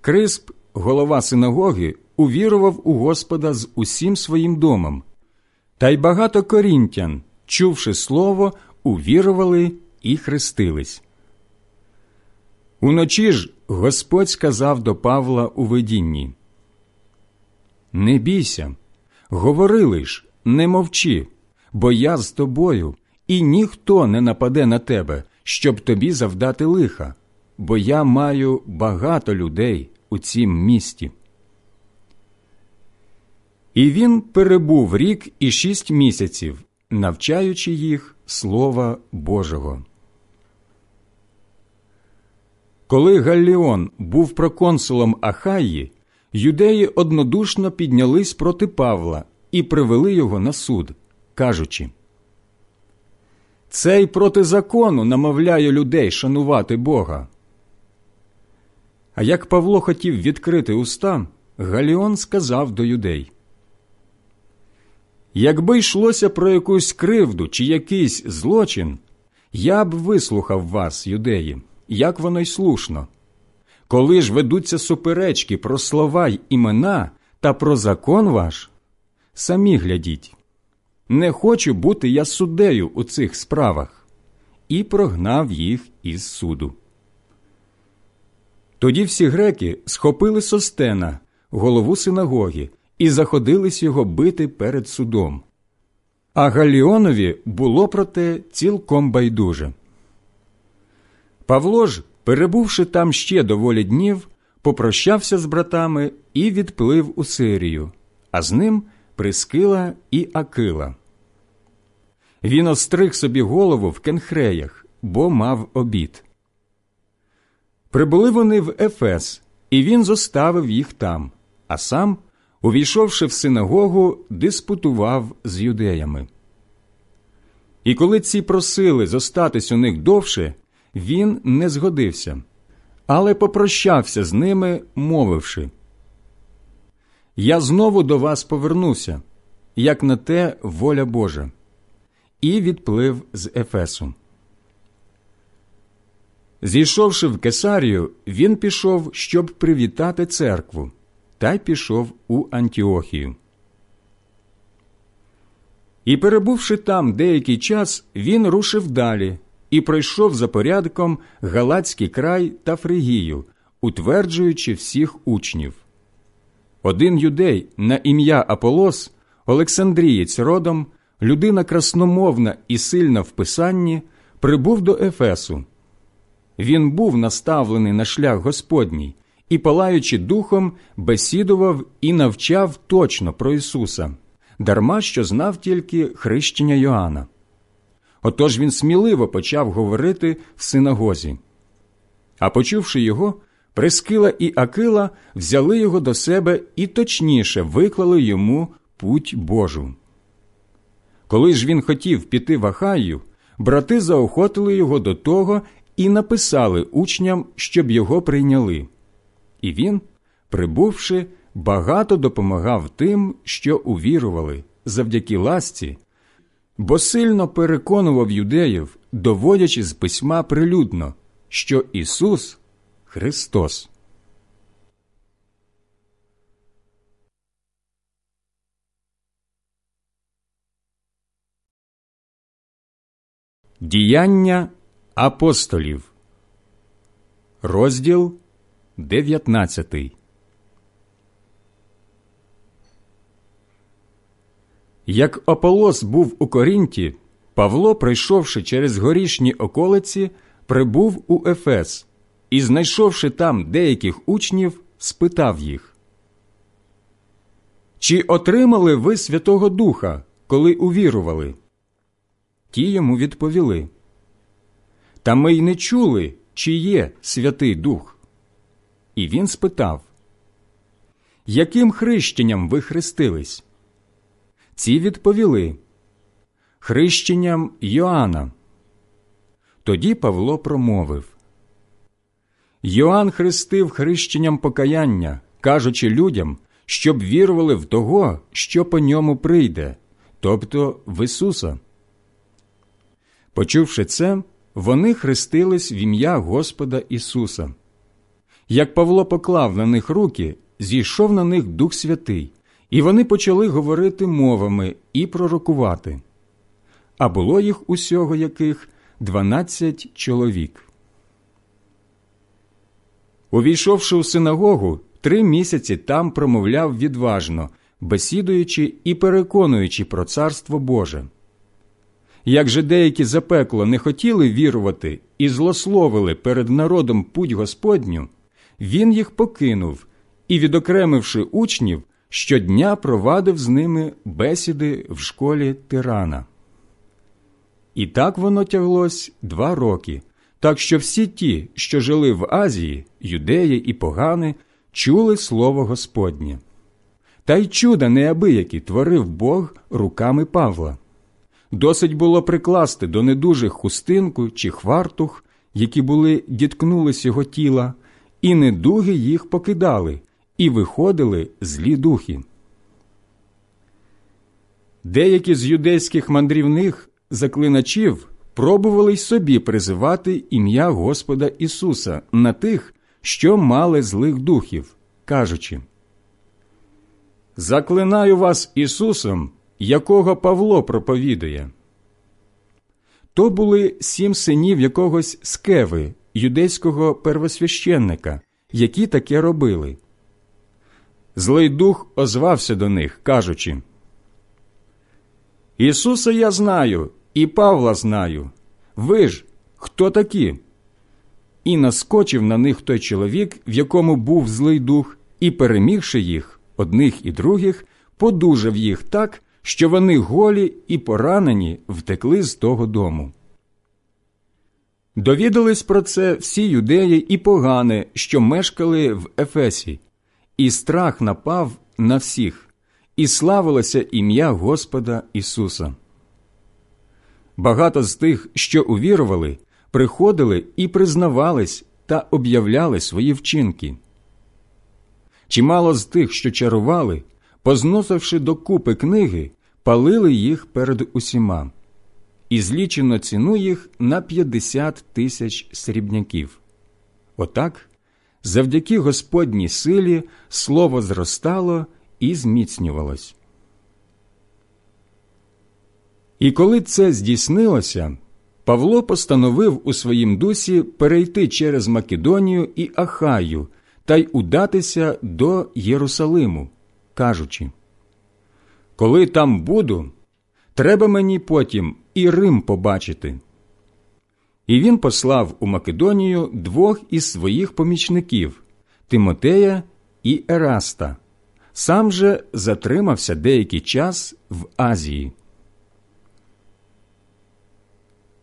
Крисп, голова синагоги, увірував у Господа з усім своїм домом, та й багато корінтян, чувши слово, увірували і хрестились. Уночі ж Господь сказав до Павла у видінні Не бійся, говори лиш, не мовчи, бо я з тобою, і ніхто не нападе на тебе, щоб тобі завдати лиха, бо я маю багато людей у цім місті. І він перебув рік і шість місяців, навчаючи їх Слова Божого. Коли Галліон був проконсулом Ахаї, юдеї однодушно піднялись проти Павла і привели його на суд, кажучи Цей проти закону намовляє людей шанувати Бога. А як Павло хотів відкрити уста, Галіон сказав до юдей Якби йшлося про якусь кривду чи якийсь злочин, я б вислухав вас, юдеї, як воно й слушно. Коли ж ведуться суперечки про слова й імена та про закон ваш, самі глядіть. Не хочу бути я суддею у цих справах, і прогнав їх із суду. Тоді всі греки схопили состена, голову синагоги, і заходились його бити перед судом. А Галіонові було проте цілком байдуже. Павло ж, перебувши там ще доволі днів, попрощався з братами і відплив у Сирію, а з ним Прискила і Акила. Він остриг собі голову в кенхреях, бо мав обід. Прибули вони в Ефес, і він зоставив їх там, а сам увійшовши в синагогу, диспутував з юдеями. І коли ці просили зостатись у них довше, він не згодився, але попрощався з ними, мовивши Я знову до вас повернуся, як на те воля Божа, і відплив з Ефесу. Зійшовши в Кесарію, він пішов, щоб привітати церкву, та й пішов у Антіохію. І, перебувши там деякий час, він рушив далі і пройшов за порядком Галацький край та Фригію, утверджуючи всіх учнів. Один юдей на ім'я Аполос, Олександрієць родом, людина красномовна і сильна в писанні, прибув до Ефесу. Він був наставлений на шлях Господній і, палаючи духом, бесідував і навчав точно про Ісуса, дарма що знав тільки хрещення Йоанна. Отож він сміливо почав говорити в синагозі. А почувши його, Прескила і Акила взяли його до себе і точніше виклали йому путь Божу. Коли ж він хотів піти в Ахаю, брати заохотили його до того і написали учням, щоб його прийняли. І він, прибувши, багато допомагав тим, що увірували, завдяки ласці, бо сильно переконував юдеїв, доводячи з письма прилюдно, що Ісус Христос. Діяння апостолів, розділ 19 Як Ополос був у Корінті, Павло, пройшовши через горішні околиці, прибув у Ефес і, знайшовши там деяких учнів, спитав їх Чи отримали ви Святого Духа, коли увірували? Ті йому відповіли Та ми й не чули, чи є Святий Дух. І він спитав Яким хрещенням ви хрестились? Ці відповіли Хрещенням Йоанна. Тоді Павло промовив Йоанн хрестив хрещенням покаяння, кажучи людям, щоб вірували в того, що по ньому прийде, тобто в Ісуса. Почувши це, вони хрестились в ім'я Господа Ісуса. Як Павло поклав на них руки, зійшов на них Дух Святий, і вони почали говорити мовами і пророкувати. А було їх усього яких дванадцять чоловік. Увійшовши у синагогу, три місяці там промовляв відважно, бесідуючи і переконуючи про царство Боже. Як же деякі запекло не хотіли вірувати і злословили перед народом путь Господню, він їх покинув і, відокремивши учнів, щодня провадив з ними бесіди в школі тирана. І так воно тяглось два роки, так що всі ті, що жили в Азії, юдеї і погани, чули слово Господнє. Та й чуда неабиякі творив Бог руками Павла. Досить було прикласти до недужих хустинку чи хвартух, які були діткнулись його тіла, і недуги їх покидали, і виходили злі духи. Деякі з юдейських мандрівних заклиначів пробували й собі призивати ім'я Господа Ісуса на тих, що мали злих духів, кажучи Заклинаю вас Ісусом, якого Павло проповідує. То були сім синів якогось скеви, юдейського первосвященника, які таке робили. Злий дух озвався до них, кажучи Ісуса я знаю, і Павла знаю. Ви ж хто такі? І наскочив на них той чоловік, в якому був злий дух, і, перемігши їх, одних і других, подужав їх так, що вони голі і поранені втекли з того дому. Довідались про це всі юдеї і погани, що мешкали в Ефесі, і страх напав на всіх, і славилося ім'я Господа Ісуса. Багато з тих, що увірували, приходили і признавались та об'являли свої вчинки. Чимало з тих, що чарували, позносивши до купи книги, палили їх перед усіма, і злічено ціну їх на 50 тисяч срібняків. Отак, завдяки Господній силі, слово зростало і зміцнювалось. І коли це здійснилося, Павло постановив у своїм дусі перейти через Македонію і Ахаю та й удатися до Єрусалиму, кажучи Коли там буду, треба мені потім і Рим побачити. І він послав у Македонію двох із своїх помічників Тимотея і Ераста, сам же затримався деякий час в Азії.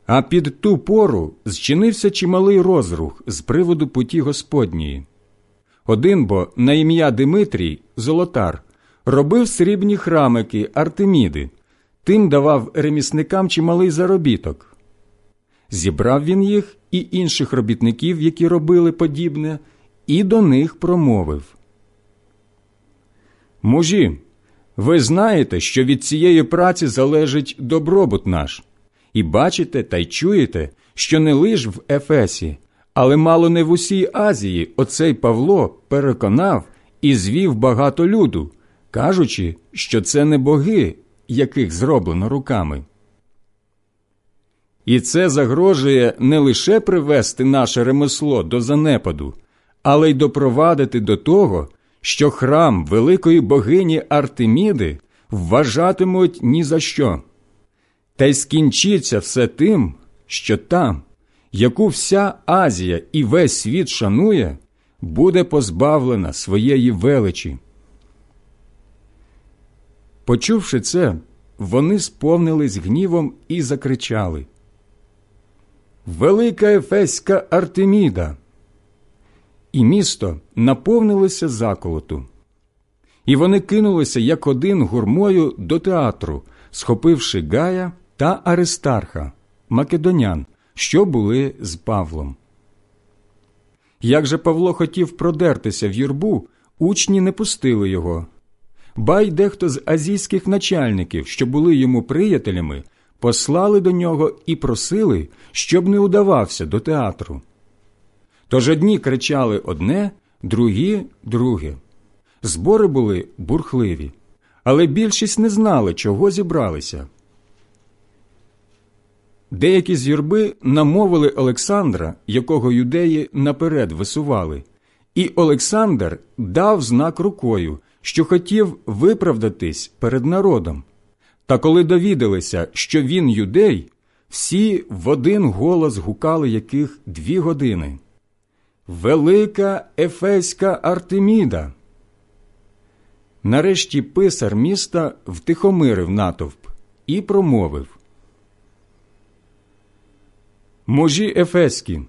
А під ту пору зчинився чималий розрух з приводу путі Господньої. Один бо на ім'я Димитрій, Золотар, робив срібні храмики Артеміди, тим давав ремісникам чималий заробіток. Зібрав він їх і інших робітників, які робили подібне, і до них промовив. Мужі, ви знаєте, що від цієї праці залежить добробут наш, і бачите та й чуєте, що не лиш в Ефесі, але мало не в усій Азії оцей Павло переконав і звів багато люду, кажучи, що це не боги, яких зроблено руками. І це загрожує не лише привести наше ремесло до занепаду, але й допровадити до того, що храм великої богині Артеміди вважатимуть ні за що. Та й скінчиться все тим, що там, яку вся Азія і весь світ шанує, буде позбавлена своєї величі. Почувши це, вони сповнились гнівом і закричали Велика Ефеська Артеміда! І місто наповнилося заколоту. І вони кинулися як один гурмою до театру, схопивши Гая та Аристарха, македонян, що були з Павлом. Як же Павло хотів продертися в юрбу, учні не пустили його. Бай дехто з азійських начальників, що були йому приятелями, послали до нього і просили, щоб не удавався до театру. Тож одні кричали одне, другі друге. Збори були бурхливі, але більшість не знали, чого зібралися. Деякі з юрби намовили Олександра, якого юдеї наперед висували, і Олександр дав знак рукою, що хотів виправдатись перед народом. Та коли довідалися, що він юдей, всі в один голос гукали яких дві години. Велика Ефеська Артеміда. Нарешті писар міста втихомирив натовп і промовив Мужі Ефеські,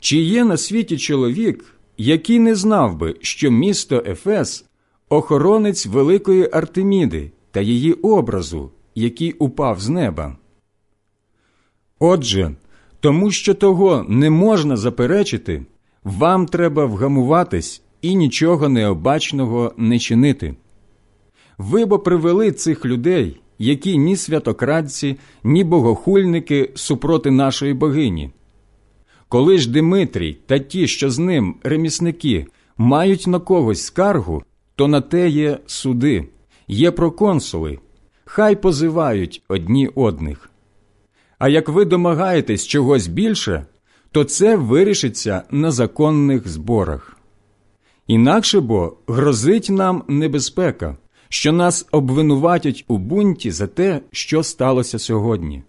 чи є на світі чоловік, який не знав би, що місто Ефес охоронець великої Артеміди та її образу, який упав з неба? Отже, тому що того не можна заперечити, вам треба вгамуватись і нічого необачного не чинити. Ви бо привели цих людей які ні святокрадці, ні богохульники супроти нашої богині. Коли ж Димитрій та ті, що з ним ремісники, мають на когось скаргу, то на те є суди, є проконсули, хай позивають одні одних. А як ви домагаєтесь чогось більше, то це вирішиться на законних зборах. Інакше бо грозить нам небезпека що нас обвинуватять у бунті за те, що сталося сьогодні,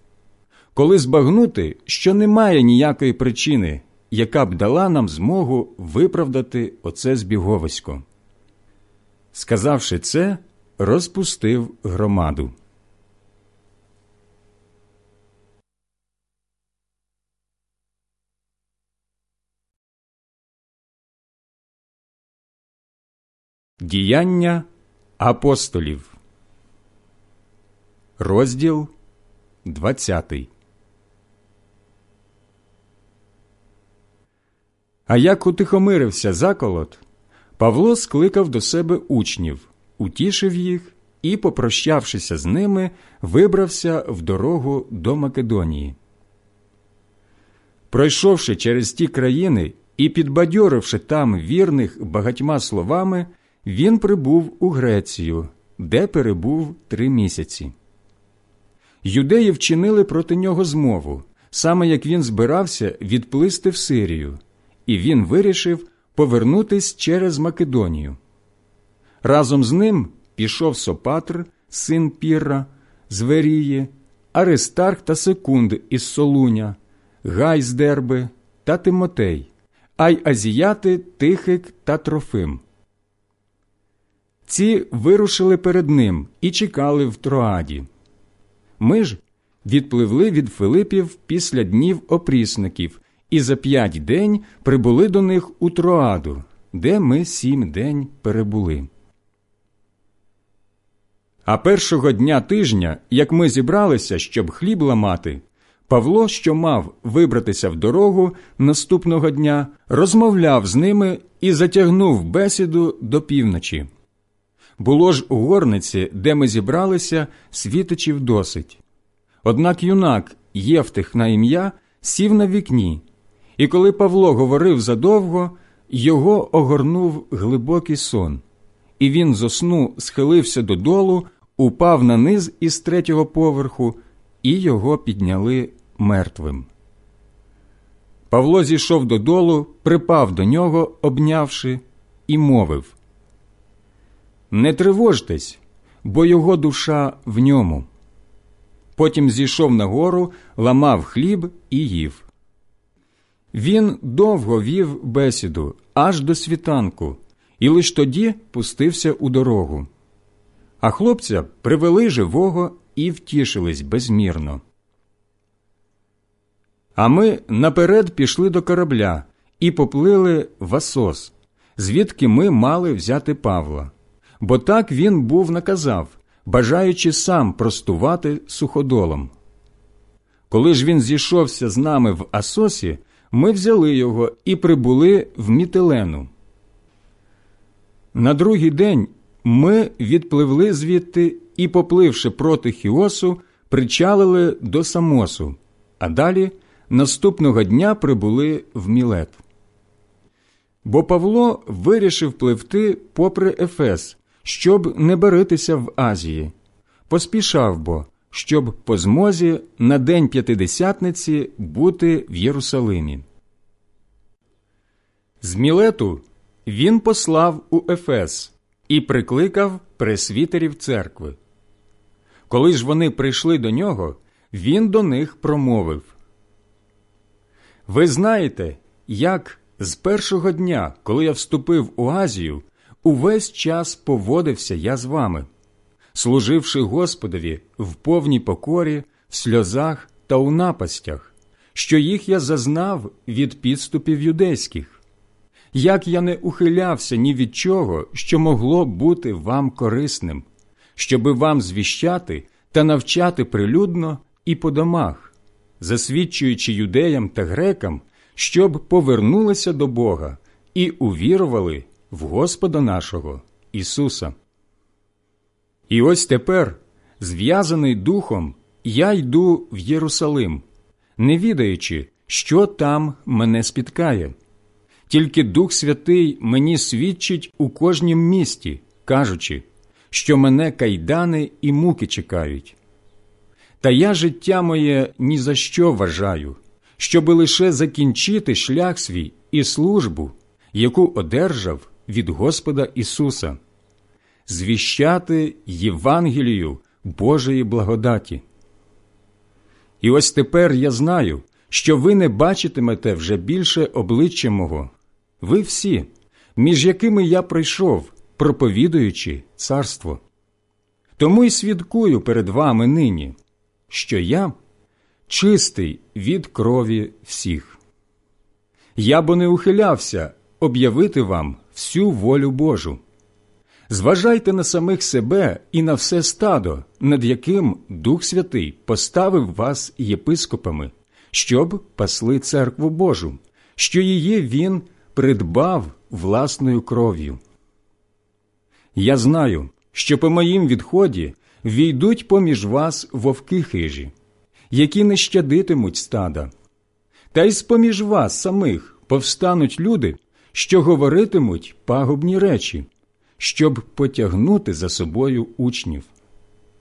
коли збагнути, що немає ніякої причини, яка б дала нам змогу виправдати оце збіговисько. Сказавши це, розпустив громаду. Діяння апостолів, розділ 20. А як утихомирився заколот, Павло скликав до себе учнів, утішив їх і, попрощавшися з ними, вибрався в дорогу до Македонії. Пройшовши через ті країни і підбадьоривши там вірних багатьма словами, він прибув у Грецію, де перебув три місяці. Юдеї вчинили проти нього змову, саме як він збирався відплисти в Сирію, і він вирішив повернутись через Македонію. Разом з ним пішов Сопатр, син Пірра, з Верії, Аристарх та Секунд із Солуня, Гай з Дерби та Тимотей, а й азіяти Тихик та Трофим. Ці вирушили перед ним і чекали в Троаді. Ми ж відпливли від Филипів після днів опрісників і за п'ять день прибули до них у Троаду, де ми сім день перебули. А першого дня тижня, як ми зібралися, щоб хліб ламати, Павло, що мав вибратися в дорогу наступного дня, розмовляв з ними і затягнув бесіду до півночі. Було ж у горниці, де ми зібралися, світичів досить. Однак юнак, Євтих на ім'я, сів на вікні, і коли Павло говорив задовго, його огорнув глибокий сон, і він зо сну схилився додолу, упав на низ із третього поверху, і його підняли мертвим. Павло зійшов додолу, припав до нього, обнявши, і мовив Не тривожтесь, бо його душа в ньому. Потім зійшов нагору, ламав хліб і їв. Він довго вів бесіду аж до світанку, і лиш тоді пустився у дорогу. А хлопця привели живого і втішились безмірно. А ми наперед пішли до корабля і поплили в Асос, звідки ми мали взяти Павла. Бо так він був наказав, бажаючи сам простувати суходолом. Коли ж він зійшовся з нами в Асосі, ми взяли його і прибули в Мітилену. На другий день ми відпливли звідти і, попливши проти Хіосу, причалили до Самосу, а далі наступного дня прибули в Мілет. Бо Павло вирішив пливти попри Ефес, щоб не баритися в Азії. Поспішав бо, щоб по змозі на день п'ятидесятниці бути в Єрусалимі. З Мілету він послав у Ефес і прикликав пресвітерів церкви. Коли ж вони прийшли до нього, він до них промовив Ви знаєте, як з першого дня, коли я вступив у Азію, увесь час поводився я з вами служивши Господові в повній покорі, в сльозах та у напастях, що їх я зазнав від підступів юдейських, як я не ухилявся ні від чого, що могло бути вам корисним, щоби вам звіщати та навчати прилюдно і по домах, засвідчуючи юдеям та грекам, щоб повернулися до Бога і увірували в Господа нашого Ісуса. І ось тепер, зв'язаний духом, я йду в Єрусалим, не відаючи, що там мене спіткає. Тільки Дух Святий мені свідчить у кожнім місті, кажучи, що мене кайдани і муки чекають. Та я життя моє ні за що вважаю, щоби лише закінчити шлях свій і службу, яку одержав від Господа Ісуса звіщати Євангелію Божої благодаті. І ось тепер я знаю, що ви не бачитимете вже більше обличчя мого, ви всі, між якими я прийшов, проповідуючи царство. Тому й свідкую перед вами нині, що я чистий від крові всіх. Я бо не ухилявся об'явити вам всю волю Божу Зважайте на самих себе і на все стадо, над яким Дух Святий поставив вас єпископами, щоб пасли церкву Божу, що її він придбав власною кров'ю. Я знаю, що по моїм відході війдуть поміж вас вовки хижі, які не щадитимуть стада, та й з поміж вас самих повстануть люди, що говоритимуть пагубні речі щоб потягнути за собою учнів.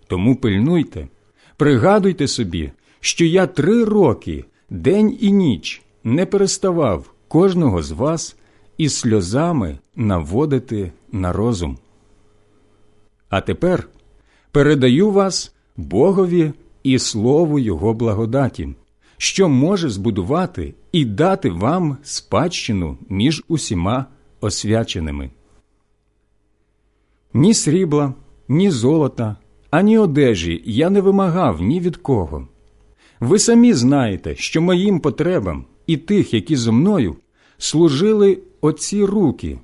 Тому пильнуйте, пригадуйте собі, що я три роки, день і ніч, не переставав кожного з вас із сльозами наводити на розум. А тепер передаю вас Богові і Слову Його благодаті, що може збудувати і дати вам спадщину між усіма освяченими. Ні срібла, ні золота, ані одежі я не вимагав ні від кого. Ви самі знаєте, що моїм потребам і тих, які зо мною, служили оці руки.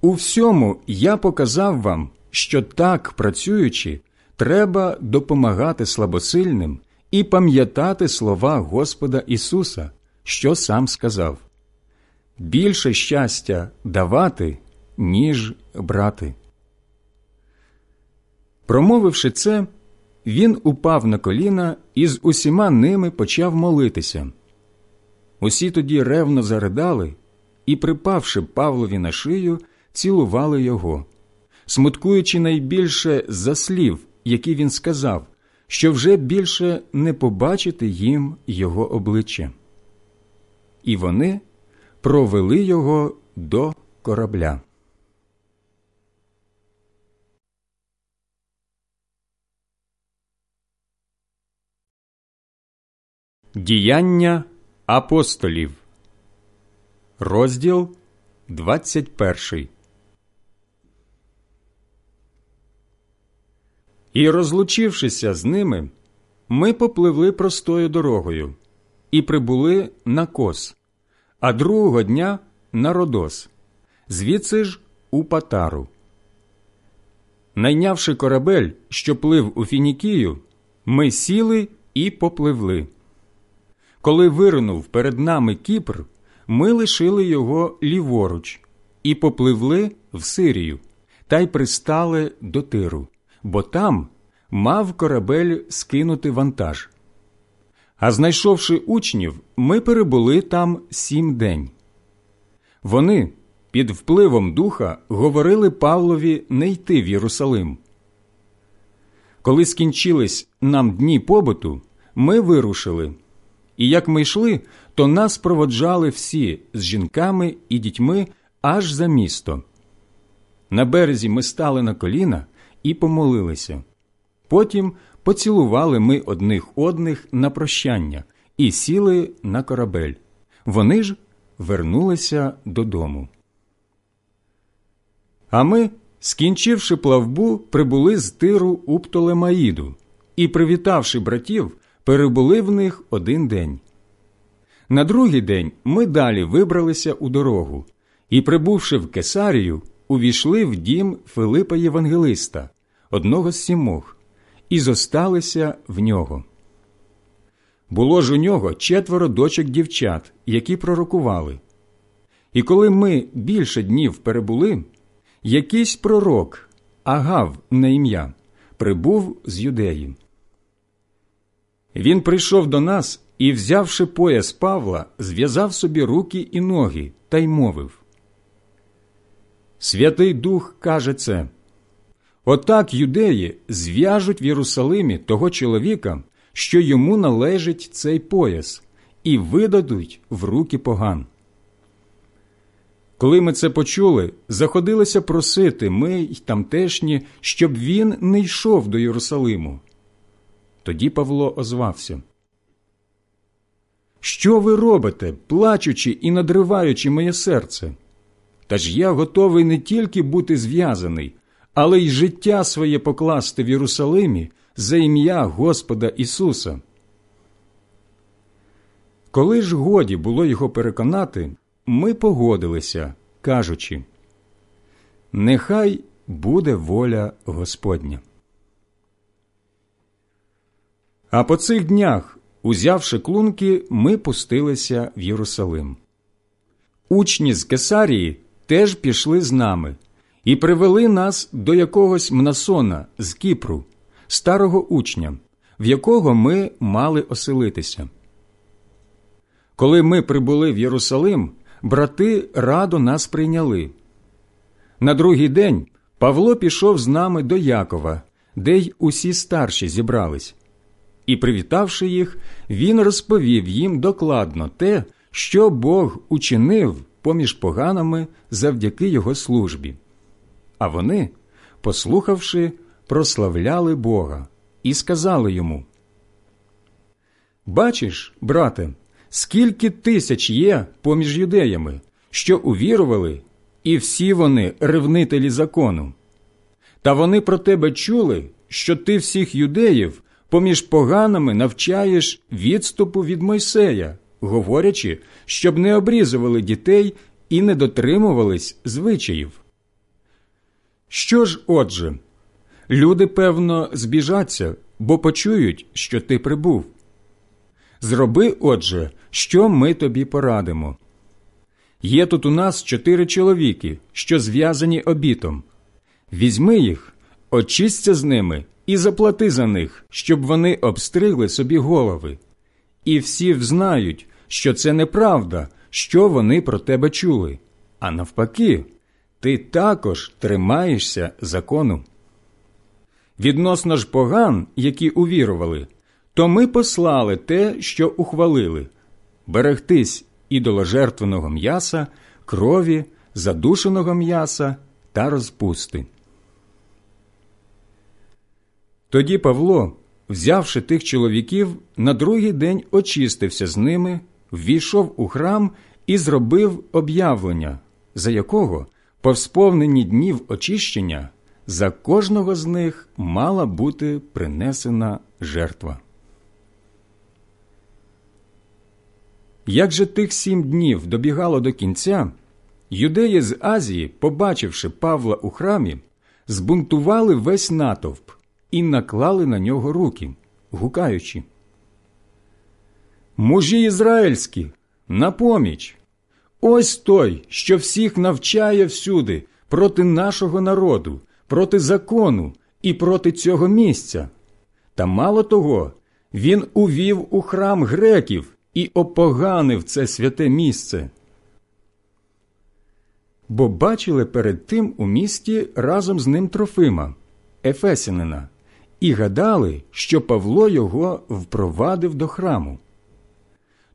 У всьому я показав вам, що так працюючи, треба допомагати слабосильним і пам'ятати слова Господа Ісуса, що сам сказав більше щастя давати, ніж брати. Промовивши це, він упав на коліна і з усіма ними почав молитися. Усі тоді ревно заридали і, припавши Павлові на шию, цілували його, смуткуючи найбільше за слів, які він сказав, що вже більше не побачити їм його обличчя. І вони провели його до корабля. Діяння апостолів, розділ 21 І, розлучившися з ними, ми попливли простою дорогою і прибули на кос, а другого дня на Родос, звідси ж у Патару. Найнявши корабель, що плив у Фінікію, ми сіли і попливли. Коли виринув перед нами Кіпр, ми лишили його ліворуч і попливли в Сирію та й пристали до тиру, бо там мав корабель скинути вантаж. А знайшовши учнів, ми перебули там сім день. Вони під впливом духа говорили Павлові не йти в Єрусалим. Коли скінчились нам дні побуту, ми вирушили. І як ми йшли, то нас проводжали всі з жінками і дітьми аж за місто. На березі ми стали на коліна і помолилися. Потім поцілували ми одних одних на прощання і сіли на корабель. Вони ж вернулися додому. А ми, скінчивши плавбу, прибули з тиру у Птолемаїду і, привітавши братів, перебули в них один день. На другий день ми далі вибралися у дорогу і, прибувши в Кесарію, увійшли в дім Филипа Євангелиста, одного з сімох, і зосталися в нього. Було ж у нього четверо дочок дівчат, які пророкували. І коли ми більше днів перебули, якийсь пророк, агав на ім'я, прибув з юдеї. Він прийшов до нас і, взявши пояс Павла, зв'язав собі руки і ноги та й мовив. Святий Дух каже це. Отак юдеї зв'яжуть в Єрусалимі того чоловіка, що йому належить цей пояс, і видадуть в руки поган. Коли ми це почули, заходилися просити ми й тамтешні, щоб він не йшов до Єрусалиму. Тоді Павло озвався. Що ви робите, плачучи і надриваючи моє серце? Та ж я готовий не тільки бути зв'язаний, але й життя своє покласти в Єрусалимі за ім'я Господа Ісуса. Коли ж годі було його переконати, ми погодилися, кажучи Нехай буде воля Господня. А по цих днях, узявши клунки, ми пустилися в Єрусалим. Учні з Кесарії теж пішли з нами і привели нас до якогось Мнасона з Кіпру, старого учня, в якого ми мали оселитися. Коли ми прибули в Єрусалим, брати радо нас прийняли. На другий день Павло пішов з нами до Якова, де й усі старші зібрались. І, привітавши їх, він розповів їм докладно те, що Бог учинив поміж поганами завдяки його службі. А вони, послухавши, прославляли Бога і сказали йому: Бачиш, брате, скільки тисяч є поміж юдеями, що увірували, і всі вони ревнителі закону. Та вони про тебе чули, що ти всіх юдеїв поміж поганими навчаєш відступу від Мойсея, говорячи, щоб не обрізували дітей і не дотримувались звичаїв. Що ж, отже, люди, певно, збіжаться, бо почують, що ти прибув. Зроби, отже, що ми тобі порадимо. Є тут у нас чотири чоловіки, що зв'язані обітом. Візьми їх, очисться з ними і заплати за них, щоб вони обстригли собі голови. І всі взнають, що це неправда, що вони про тебе чули. А навпаки, ти також тримаєшся закону. Відносно ж поган, які увірували, то ми послали те, що ухвалили берегтись ідоложертвеного м'яса, крові, задушеного м'яса та розпусти. Тоді Павло, взявши тих чоловіків, на другий день очистився з ними, ввійшов у храм і зробив об'явлення, за якого, по сповненні днів очищення, за кожного з них мала бути принесена жертва. Як же тих сім днів добігало до кінця, юдеї з Азії, побачивши Павла у храмі, збунтували весь натовп і наклали на нього руки, гукаючи. Мужі ізраїльські, на поміч! Ось той, що всіх навчає всюди проти нашого народу, проти закону і проти цього місця. Та мало того, він увів у храм греків і опоганив це святе місце. Бо бачили перед тим у місті разом з ним Трофима, Ефесянина, і гадали, що Павло його впровадив до храму.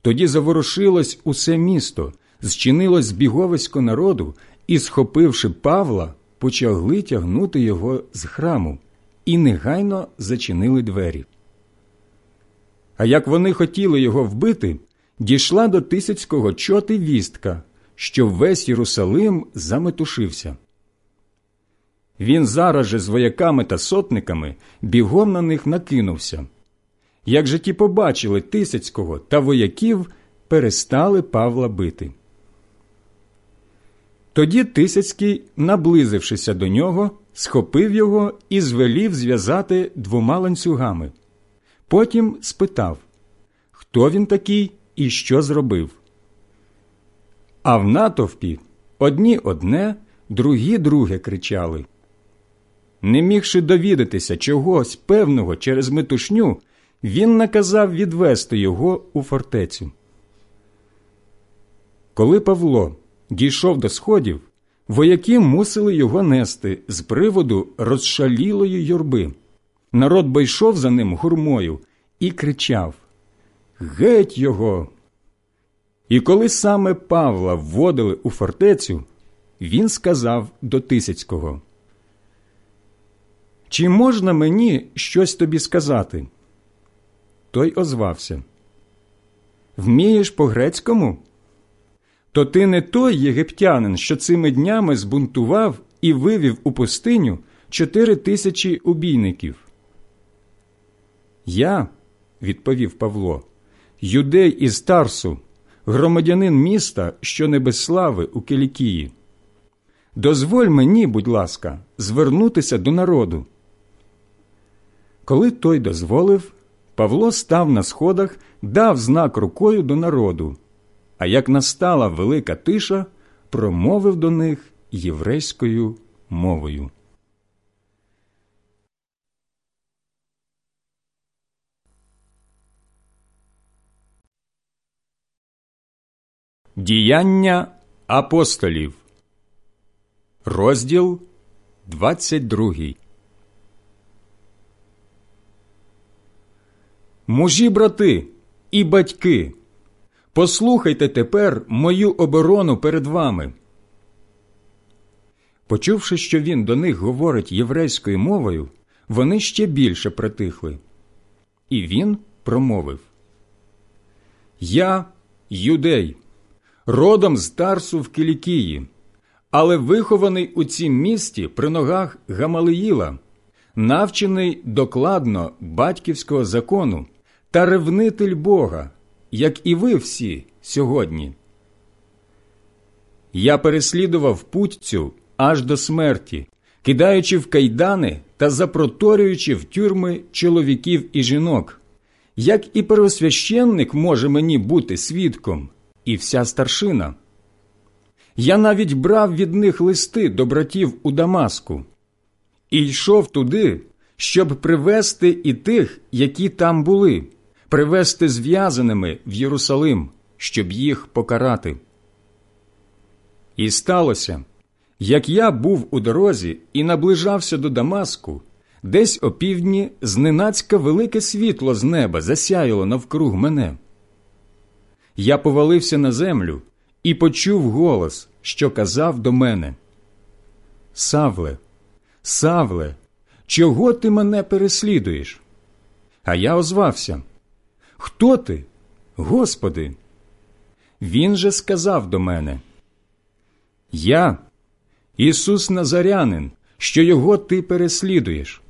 Тоді заворушилось усе місто, зчинилось збіговисько народу і, схопивши Павла, почали тягнути його з храму і негайно зачинили двері. А як вони хотіли його вбити, дійшла до тисяцького чоти вістка, що весь Єрусалим заметушився. Він зараз же з вояками та сотниками бігом на них накинувся. Як же ті побачили Тисяцького та вояків, перестали Павла бити. Тоді Тисяцький, наблизившися до нього, схопив його і звелів зв'язати двома ланцюгами. Потім спитав, хто він такий і що зробив. А в натовпі одні одне, другі друге кричали. Не мігши довідатися чогось певного через метушню, він наказав відвести його у фортецю. Коли Павло дійшов до сходів, вояки мусили його нести з приводу розшалілої юрби. Народ бо йшов за ним гурмою і кричав Геть його! І коли саме Павла вводили у фортецю, він сказав до Тисяцького – чи можна мені щось тобі сказати? Той озвався. Вмієш по грецькому? То ти не той єгиптянин, що цими днями збунтував і вивів у пустиню чотири тисячі убійників. Я, відповів Павло, юдей із Тарсу, громадянин міста, що не слави у Кілікії. дозволь мені, будь ласка, звернутися до народу. Коли той дозволив, Павло став на сходах, дав знак рукою до народу, а як настала велика тиша, промовив до них єврейською мовою. Діяння апостолів, розділ 22 Мужі брати і батьки, послухайте тепер мою оборону перед вами. Почувши, що він до них говорить єврейською мовою, вони ще більше притихли. І він промовив Я юдей, родом з Тарсу в Кілікії, але вихований у цім місті при ногах Гамалиїла, навчений докладно батьківського закону та ревнитель Бога, як і ви всі сьогодні. Я переслідував путь цю аж до смерті, кидаючи в кайдани та запроторюючи в тюрми чоловіків і жінок. Як і первосвященник може мені бути свідком, і вся старшина. Я навіть брав від них листи до братів у Дамаску і йшов туди, щоб привести і тих, які там були, привести зв'язаними в Єрусалим, щоб їх покарати. І сталося, як я був у дорозі і наближався до Дамаску, десь опівдні зненацька велике світло з неба засяяло навкруг мене. Я повалився на землю і почув голос, що казав до мене: Савле, Савле, чого ти мене переслідуєш? А я озвався: Хто ти, Господи? Він же сказав до мене: Я, Ісус Назарянин, що його ти переслідуєш.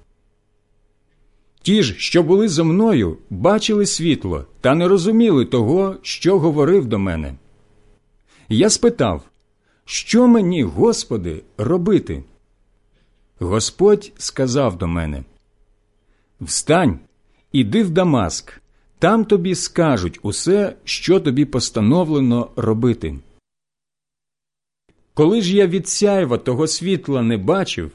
Ті ж, що були зо мною, бачили світло та не розуміли того, що говорив до мене. Я спитав, що мені, Господи, робити? Господь сказав до мене: Встань, іди в Дамаск, там тобі скажуть усе, що тобі постановлено робити. Коли ж я від сяйва того світла не бачив,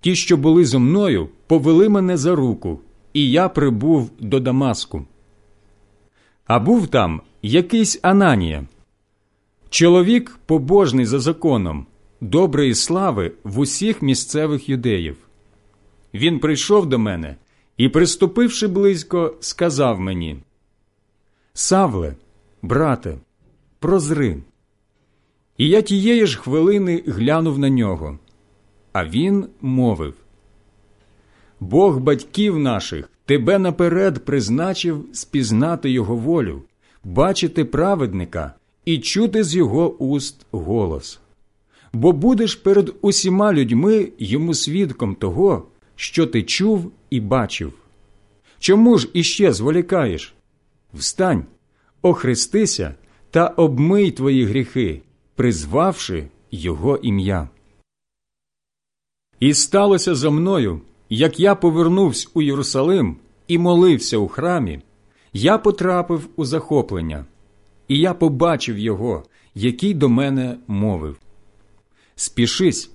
ті, що були зо мною, повели мене за руку, і я прибув до Дамаску. А був там якийсь Ананія, чоловік побожний за законом, доброї слави в усіх місцевих юдеїв. Він прийшов до мене і, приступивши близько, сказав мені: Савле, брате, прозри. І я тієї ж хвилини глянув на нього. А він мовив Бог батьків наших тебе наперед призначив спізнати Його волю, бачити праведника і чути з його уст голос. Бо будеш перед усіма людьми йому свідком того, що ти чув і бачив. Чому ж іще зволікаєш? Встань, охрестися та обмий твої гріхи, призвавши Його ім'я. І сталося за мною, як я повернувся у Єрусалим і молився у храмі, я потрапив у захоплення, і я побачив його, який до мене мовив Спішись,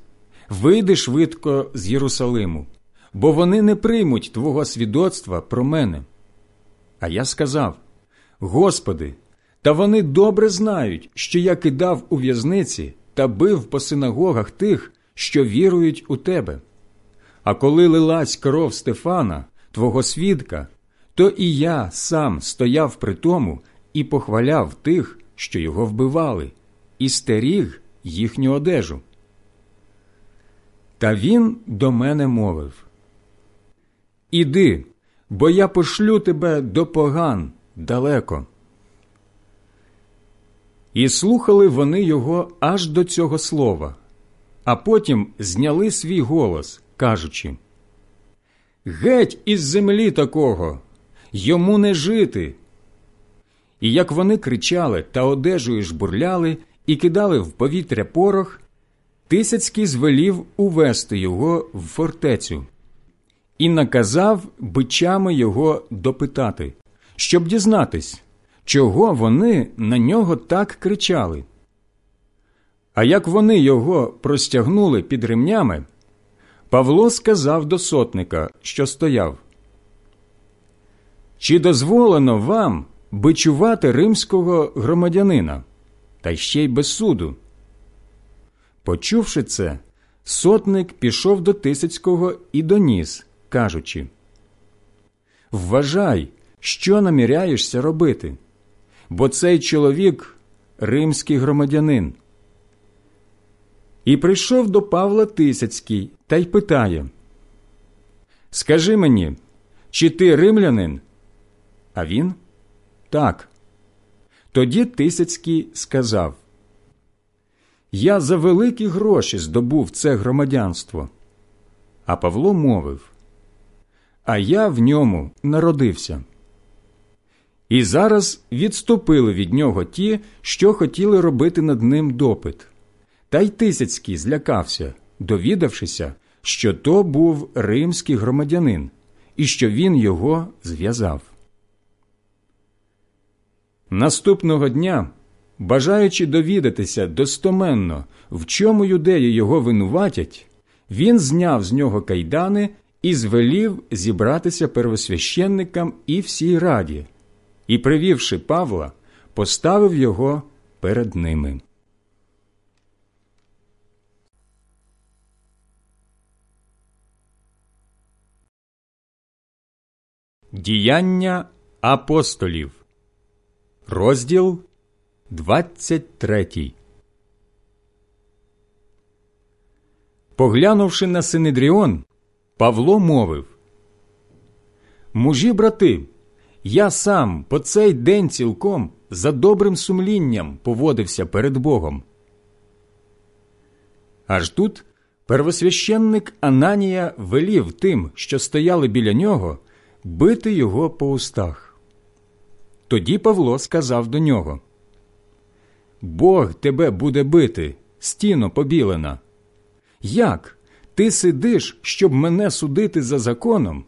вийди швидко з Єрусалиму, бо вони не приймуть твого свідоцтва про мене. А я сказав Господи, та вони добре знають, що я кидав у в'язниці та бив по синагогах тих, що вірують у тебе. А коли лилась кров Стефана, твого свідка, то і я сам стояв при тому і похваляв тих, що його вбивали, і стеріг їхню одежу. Та він до мене мовив Іди, бо я пошлю тебе до поган далеко. І слухали вони його аж до цього слова, а потім зняли свій голос, кажучи Геть із землі такого, йому не жити. І як вони кричали та одежею жбурляли і кидали в повітря порох, Тисяцький звелів увести його в фортецю і наказав бичами його допитати, щоб дізнатись, чого вони на нього так кричали. А як вони його простягнули під ремнями, Павло сказав до сотника, що стояв Чи дозволено вам бичувати римського громадянина, та ще й без суду? Почувши це, сотник пішов до Тисяцького і доніс, кажучи Вважай, що наміряєшся робити, бо цей чоловік римський громадянин. І прийшов до Павла Тисяцький та й питає Скажи мені, чи ти римлянин? А він так. Тоді Тисяцький сказав Я за великі гроші здобув це громадянство. А Павло мовив А я в ньому народився. І зараз відступили від нього ті, що хотіли робити над ним допит. Та й Тисяцький злякався, довідавшися, що то був римський громадянин і що він його зв'язав. Наступного дня, бажаючи довідатися достоменно, в чому юдеї його винуватять, він зняв з нього кайдани і звелів зібратися первосвященникам і всій раді, і, привівши Павла, поставив його перед ними. Діяння апостолів, розділ 23 Поглянувши на Синедріон, Павло мовив Мужі, брати, я сам по цей день цілком за добрим сумлінням поводився перед Богом. Аж тут первосвященник Ананія велів тим, що стояли біля нього бити його по устах. Тоді Павло сказав до нього Бог тебе буде бити, стіно побілена. Як ти сидиш, щоб мене судити за законом,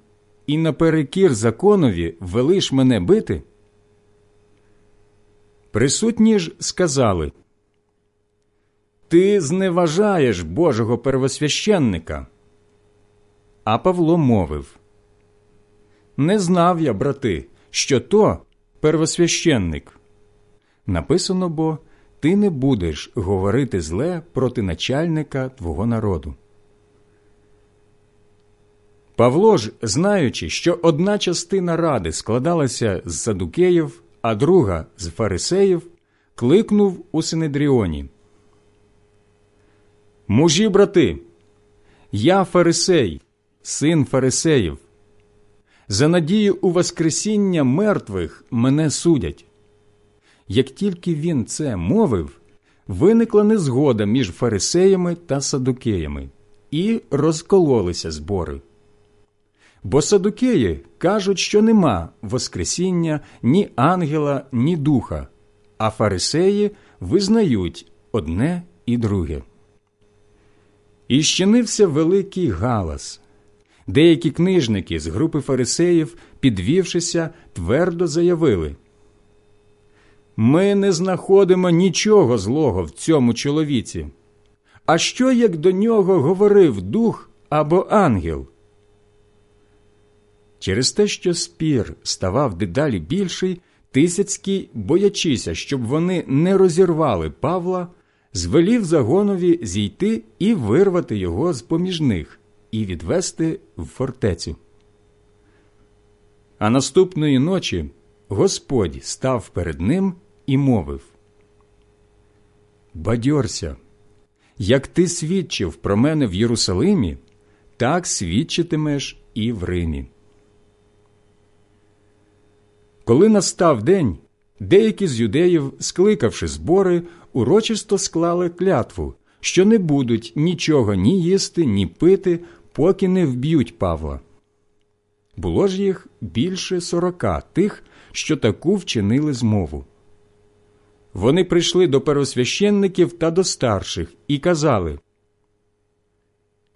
і наперекір законові велиш мене бити? Присутні ж сказали Ти зневажаєш Божого первосвященника. А Павло мовив не знав я, брати, що то первосвященник. Написано бо ти не будеш говорити зле проти начальника твого народу. Павло ж, знаючи, що одна частина ради складалася з садукеїв, а друга з фарисеїв, кликнув у Синедріоні. Мужі, брати, я фарисей, син фарисеїв. За надію у Воскресіння мертвих мене судять. Як тільки він це мовив, виникла незгода між фарисеями та садукеями, і розкололися збори. Бо садукеї кажуть, що нема Воскресіння ні ангела, ні духа, а фарисеї визнають одне і друге. І щинився великий галас. Деякі книжники з групи фарисеїв, підвівшися, твердо заявили Ми не знаходимо нічого злого в цьому чоловіці. А що як до нього говорив дух або ангел? Через те, що спір ставав дедалі більший, Тисяцький, боячися, щоб вони не розірвали Павла, звелів загонові зійти і вирвати його з поміж них і відвести в фортецю. А наступної ночі Господь став перед ним і мовив Бадьорся, як ти свідчив про мене в Єрусалимі, так свідчитимеш і в Римі. Коли настав день, деякі з юдеїв, скликавши збори, урочисто склали клятву, що не будуть нічого ні їсти, ні пити, поки не вб'ють Павла. Було ж їх більше сорока тих, що таку вчинили змову. Вони прийшли до первосвященників та до старших і казали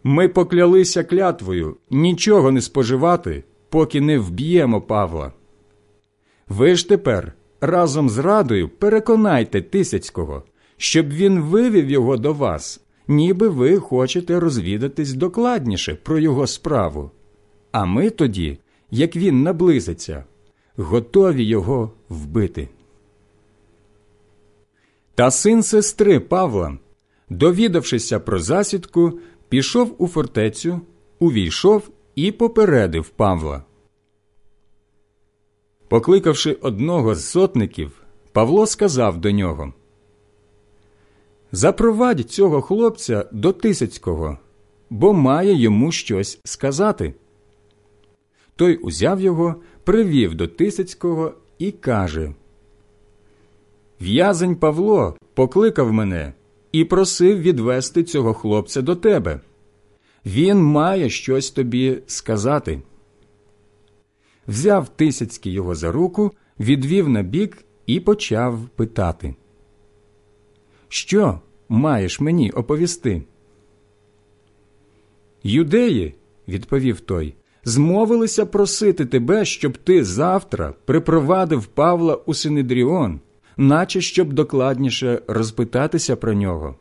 Ми поклялися клятвою нічого не споживати, поки не вб'ємо Павла. Ви ж тепер разом з радою переконайте Тисяцького, щоб він вивів його до вас, ніби ви хочете розвідатись докладніше про його справу. А ми тоді, як він наблизиться, готові його вбити. Та син сестри Павла, довідавшися про засідку, пішов у фортецю, увійшов і попередив Павла. Покликавши одного з сотників, Павло сказав до нього Запровадь цього хлопця до Тисяцького, бо має йому щось сказати. Той узяв його, привів до Тисяцького і каже В'язень Павло покликав мене і просив відвести цього хлопця до тебе. Він має щось тобі сказати. Взяв Тисяцький його за руку, відвів на бік і почав питати. Що маєш мені оповісти? Юдеї, відповів той, змовилися просити тебе, щоб ти завтра припровадив Павла у Синедріон, наче щоб докладніше розпитатися про нього.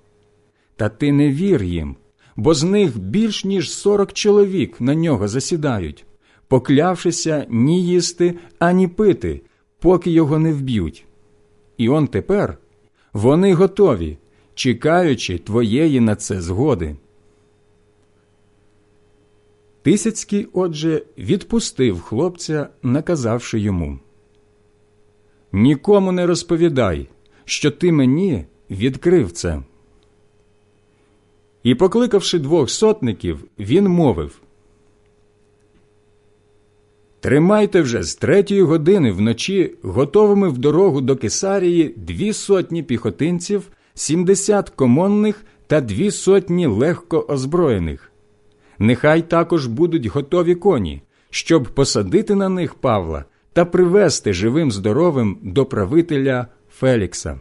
Та ти не вір їм, бо з них більш ніж сорок чоловік на нього засідають, поклявшися ні їсти, ані пити, поки його не вб'ють. І он тепер вони готові, чекаючи твоєї на це згоди. Тисяцький, отже, відпустив хлопця, наказавши йому Нікому не розповідай, що ти мені відкрив це. І, покликавши двох сотників, він мовив Тримайте вже з третьої години вночі готовими в дорогу до Кесарії дві сотні піхотинців, сімдесят комонних та дві сотні легко озброєних. Нехай також будуть готові коні, щоб посадити на них Павла та привести живим здоровим до правителя Фелікса.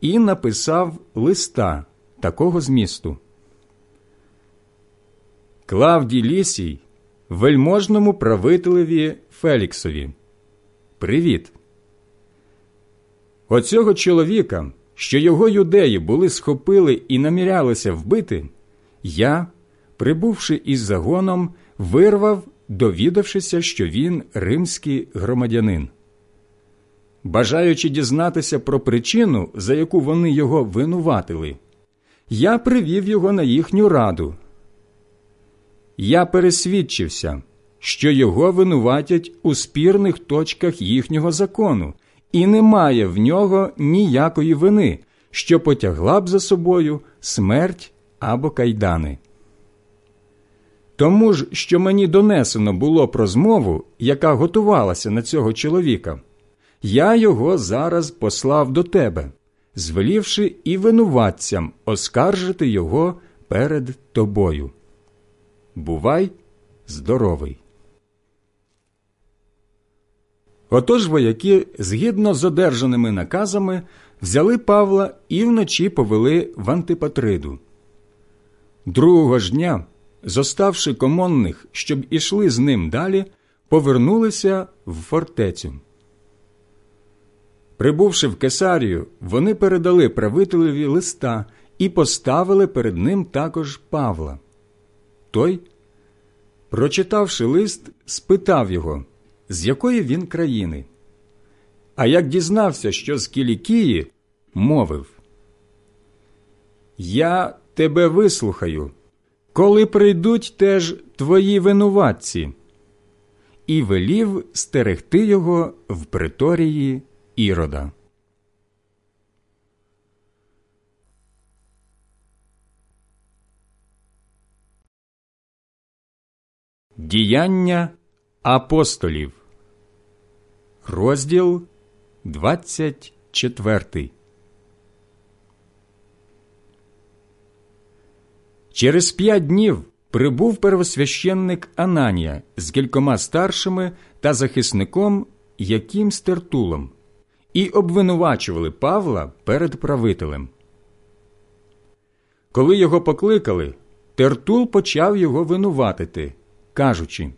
І написав листа такого змісту. Клавдій Лісій, вельможному правителеві Феліксові. Привіт. Оцього чоловіка, що його юдеї були схопили і намірялися вбити, я, прибувши із загоном, вирвав, довідавшися, що він римський громадянин. Бажаючи дізнатися про причину, за яку вони його винуватили, я привів його на їхню раду. Я пересвідчився, що його винуватять у спірних точках їхнього закону, і немає в нього ніякої вини, що потягла б за собою смерть або кайдани. Тому ж, що мені донесено було про змову, яка готувалася на цього чоловіка, я його зараз послав до тебе, звелівши і винуватцям оскаржити його перед тобою. Бувай здоровий. Отож вояки, згідно з одержаними наказами, взяли Павла і вночі повели в Антипатриду. Другого ж дня, зоставши комонних, щоб ішли з ним далі, повернулися в фортецю. Прибувши в Кесарію, вони передали правителеві листа і поставили перед ним також Павла. Той, прочитавши лист, спитав його, з якої він країни. А як дізнався, що з Кілікії, мовив Я тебе вислухаю, коли прийдуть теж твої винуватці, і велів стерегти його в приторії Ірода. Діяння апостолів, розділ 24 Через п'ять днів прибув первосвященник Ананія з кількома старшими та захисником Яким Стертулом і обвинувачували Павла перед правителем. Коли його покликали, Тертул почав його винуватити, кажучи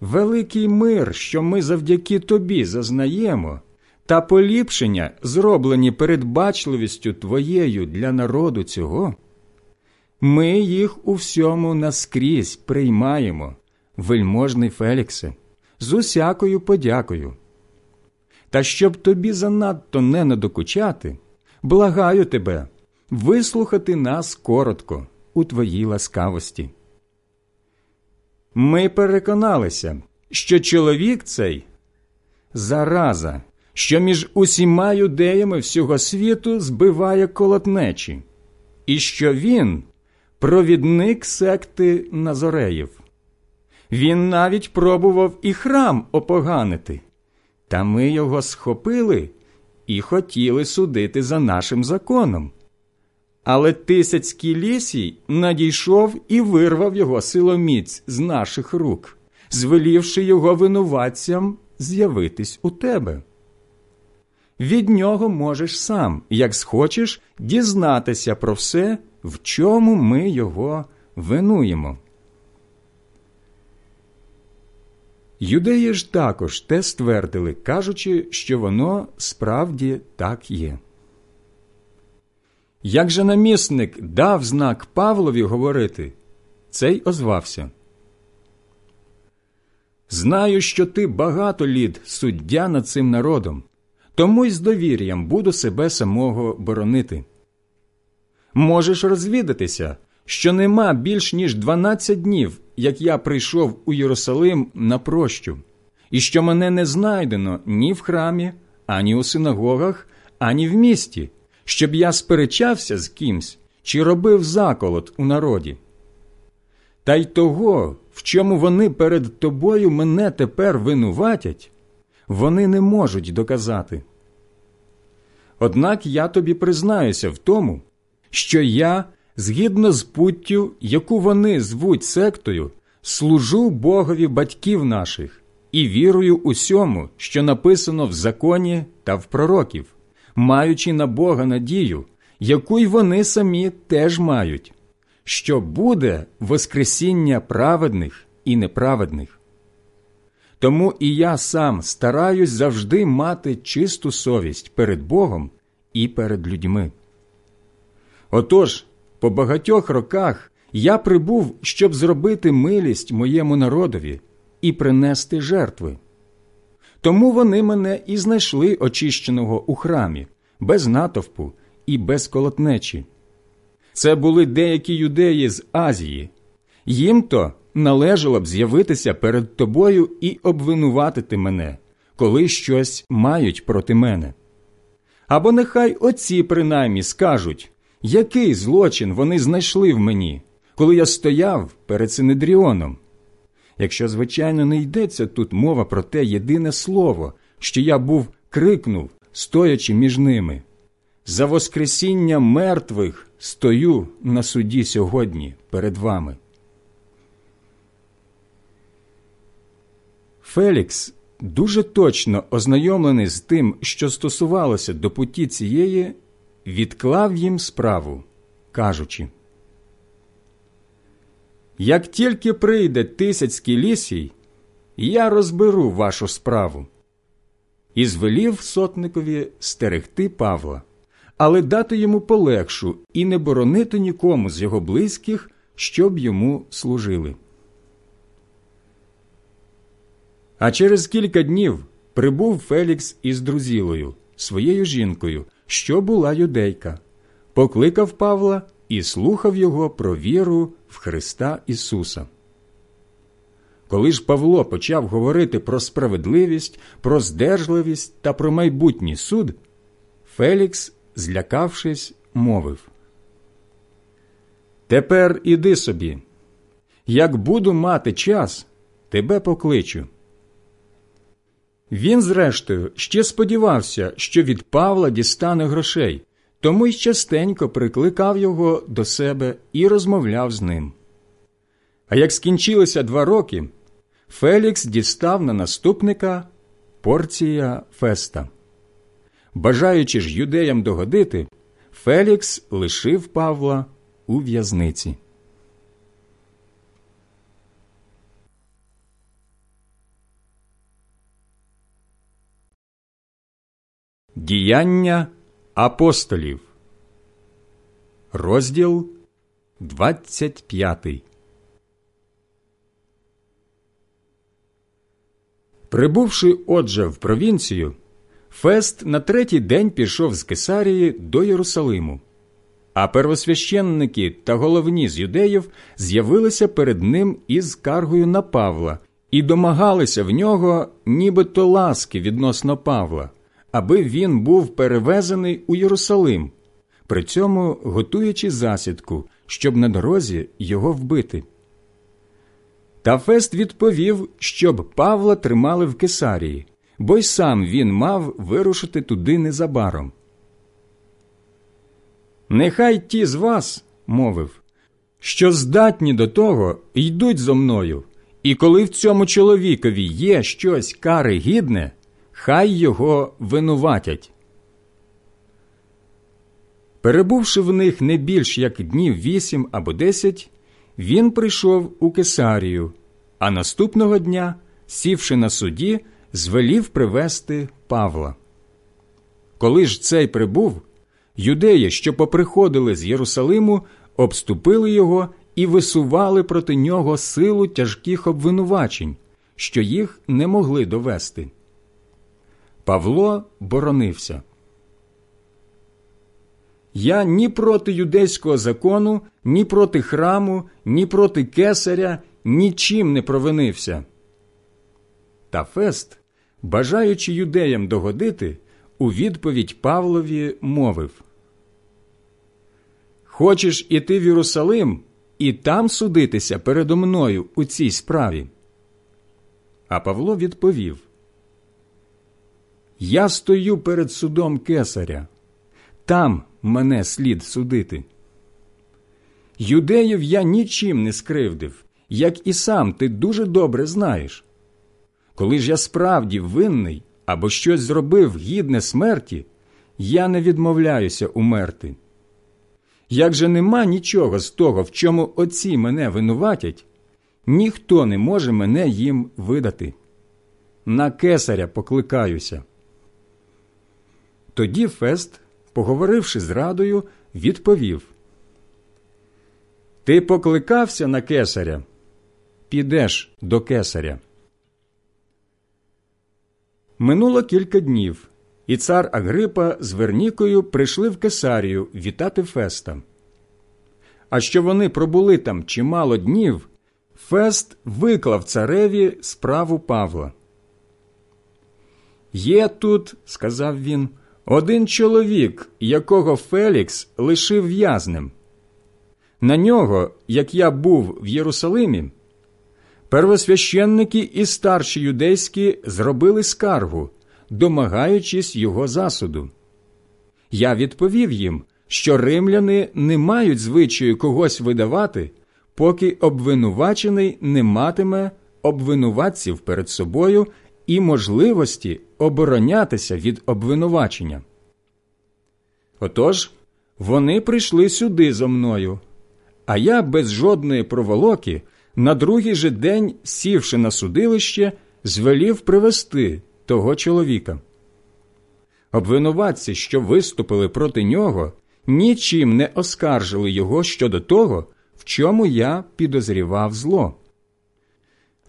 Великий мир, що ми завдяки тобі зазнаємо, та поліпшення, зроблені передбачливістю твоєю для народу цього, ми їх у всьому наскрізь приймаємо, вельможний Феліксе, з усякою подякою. Та щоб тобі занадто не надокучати, благаю тебе вислухати нас коротко у твоїй ласкавості. Ми переконалися, що чоловік цей зараза, що між усіма юдеями всього світу збиває колотнечі, і що він провідник секти Назореїв. Він навіть пробував і храм опоганити, та ми його схопили і хотіли судити за нашим законом. Але Тисяцький лісій надійшов і вирвав його силоміць з наших рук, звелівши його винуватцям з'явитись у тебе. Від нього можеш сам, як схочеш, дізнатися про все, в чому ми його винуємо. Юдеї ж також те ствердили, кажучи, що воно справді так є. Як же намісник дав знак Павлові говорити, цей озвався. Знаю, що ти багато літ суддя над цим народом, тому й з довір'ям буду себе самого боронити. Можеш розвідатися, що нема більш ніж дванадцять днів, як я прийшов у Єрусалим на прощу, і що мене не знайдено ні в храмі, ані у синагогах, ані в місті щоб я сперечався з кимсь чи робив заколот у народі. Та й того, в чому вони перед тобою мене тепер винуватять, вони не можуть доказати. Однак я тобі признаюся в тому, що я, згідно з путтю, яку вони звуть сектою, служу Богові батьків наших і вірую усьому, що написано в законі та в пророків маючи на Бога надію, яку й вони самі теж мають, що буде Воскресіння праведних і неправедних. Тому і я сам стараюсь завжди мати чисту совість перед Богом і перед людьми. Отож, по багатьох роках я прибув, щоб зробити милість моєму народові і принести жертви. Тому вони мене і знайшли очищеного у храмі, без натовпу і без колотнечі. Це були деякі юдеї з Азії. Їм то належало б з'явитися перед тобою і обвинуватити мене, коли щось мають проти мене. Або нехай оці принаймні скажуть, який злочин вони знайшли в мені, коли я стояв перед Синедріоном якщо, звичайно, не йдеться тут мова про те єдине слово, що я був крикнув, стоячи між ними. За Воскресіння мертвих стою на суді сьогодні перед вами. Фелікс, дуже точно ознайомлений з тим, що стосувалося до путі цієї, відклав їм справу, кажучи як тільки прийде тисяцький лісій, я розберу вашу справу. І звелів сотникові стерегти Павла, але дати йому полегшу і не боронити нікому з його близьких, щоб йому служили. А через кілька днів прибув Фелікс із друзілою, своєю жінкою, що була юдейка, покликав Павла і слухав його про віру в Христа Ісуса. Коли ж Павло почав говорити про справедливість, про здержливість та про майбутній суд, Фелікс, злякавшись, мовив Тепер іди собі. Як буду мати час, тебе покличу. Він, зрештою, ще сподівався, що від Павла дістане грошей, тому й частенько прикликав його до себе і розмовляв з ним. А як скінчилися два роки, Фелікс дістав на наступника порція феста. Бажаючи ж юдеям догодити, Фелікс лишив Павла у в'язниці. Діяння апостолів, розділ 25 Прибувши отже в провінцію, Фест на третій день пішов з Кесарії до Єрусалиму, а первосвященники та головні з юдеїв з'явилися перед ним із скаргою на Павла і домагалися в нього, нібито ласки відносно Павла, аби він був перевезений у Єрусалим, при цьому готуючи засідку, щоб на дорозі його вбити. Та Фест відповів, щоб Павла тримали в Кесарії, бо й сам він мав вирушити туди незабаром. Нехай ті з вас, мовив, що здатні до того, йдуть зо мною, і коли в цьому чоловікові є щось кари гідне, хай його винуватять. Перебувши в них не більш як днів вісім або десять, він прийшов у Кесарію, а наступного дня, сівши на суді, звелів привести Павла. Коли ж цей прибув, юдеї, що поприходили з Єрусалиму, обступили його і висували проти нього силу тяжких обвинувачень, що їх не могли довести. Павло боронився. Я ні проти юдейського закону, ні проти храму, ні проти кесаря нічим не провинився. Та Фест, бажаючи юдеям догодити, у відповідь Павлові мовив Хочеш іти в Єрусалим і там судитися передо мною у цій справі? А Павло відповів Я стою перед судом кесаря, там мене слід судити. Юдеїв я нічим не скривдив, як і сам ти дуже добре знаєш. Коли ж я справді винний або щось зробив гідне смерті, я не відмовляюся умерти. Як же нема нічого з того, в чому отці мене винуватять, ніхто не може мене їм видати. На кесаря покликаюся. Тоді Фест, поговоривши з радою, відповів Ти покликався на кесаря? Підеш до кесаря. Минуло кілька днів, і цар Агрипа з Вернікою прийшли в Кесарію вітати Феста. А що вони пробули там чимало днів, Фест виклав цареві справу Павла. Є тут, сказав він, один чоловік, якого Фелікс лишив в'язнем. На нього, як я був в Єрусалимі, первосвященники і старші юдейські зробили скаргу, домагаючись його засуду. Я відповів їм, що римляни не мають звичаю когось видавати, поки обвинувачений не матиме обвинуватців перед собою і можливості оборонятися від обвинувачення. Отож, вони прийшли сюди зо мною, а я без жодної проволоки на другий же день, сівши на судилище, звелів привести того чоловіка. Обвинуватці, що виступили проти нього, нічим не оскаржили його щодо того, в чому я підозрівав зло.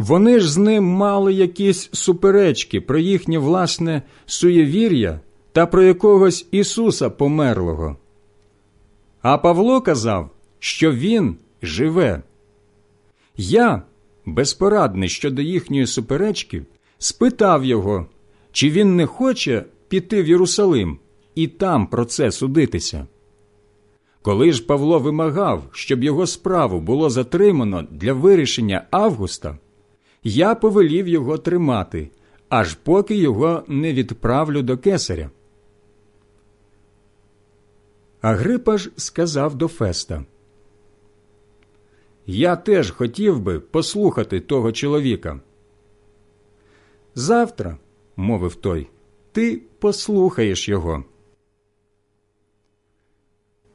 Вони ж з ним мали якісь суперечки про їхнє власне суєвір'я та про якогось Ісуса померлого. А Павло казав, що Він живе. Я, безпорадний щодо їхньої суперечки, спитав його, чи він не хоче піти в Єрусалим і там про це судитися. Коли ж Павло вимагав, щоб його справу було затримано для вирішення Августа, я повелів його тримати, аж поки його не відправлю до кесаря. Агрипа ж сказав до Феста Я теж хотів би послухати того чоловіка. Завтра, мовив той, ти послухаєш його.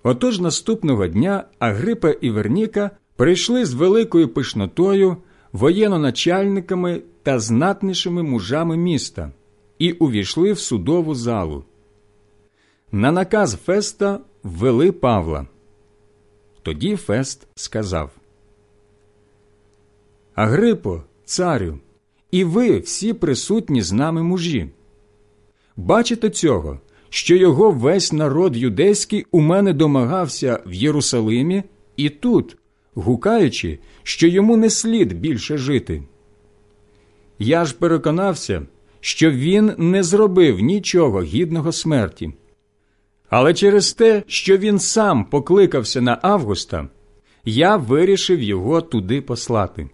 Отож наступного дня Агрипа і Верніка прийшли з великою пишнотою, воєноначальниками та знатнішими мужами міста і увійшли в судову залу. На наказ Феста ввели Павла. Тоді Фест сказав Агрипо, царю, і ви всі присутні з нами мужі. Бачите цього, що його весь народ юдейський у мене домагався в Єрусалимі і тут, гукаючи, що йому не слід більше жити. Я ж переконався, що він не зробив нічого гідного смерті. Але через те, що він сам покликався на Августа, я вирішив його туди послати.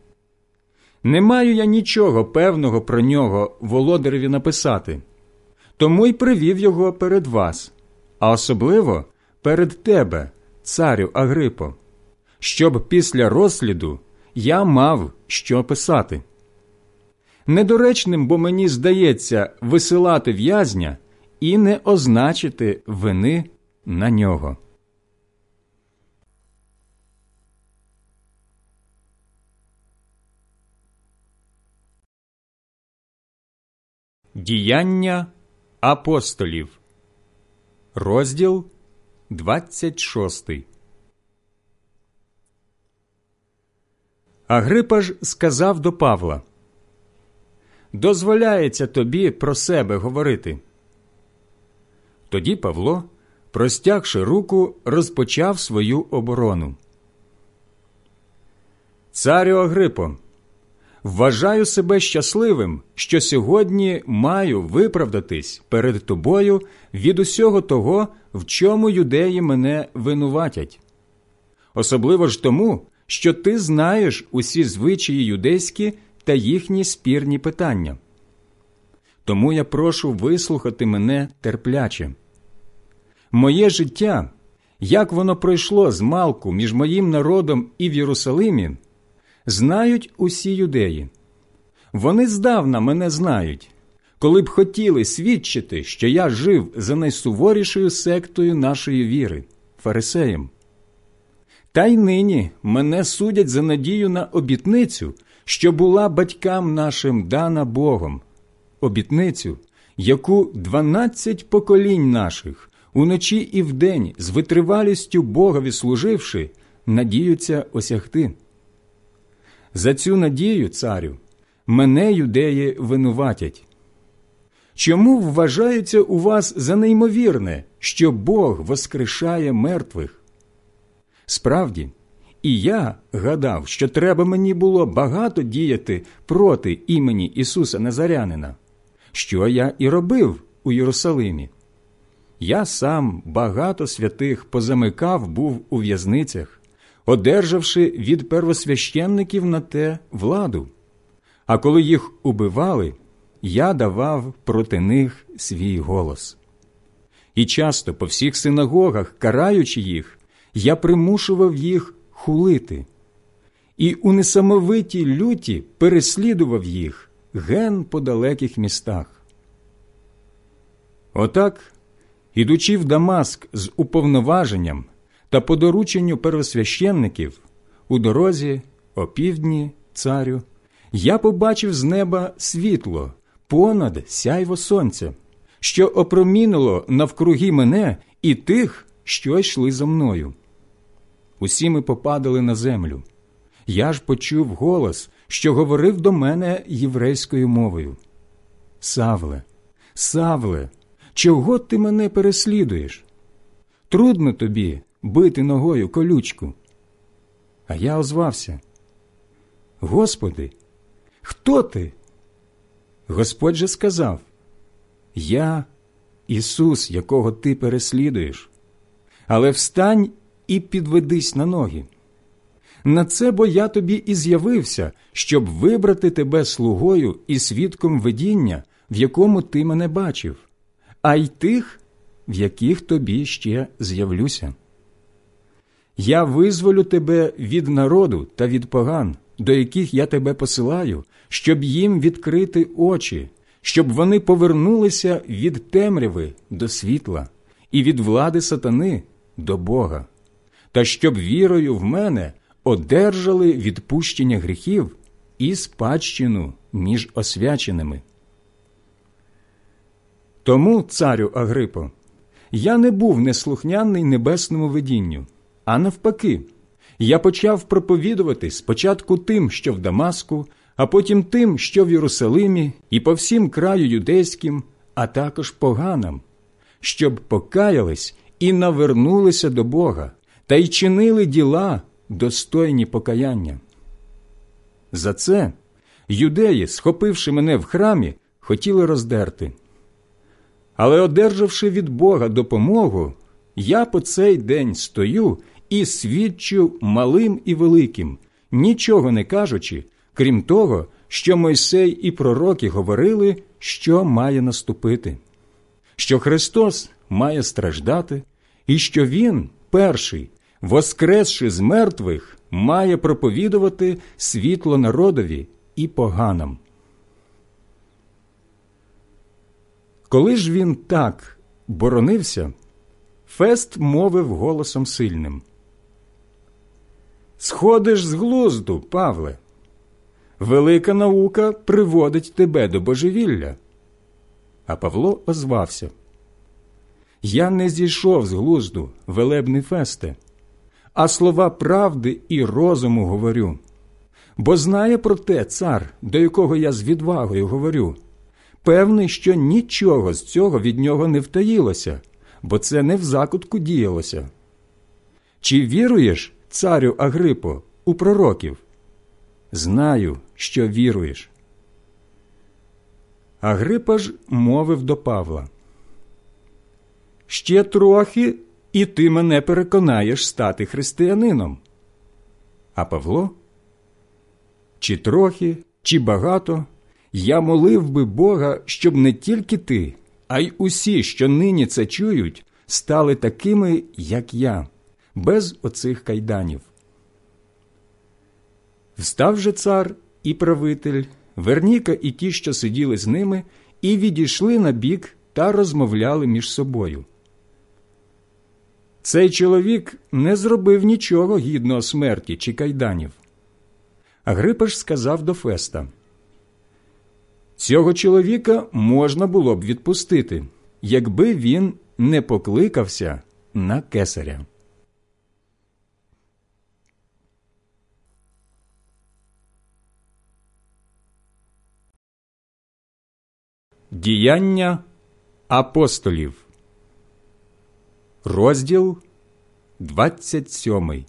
Не маю я нічого певного про нього володареві написати, тому й привів його перед вас, а особливо перед тебе, царю Агрипо, щоб після розсліду я мав що писати. Недоречним, бо мені здається, висилати в'язня і не означити вини на нього. Діяння апостолів, розділ 26 Агрипа ж сказав до Павла Дозволяється тобі про себе говорити. Тоді Павло, простягши руку, розпочав свою оборону. Царю Агрипо, вважаю себе щасливим, що сьогодні маю виправдатись перед тобою від усього того, в чому юдеї мене винуватять. Особливо ж тому, що ти знаєш усі звичаї юдейські та їхні спірні питання. Тому я прошу вислухати мене терпляче. Моє життя, як воно пройшло з малку між моїм народом і в Єрусалимі, знають усі юдеї. Вони здавна мене знають, коли б хотіли свідчити, що я жив за найсуворішою сектою нашої віри фарисеєм. Та й нині мене судять за надію на обітницю, що була батькам нашим дана Богом, обітницю, яку дванадцять поколінь наших уночі і вдень з витривалістю Богові служивши, надіються осягти. За цю надію, царю, мене юдеї винуватять. Чому вважається у вас за неймовірне, що Бог воскрешає мертвих? Справді, і я гадав, що треба мені було багато діяти проти імені Ісуса Назарянина, що я і робив у Єрусалимі. Я сам багато святих позамикав був у в'язницях, одержавши від первосвященників на те владу. А коли їх убивали, я давав проти них свій голос. І часто по всіх синагогах, караючи їх, я примушував їх хулити, і у несамовитій люті переслідував їх ген по далеких містах. Отак, ідучи в Дамаск з уповноваженням та по дорученню первосвященників, у дорозі, опівдні, царю, я побачив з неба світло понад сяйво сонця, що опромінило навкруги мене і тих, що йшли за мною. Усі ми попадали на землю. Я ж почув голос, що говорив до мене єврейською мовою. Савле, Савле, чого ти мене переслідуєш? Трудно тобі бити ногою колючку. А я озвався. Господи, хто ти? Господь же сказав Я Ісус, якого ти переслідуєш, але встань і підведись на ноги. На це бо я тобі і з'явився, щоб вибрати тебе слугою і свідком видіння, в якому ти мене бачив, а й тих, в яких тобі ще з'явлюся. Я визволю тебе від народу та від поган, до яких я тебе посилаю, щоб їм відкрити очі, щоб вони повернулися від темряви до світла і від влади сатани до Бога, та щоб вірою в мене одержали відпущення гріхів і спадщину між освяченими. Тому, царю Агрипо, я не був неслухняний небесному видінню, а навпаки, я почав проповідувати спочатку тим, що в Дамаску, а потім тим, що в Єрусалимі, і по всім краю юдейським, а також поганам, щоб покаялись і навернулися до Бога та й чинили діла, достойні покаяння. За це юдеї, схопивши мене в храмі, хотіли роздерти. Але, одержавши від Бога допомогу, я по цей день стою і свідчу малим і великим, нічого не кажучи, крім того, що Мойсей і пророки говорили, що має наступити, що Христос має страждати, і що Він, перший, воскресши з мертвих, має проповідувати світло народові і поганам. Коли ж він так боронився, Фест мовив голосом сильним. Сходиш з глузду, Павле. Велика наука приводить тебе до божевілля. А Павло озвався. Я не зійшов з глузду, велебний фесте, а слова правди і розуму говорю. Бо знає про те цар, до якого я з відвагою говорю, певний, що нічого з цього від нього не втаїлося, бо це не в закутку діялося. Чи віруєш, царю Агрипо, у пророків? Знаю, що віруєш. Агрипа ж мовив до Павла. Ще трохи, і ти мене переконаєш стати християнином. А Павло? Чи трохи, чи багато, я молив би Бога, щоб не тільки ти, а й усі, що нині це чують, стали такими, як я, без оцих кайданів. Встав же цар і правитель, Верніка і ті, що сиділи з ними, і відійшли на бік та розмовляли між собою. Цей чоловік не зробив нічого гідного смерті чи кайданів. Агрипа ж сказав до Феста Цього чоловіка можна було б відпустити, якби він не покликався на кесаря. Діяння апостолів, розділ 27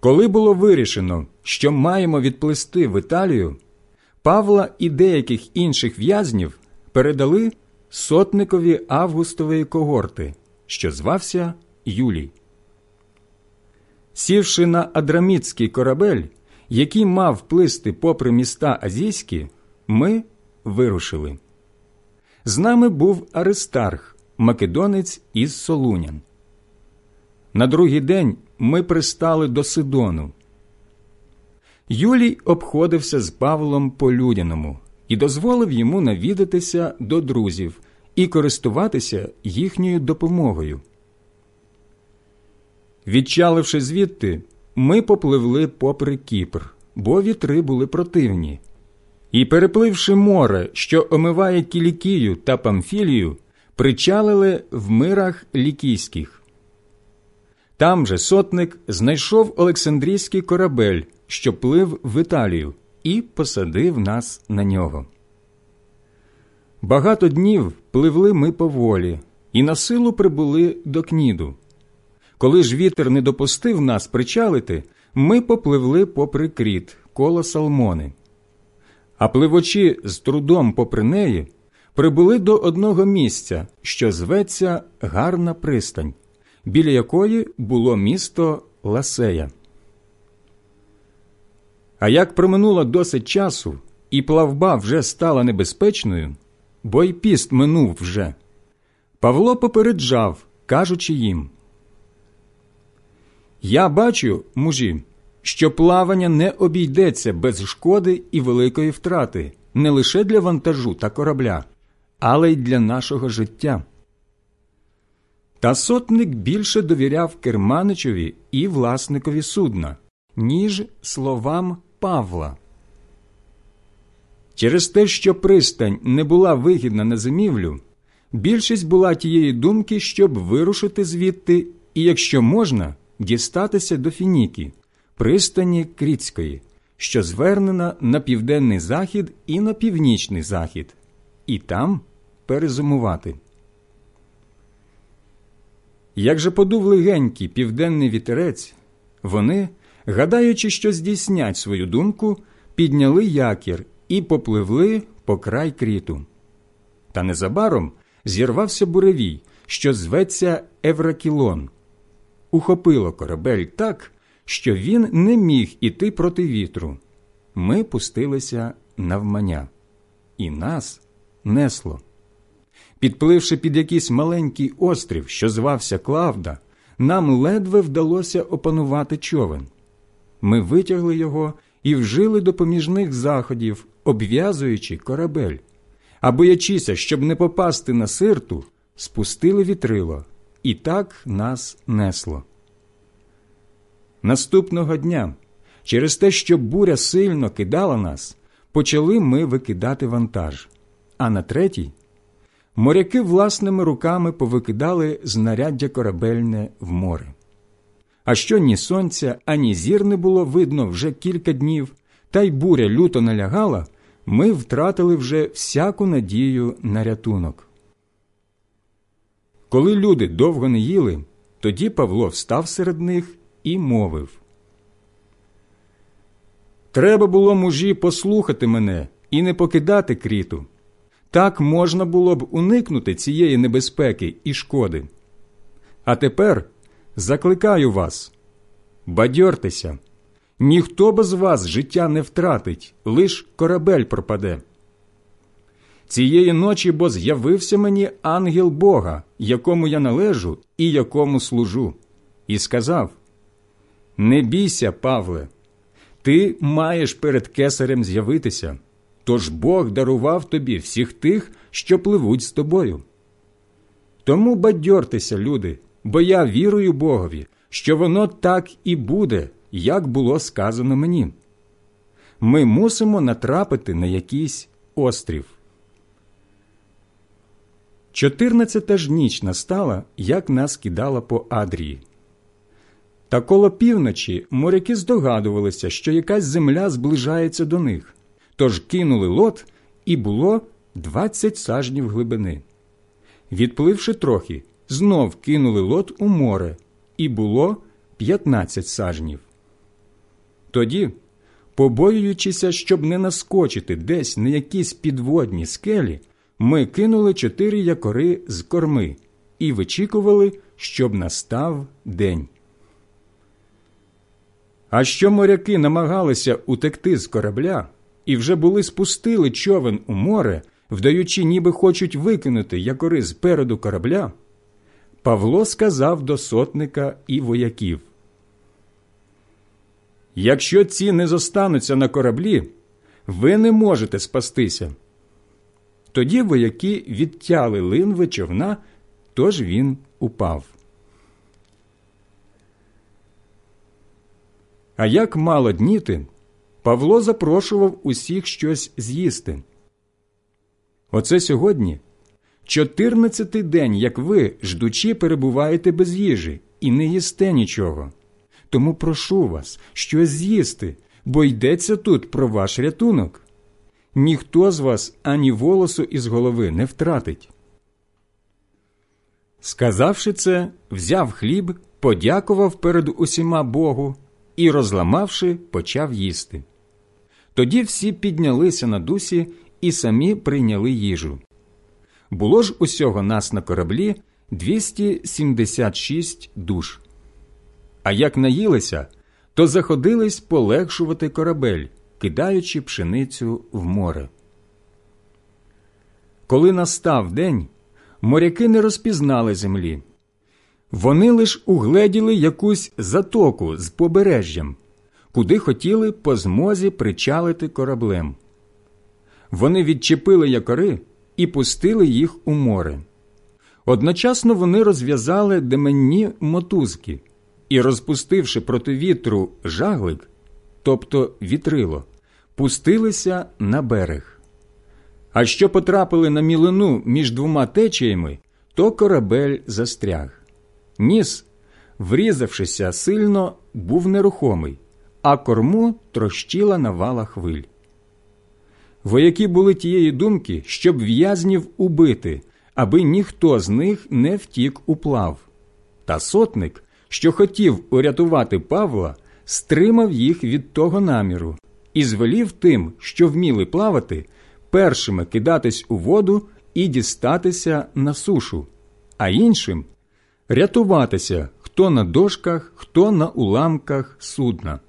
Коли було вирішено, що маємо відплисти в Італію, Павла і деяких інших в'язнів передали сотникові Августової когорти, що звався Юлій. Сівши на Адрамітський корабель, який мав плисти попри міста Азійські, ми вирушили. З нами був Аристарх, македонець із Солунян. На другий день ми пристали до Сидону. Юлій обходився з Павлом по людяному і дозволив йому навідатися до друзів і користуватися їхньою допомогою. Відчаливши звідти, ми попливли попри Кіпр, бо вітри були противні. І, перепливши море, що омиває Кілікію та Памфілію, причалили в мирах лікійських. Там же сотник знайшов Олександрійський корабель, що плив в Італію, і посадив нас на нього. Багато днів пливли ми поволі, і на силу прибули до кніду. Коли ж вітер не допустив нас причалити, ми попливли попри кріт, коло Салмони. А пливочі з трудом попри неї прибули до одного місця, що зветься Гарна пристань, біля якої було місто Ласея. А як проминуло досить часу, і плавба вже стала небезпечною, бо й піст минув вже, Павло попереджав, кажучи їм Я бачу, мужі, що плавання не обійдеться без шкоди і великої втрати не лише для вантажу та корабля, але й для нашого життя. Та сотник більше довіряв керманичеві і власникові судна, ніж словам Павла. Через те, що пристань не була вигідна на зимівлю, більшість була тієї думки, щоб вирушити звідти і, якщо можна, дістатися до Фініки, пристані Кріцької, що звернена на південний захід і на північний захід, і там перезимувати. Як же подув легенький південний вітерець, вони, гадаючи, що здійснять свою думку, підняли якір і попливли по край кріту. Та незабаром зірвався буревій, що зветься Евракілон. Ухопило корабель так, що він не міг іти проти вітру. Ми пустилися навмання, і нас несло. Підпливши під якийсь маленький острів, що звався Клавда, нам ледве вдалося опанувати човен. Ми витягли його і вжили допоміжних заходів, обв'язуючи корабель. А боячися, щоб не попасти на сирту, спустили вітрило, і так нас несло. Наступного дня, через те, що буря сильно кидала нас, почали ми викидати вантаж, а на третій моряки власними руками повикидали знаряддя корабельне в море. А що ні сонця, ані зір не було видно вже кілька днів, та й буря люто налягала, ми втратили вже всяку надію на рятунок. Коли люди довго не їли, тоді Павло встав серед них і мовив Треба було мужі послухати мене і не покидати кріту. Так можна було б уникнути цієї небезпеки і шкоди. А тепер закликаю вас бадьортеся, ніхто без вас життя не втратить, лиш корабель пропаде. Цієї ночі бо з'явився мені ангел Бога, якому я належу і якому служу, і сказав: Не бійся, Павле, ти маєш перед кесарем з'явитися. Тож Бог дарував тобі всіх тих, що пливуть з тобою. Тому бадьортеся, люди, бо я вірую Богові, що воно так і буде, як було сказано мені. Ми мусимо натрапити на якийсь острів. Чотирнадцята ж ніч настала, як нас кидала по Адрії. Та коло півночі моряки здогадувалися, що якась земля зближається до них. Тож кинули лот, і було двадцять сажнів глибини. Відпливши трохи, знов кинули лот у море, і було п'ятнадцять сажнів. Тоді, побоюючися, щоб не наскочити десь на якісь підводні скелі, ми кинули чотири якори з корми і вичікували, щоб настав день. А що моряки намагалися утекти з корабля, і вже були спустили човен у море, вдаючи, ніби хочуть викинути якори з переду корабля, Павло сказав до сотника і вояків Якщо ці не зостануться на кораблі, ви не можете спастися. Тоді вояки відтяли линви човна, тож він упав. А як мало дніти, Павло запрошував усіх щось з'їсти. Оце сьогодні чотирнадцятий день, як ви, ждучи, перебуваєте без їжі і не їсте нічого. Тому прошу вас щось з'їсти, бо йдеться тут про ваш рятунок. Ніхто з вас ані волосу із голови не втратить. Сказавши це, взяв хліб, подякував перед усіма Богу і, розламавши, почав їсти. Тоді всі піднялися на дусі і самі прийняли їжу. Було ж усього нас на кораблі 276 душ. А як наїлися, то заходились полегшувати корабель, кидаючи пшеницю в море. Коли настав день, моряки не розпізнали землі. Вони лиш угледіли якусь затоку з побережжям куди хотіли по змозі причалити кораблем. Вони відчепили якори і пустили їх у море. Одночасно вони розв'язали деменні мотузки і, розпустивши проти вітру жаглик, тобто вітрило, пустилися на берег. А що потрапили на мілину між двома течіями, то корабель застряг. Ніс, врізавшися сильно, був нерухомий, а корму трощила навала хвиль. Вояки були тієї думки, щоб в'язнів убити, аби ніхто з них не втік у плав. Та сотник, що хотів урятувати Павла, стримав їх від того наміру і звелів тим, що вміли плавати, першими кидатись у воду і дістатися на сушу, а іншим рятуватися хто на дошках, хто на уламках судна.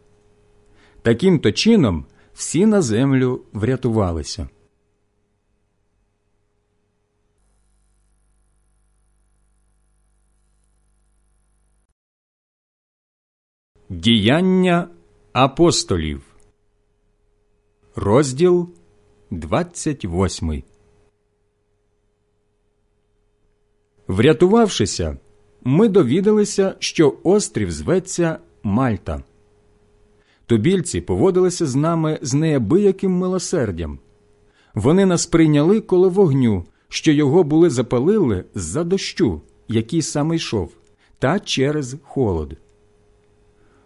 Таким то чином всі на землю врятувалися. Діяння апостолів, розділ 28 Врятувавшися, ми довідалися, що острів зветься Мальта. Тубільці поводилися з нами з неабияким милосердям. Вони нас прийняли коло вогню, що його були запалили з-за дощу, який саме йшов, та через холод.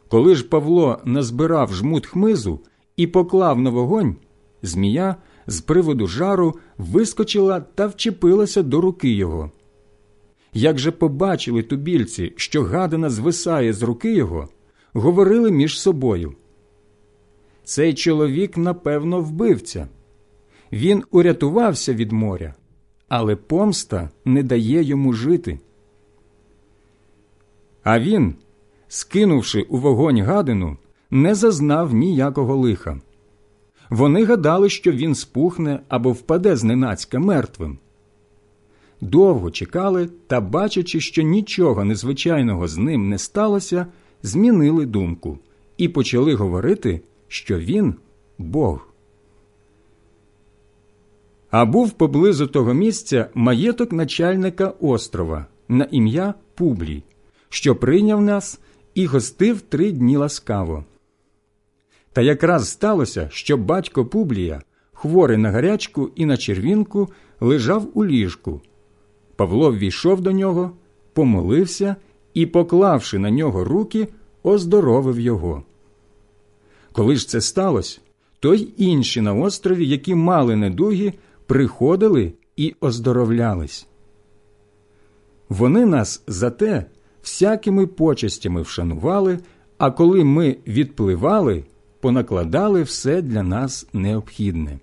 Коли ж Павло назбирав жмут хмизу і поклав на вогонь, змія з приводу жару вискочила та вчепилася до руки його. Як же побачили тубільці, що гадина звисає з руки його, говорили між собою. Цей чоловік, напевно, вбивця. Він урятувався від моря, але помста не дає йому жити. А він, скинувши у вогонь гадину, не зазнав ніякого лиха. Вони гадали, що він спухне або впаде зненацька мертвим. Довго чекали та, бачачи, що нічого незвичайного з ним не сталося, змінили думку і почали говорити, що він Бог. А був поблизу того місця маєток начальника острова на ім'я Публій, що прийняв нас і гостив три дні ласкаво. Та якраз сталося, що батько Публія, хворий на гарячку і на червінку, лежав у ліжку. Павло ввійшов до нього, помолився і, поклавши на нього руки, оздоровив його. Коли ж це сталося, то й інші на острові, які мали недуги, приходили і оздоровлялись. Вони нас за те всякими почестями вшанували, а коли ми відпливали, понакладали все для нас необхідне.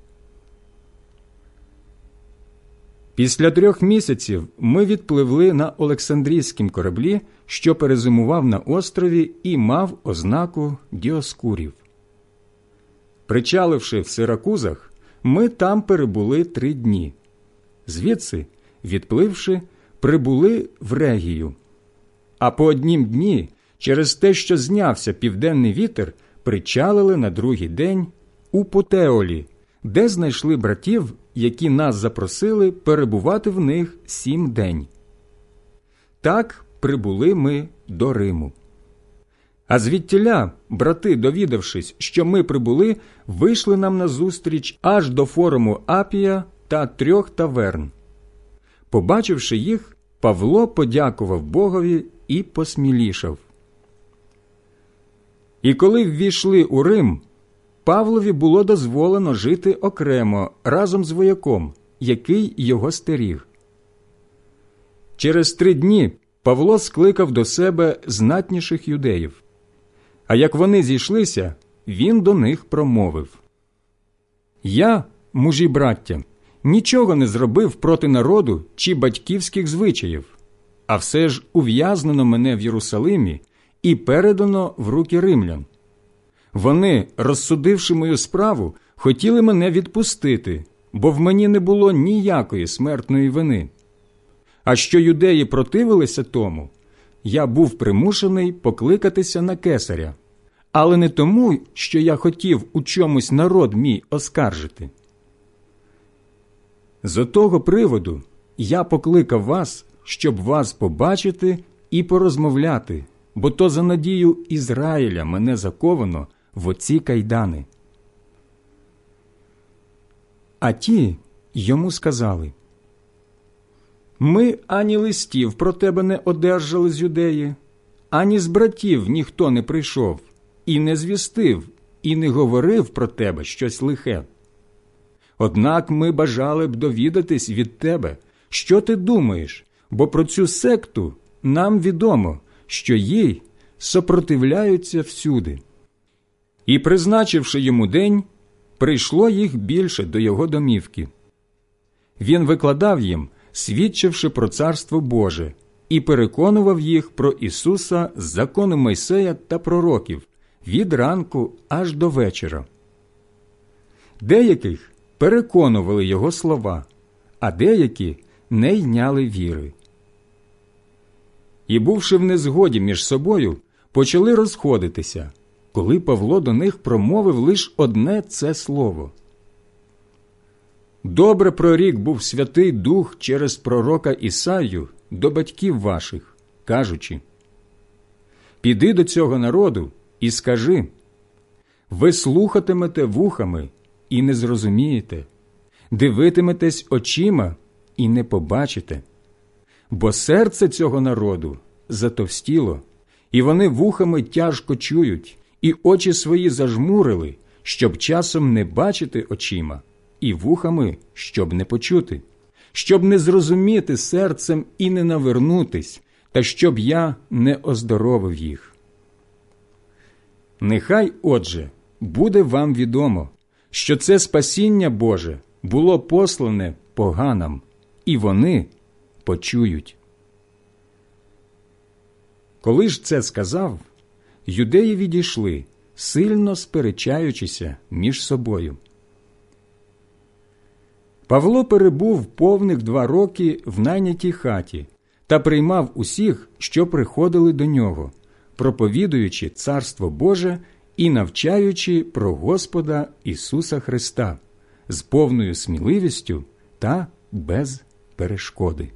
Після трьох місяців ми відпливли на Олександрійськім кораблі, що перезимував на острові і мав ознаку діоскурів. Причаливши в Сиракузах, ми там перебули три дні. Звідси, відпливши, прибули в Регію. А по однім дні, через те, що знявся південний вітер, причалили на другий день у Потеолі, де знайшли братів, які нас запросили перебувати в них сім день. Так прибули ми до Риму. А звідтіля, брати, довідавшись, що ми прибули, вийшли нам назустріч аж до форуму Апія та трьох таверн. Побачивши їх, Павло подякував Богові і посмілішав. І коли ввійшли у Рим, Павлові було дозволено жити окремо разом з вояком, який його стеріг. Через три дні Павло скликав до себе знатніших юдеїв. А як вони зійшлися, він до них промовив Я, мужі браття, нічого не зробив проти народу чи батьківських звичаїв, а все ж ув'язнено мене в Єрусалимі і передано в руки римлян. Вони, розсудивши мою справу, хотіли мене відпустити, бо в мені не було ніякої смертної вини. А що юдеї противилися тому, я був примушений покликатися на кесаря, але не тому, що я хотів у чомусь народ мій оскаржити. З того приводу я покликав вас, щоб вас побачити і порозмовляти, бо то за надію Ізраїля мене заковано в оці кайдани. А ті йому сказали Ми ані листів про тебе не одержали з юдеї, ані з братів ніхто не прийшов, і не звістив, і не говорив про тебе щось лихе. Однак ми бажали б довідатись від тебе, що ти думаєш, бо про цю секту нам відомо, що їй сопротивляються всюди. І, призначивши йому день, прийшло їх більше до його домівки. Він викладав їм, свідчивши про Царство Боже, і переконував їх про Ісуса з закону Мойсея та пророків від ранку аж до вечора. Деяких переконували його слова, а деякі не йняли віри. І, бувши в незгоді між собою, почали розходитися, коли Павло до них промовив лише одне це слово. Добре прорік був Святий Дух через пророка Ісаю до батьків ваших, кажучи Піди до цього народу і скажи ви слухатимете вухами і не зрозумієте, дивитиметесь очима і не побачите, бо серце цього народу затовстіло, і вони вухами тяжко чують, і очі свої зажмурили, щоб часом не бачити очима, і вухами, щоб не почути, щоб не зрозуміти серцем і не навернутись, та щоб я не оздоровив їх. Нехай, отже, буде вам відомо, що це спасіння Боже було послане поганам, і вони почують. Коли ж це сказав, юдеї відійшли, сильно сперечаючися між собою. Павло перебув повних два роки в найнятій хаті та приймав усіх, що приходили до нього, проповідуючи Царство Боже і навчаючи про Господа Ісуса Христа з повною сміливістю та без перешкоди.